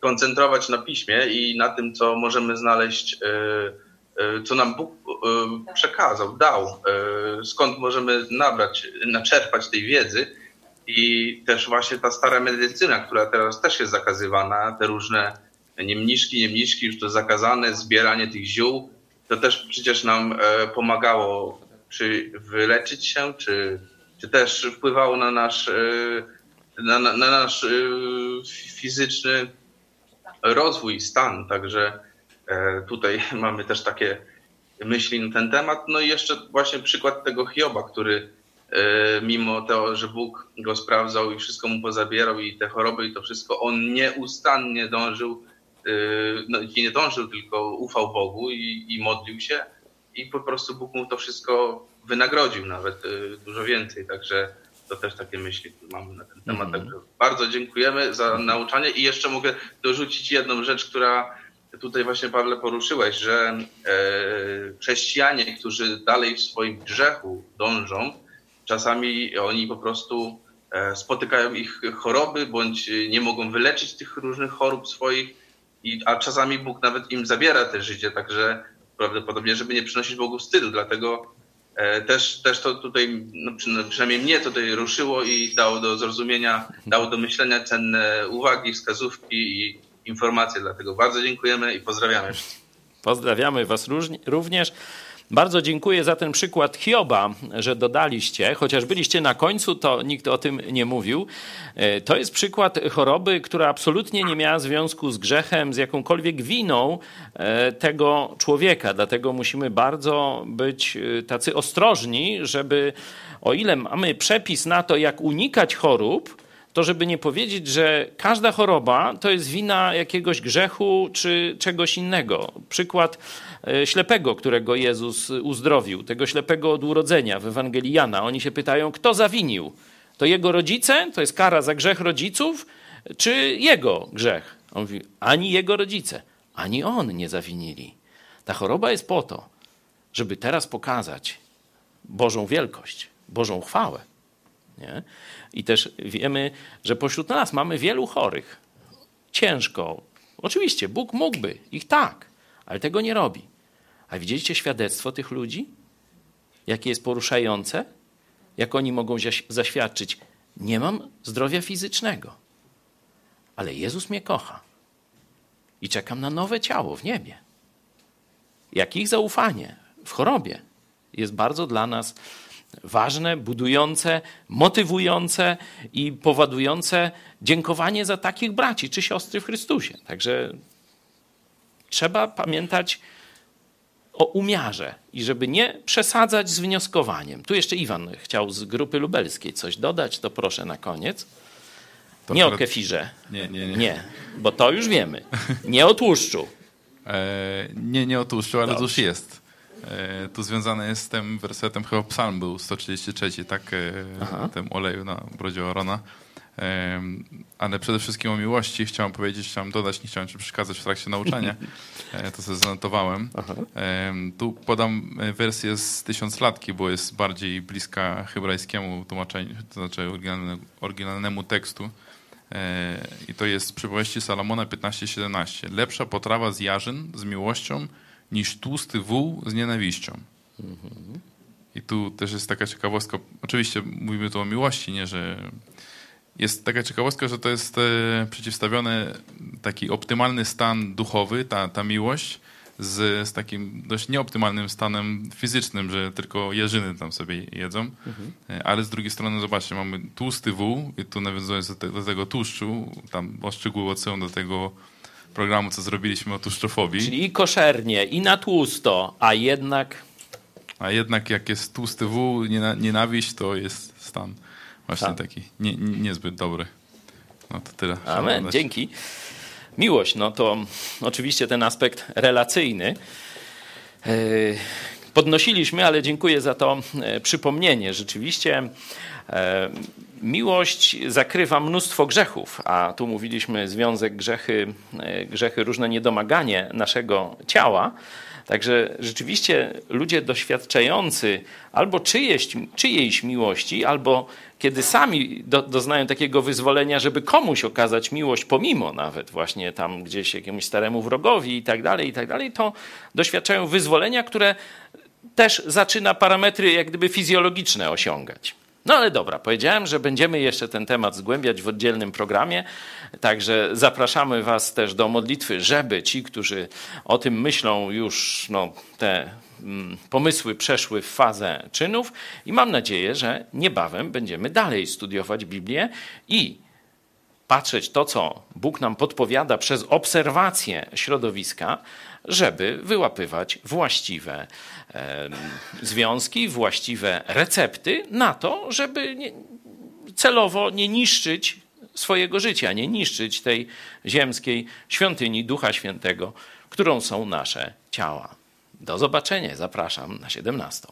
koncentrować na piśmie i na tym, co możemy znaleźć, co nam Bóg przekazał, dał, skąd możemy nabrać, naczerpać tej wiedzy. I też właśnie ta stara medycyna, która teraz też jest zakazywana, te różne niemniczki, niemniczki, już to zakazane, zbieranie tych ziół, to też przecież nam e, pomagało czy wyleczyć się, czy, czy też wpływało na nasz, e, na, na nasz e, fizyczny rozwój, stan. Także tutaj mamy też takie myśli na ten temat. No i jeszcze właśnie przykład tego Hioba, który mimo to, że Bóg go sprawdzał i wszystko mu pozabierał i te choroby i to wszystko, on nieustannie dążył Y, no, nie dążył, tylko ufał Bogu i, i modlił się i po prostu Bóg mu to wszystko wynagrodził nawet y, dużo więcej, także to też takie myśli mamy na ten temat. Mm. Także bardzo dziękujemy za nauczanie i jeszcze mogę dorzucić jedną rzecz, która tutaj właśnie Pawle poruszyłeś, że e, chrześcijanie, którzy dalej w swoim grzechu dążą, czasami oni po prostu e, spotykają ich choroby, bądź nie mogą wyleczyć tych różnych chorób swoich a czasami Bóg nawet im zabiera te życie, także prawdopodobnie, żeby nie przynosić Bogu wstydu, dlatego e, też, też to tutaj, no, przynajmniej mnie tutaj ruszyło i dało do zrozumienia, dało do myślenia cenne uwagi, wskazówki i informacje, dlatego bardzo dziękujemy i pozdrawiamy wszystkich. Pozdrawiamy Was również. Bardzo dziękuję za ten przykład Hioba, że dodaliście, chociaż byliście na końcu, to nikt o tym nie mówił. E, to jest przykład choroby, która absolutnie nie miała związku z grzechem, z jakąkolwiek winą e, tego człowieka. Dlatego musimy bardzo być e, tacy ostrożni, żeby o ile mamy przepis na to, jak unikać chorób, to żeby nie powiedzieć, że każda choroba to jest wina jakiegoś grzechu czy czegoś innego. Przykład E, ślepego, którego Jezus uzdrowił, tego ślepego od urodzenia w Ewangelii Jana. Oni się pytają, kto zawinił? To jego rodzice? To jest kara za grzech rodziców? Czy jego grzech? On mówi, ani jego rodzice, ani on nie zawinili. Ta choroba jest po to, żeby teraz pokazać Bożą wielkość, Bożą chwałę. Nie? I też wiemy, że pośród nas mamy wielu chorych. Ciężko. Oczywiście, Bóg mógłby ich tak, ale tego nie robi. A widzieliście świadectwo tych ludzi? Jakie jest poruszające? Jak oni mogą zaświadczyć? Nie mam zdrowia fizycznego, ale Jezus mnie kocha i czekam na nowe ciało w niebie. Jak ich zaufanie w chorobie jest bardzo dla nas ważne, budujące, motywujące i powodujące dziękowanie za takich braci czy siostry w Chrystusie. Także trzeba pamiętać, o umiarze i żeby nie przesadzać z wnioskowaniem. Tu jeszcze Iwan chciał z grupy lubelskiej coś dodać, to proszę na koniec. To nie o kefirze. Nie, nie, nie. Nie, bo to już wiemy. Nie o tłuszczu. E, nie, nie o tłuszczu, ale to już jest. E, tu związane jest z tym wersetem, chyba psalm był 133, tak? E, tym oleju na brodzie Orona ale przede wszystkim o miłości chciałem powiedzieć, chciałem dodać, nie chciałem ci przeszkadzać w trakcie nauczania, e, to sobie zanotowałem. Tu podam wersję z tysiąclatki, bo jest bardziej bliska hebrajskiemu tłumaczeniu, to znaczy oryginalnemu, oryginalnemu tekstu. I to jest przypowieści Salomona 15:17. Lepsza potrawa z jarzyn, z miłością, niż tłusty wół z nienawiścią. I tu też jest taka ciekawostka. Oczywiście mówimy tu o miłości, nie, że jest taka ciekawostka, że to jest e, przeciwstawiony taki optymalny stan duchowy, ta, ta miłość, z, z takim dość nieoptymalnym stanem fizycznym, że tylko jeżyny tam sobie jedzą. Mhm. Ale z drugiej strony, zobaczcie, mamy tłusty wół i tu nawiązując do, te, do tego tłuszczu, tam o szczegóły odsyłam do tego programu, co zrobiliśmy o tłuszczofobii. Czyli i koszernie, i na tłusto, a jednak... A jednak jak jest tłusty wół, nienawiść, to jest stan Właśnie tak. taki nie, nie, niezbyt dobry. No to tyle. Amen, dzięki. Miłość, no to oczywiście ten aspekt relacyjny. E, podnosiliśmy, ale dziękuję za to e, przypomnienie. Rzeczywiście e, miłość zakrywa mnóstwo grzechów, a tu mówiliśmy związek grzechy, grzechy różne niedomaganie naszego ciała. Także rzeczywiście ludzie doświadczający albo czyjeś, czyjejś miłości, albo kiedy sami do, doznają takiego wyzwolenia, żeby komuś okazać miłość, pomimo nawet właśnie tam gdzieś jakiemuś staremu wrogowi i tak dalej, i tak dalej, to doświadczają wyzwolenia, które też zaczyna parametry jak gdyby fizjologiczne osiągać. No ale dobra, powiedziałem, że będziemy jeszcze ten temat zgłębiać w oddzielnym programie, także zapraszamy Was też do modlitwy, żeby ci, którzy o tym myślą, już no, te mm, pomysły przeszły w fazę czynów i mam nadzieję, że niebawem będziemy dalej studiować Biblię i patrzeć to, co Bóg nam podpowiada przez obserwację środowiska, żeby wyłapywać właściwe związki, właściwe recepty na to, żeby nie, celowo nie niszczyć swojego życia, nie niszczyć tej ziemskiej świątyni Ducha Świętego, którą są nasze ciała. Do zobaczenia, zapraszam na 17.